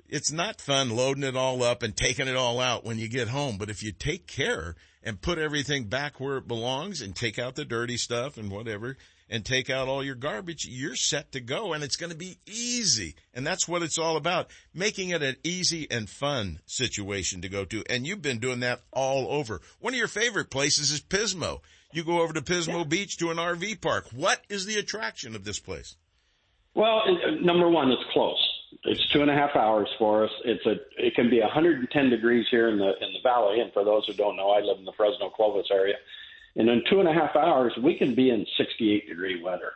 it's not fun loading it all up and taking it all out when you get home. But if you take care and put everything back where it belongs and take out the dirty stuff and whatever and take out all your garbage, you're set to go and it's going to be easy. And that's what it's all about. Making it an easy and fun situation to go to. And you've been doing that all over. One of your favorite places is Pismo. You go over to Pismo Beach to an RV park. What is the attraction of this place? Well, uh, number one, it's close. It's two and a half hours for us. It's a. It can be 110 degrees here in the in the valley. And for those who don't know, I live in the Fresno Clovis area. And in two and a half hours, we can be in 68 degree weather.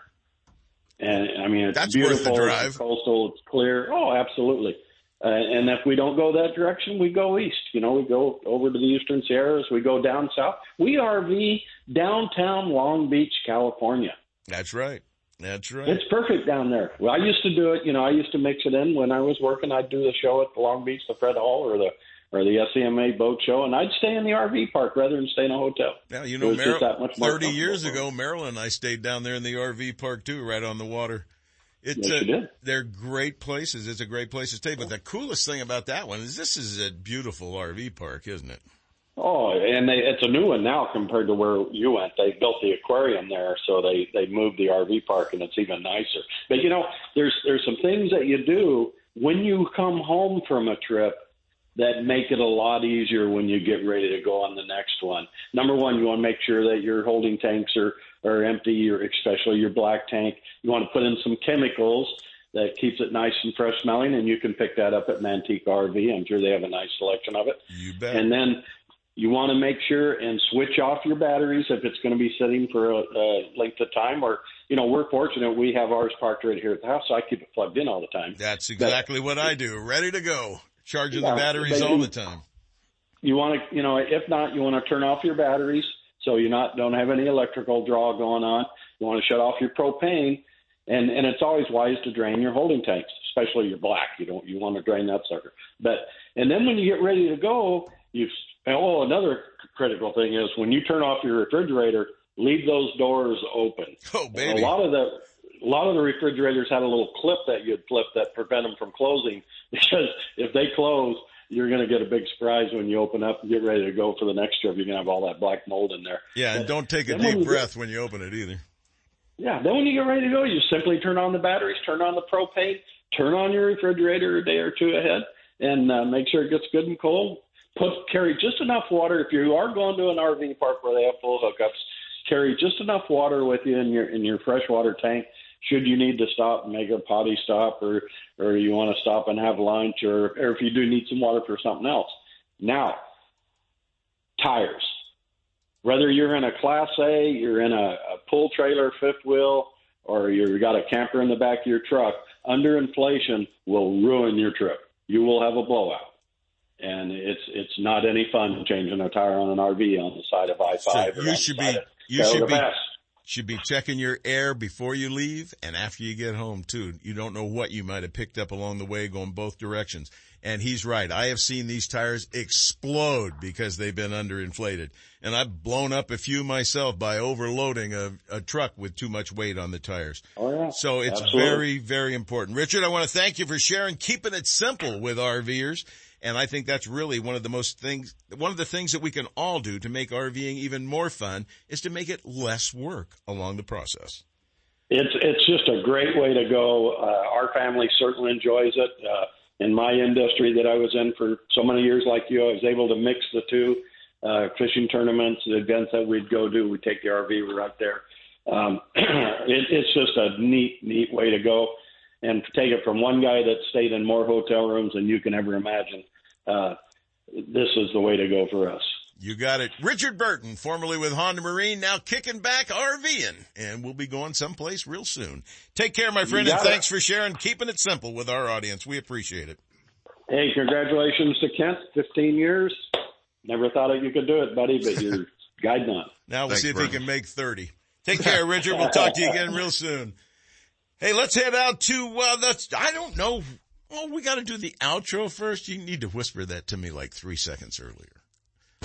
And I mean, it's That's beautiful. It's coastal. It's clear. Oh, absolutely. Uh, and if we don't go that direction, we go east. You know, we go over to the eastern Sierras. We go down south. We RV downtown Long Beach, California. That's right. That's right. It's perfect down there. Well, I used to do it. You know, I used to mix it in when I was working. I'd do the show at the Long Beach, the Fred Hall, or the or the SEMA boat show, and I'd stay in the RV park rather than stay in a hotel. Now, you know, Mar- 30 years ago, Marilyn, I stayed down there in the RV park too, right on the water. It's Yes, uh, you did. they're great places. It's a great place to stay. But the coolest thing about that one is this is a beautiful RV park, isn't it? Oh, and they, it's a new one now compared to where you went. They built the aquarium there, so they they moved the RV park, and it's even nicer. But you know, there's there's some things that you do when you come home from a trip that make it a lot easier when you get ready to go on the next one. Number one, you want to make sure that your holding tanks are are empty, or especially your black tank. You want to put in some chemicals that keeps it nice and fresh smelling, and you can pick that up at Manteca RV. I'm sure they have a nice selection of it. You bet. And then you want to make sure and switch off your batteries if it's going to be sitting for a, a length of time. Or, you know, we're fortunate we have ours parked right here at the house, so I keep it plugged in all the time. That's exactly what I do. Ready to go. Charging Yeah, the batteries all the time. You want to, you know, if not, you want to turn off your batteries so you not don't have any electrical draw going on. You want to shut off your propane, and and it's always wise to drain your holding tanks, especially your black. You don't you want to drain that sucker. But and then when you get ready to go, you oh another critical thing is when you turn off your refrigerator, leave those doors open. Oh baby. A lot of the a lot of the refrigerators had a little clip that you'd flip that prevent them from closing <laughs> because if they close, you're going to get a big surprise when you open up and get ready to go for the next trip. You're going to have all that black mold in there. Yeah, and don't take a when deep you breath when you open it either. Yeah, then when you get ready to go, you simply turn on the batteries, turn on the propane, turn on your refrigerator a day or two ahead, and uh, make sure it gets good and cold. Put carry just enough water if you are going to an RV park where they have full hookups. Carry just enough water with you in your in your freshwater tank. Should you need to stop and make a potty stop, or or you want to stop and have lunch, or or if you do need some water for something else. Now, tires whether you're in a Class A, you're in a, a pull trailer, fifth wheel, or you've got a camper in the back of your truck, underinflation will ruin your trip. You will have a blowout, and it's it's not any fun changing a tire on an RV on the side of I So five. you should be you should be should be checking your air before you leave and after you get home too. You don't know what you might have picked up along the way going both directions. And he's right. I have seen these tires explode because they've been underinflated. And I've blown up a few myself by overloading a, a truck with too much weight on the tires. Oh yeah. So it's Absolutely. very, very important. Richard, I want to thank you for sharing, keeping it simple with RVers. And I think that's really one of the most things, one of the things that we can all do to make RVing even more fun is to make it less work along the process. It's it's just a great way to go. Uh, our family certainly enjoys it. Uh, in my industry that I was in for so many years, like you, I was able to mix the two uh, fishing tournaments, the events that we'd go do. We take the RV, we're out there. Um, <clears throat> it, it's just a neat, neat way to go, and take it from one guy that stayed in more hotel rooms than you can ever imagine. Uh, this is the way to go for us. You got it. Richard Burton, formerly with Honda Marine, now kicking back RVing, and we'll be going someplace real soon. Take care, my friend, and got thanks for sharing, keeping it simple with our audience. We appreciate it. Hey, congratulations to Kent. 15 years. Never thought that you could do it, buddy, but you're <laughs> guiding on. Now we'll Thanks, see if Brian. he can make 30. Take care, Richard. We'll talk to you again real soon. Hey, let's head out to, uh, that's, I don't know. Oh, we got to do the outro first. You need to whisper that to me like three seconds earlier.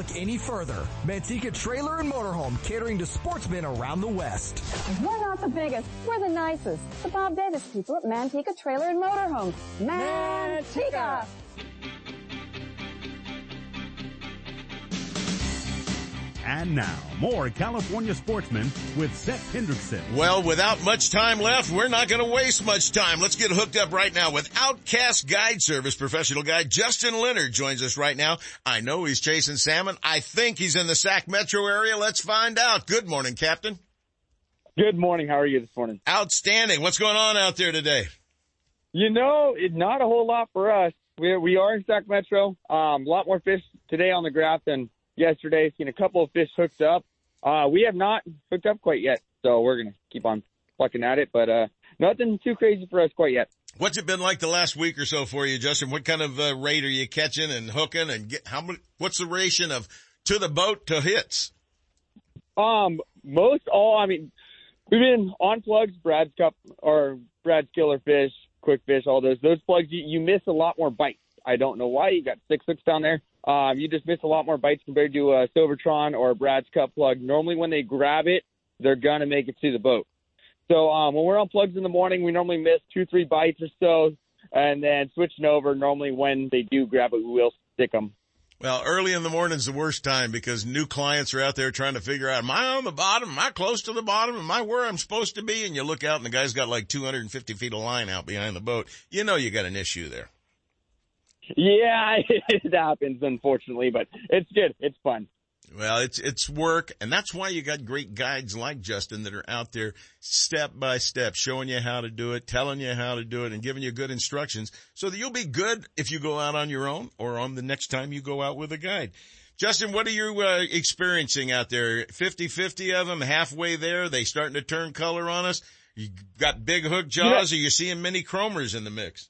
look any further. Manteca Trailer and Motorhome, catering to sportsmen around the West. We're not the biggest, we're the nicest. The Bob Davis people at Manteca Trailer and Motorhome. Manteca! And now, more California sportsmen with Seth Hendrickson. Well, without much time left, we're not going to waste much time. Let's get hooked up right now with Outcast Guide Service professional guide Justin Leonard joins us right now. I know he's chasing salmon. I think he's in the Sac Metro area. Let's find out. Good morning, Captain. Good morning. How are you this morning? Outstanding. What's going on out there today? You know, it's not a whole lot for us. We we are in Sac Metro. Um, a lot more fish today on the graph than yesterday. Seen a couple of fish hooked up. Uh, we have not hooked up quite yet, so we're gonna keep on plucking at it. But uh, nothing too crazy for us quite yet. What's it been like the last week or so for you, Justin? What kind of uh, rate are you catching and hooking and get, how much, what's the ratio of to the boat to hits? Um, most all. I mean, we've been on plugs, Brad's cut or Brad's killer fish, Kwikfish, all those. Those plugs, you, you miss a lot more bites. I don't know why. You got six hooks down there. Um, you just miss a lot more bites compared to a Silvertron or a Brad's cut plug. Normally, when they grab it, they're gonna make it to the boat. So um, when we're on plugs in the morning, we normally miss two, three bites or so, and then switching over. Normally, when they do grab it, we will stick them. Well, early in the morning's the worst time because new clients are out there trying to figure out, am I on the bottom? Am I close to the bottom? Am I where I'm supposed to be? And you look out and the guy's got like 250 feet of line out behind the boat. You know you got an issue there. Yeah, <laughs> it happens, unfortunately, but it's good. It's fun. Well, it's, it's work and that's why you got great guides like Justin that are out there step by step showing you how to do it, telling you how to do it and giving you good instructions so that you'll be good if you go out on your own or on the next time you go out with a guide. Justin, what are you uh, experiencing out there? 50-50 of them halfway there. They starting to turn color on us. You got big hook jaws. Are you seeing many chromers in the mix?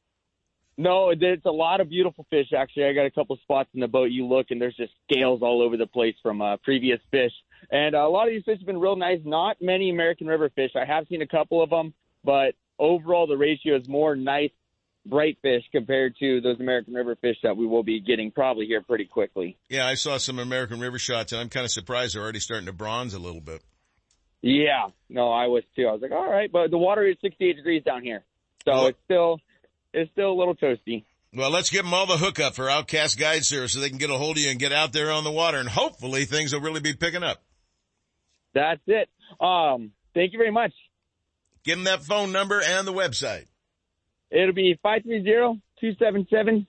No, it's a lot of beautiful fish. Actually, I got a couple spots in the boat. You look, and there's just scales all over the place from uh, previous fish. And uh, a lot of these fish have been real nice. Not many American River fish. I have seen a couple of them, but overall, the ratio is more nice, bright fish compared to those American River fish that we will be getting probably here pretty quickly. Yeah, I saw some American River shots, and I'm kind of surprised they're already starting to bronze a little bit. Yeah, no, I was too. I was like, all right, but the water is 68 degrees down here, so it's still it's still a little toasty. Well, let's give them all the hookup for Outcast Guide Service so they can get a hold of you and get out there on the water, and hopefully things will really be picking up. That's it. Um, thank you very much. Give them that phone number and the website. It'll be 530-277-6870.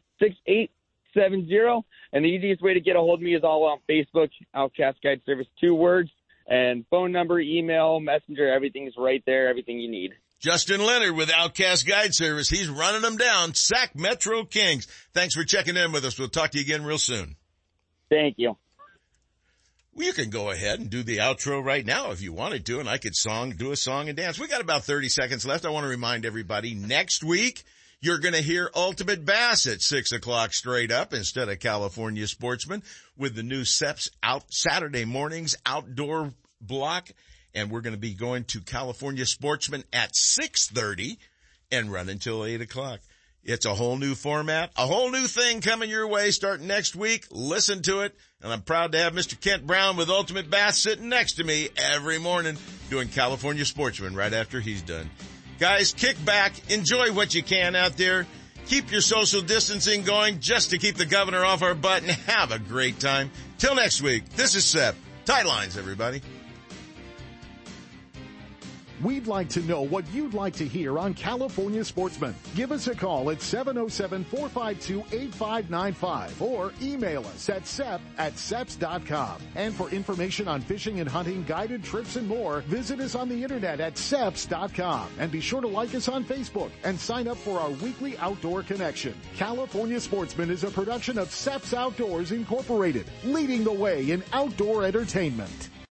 And the easiest way to get a hold of me is all on Facebook, Outcast Guide Service, two words. And phone number, email, messenger, everything's right there, everything you need. Justin Leonard with Outcast Guide Service. He's running them down. Sac Metro Kings. Thanks for checking in with us. We'll talk to you again real soon. Thank you. Well, you can go ahead and do the outro right now if you wanted to, and I could song, do a song and dance. We got about 30 seconds left. I want to remind everybody next week, you're going to hear Ultimate Bass at six o'clock straight up instead of California Sportsman with the new SEPs out Saturday mornings outdoor block. And we're going to be going to California Sportsman at 630 and run until eight o'clock. It's a whole new format, a whole new thing coming your way starting next week. Listen to it. And I'm proud to have Mr. Kent Brown with Ultimate Bass sitting next to me every morning doing California Sportsman right after he's done. Guys, kick back, enjoy what you can out there. Keep your social distancing going just to keep the governor off our butt and have a great time. Till next week, this is Seth. Tight lines, everybody. We'd like to know what you'd like to hear on California Sportsman. Give us a call at 707-452-8595 or email us at sep at seps.com. And for information on fishing and hunting, guided trips and more, visit us on the internet at seps.com. And be sure to like us on Facebook and sign up for our weekly outdoor connection. California Sportsman is a production of Seps Outdoors Incorporated, leading the way in outdoor entertainment.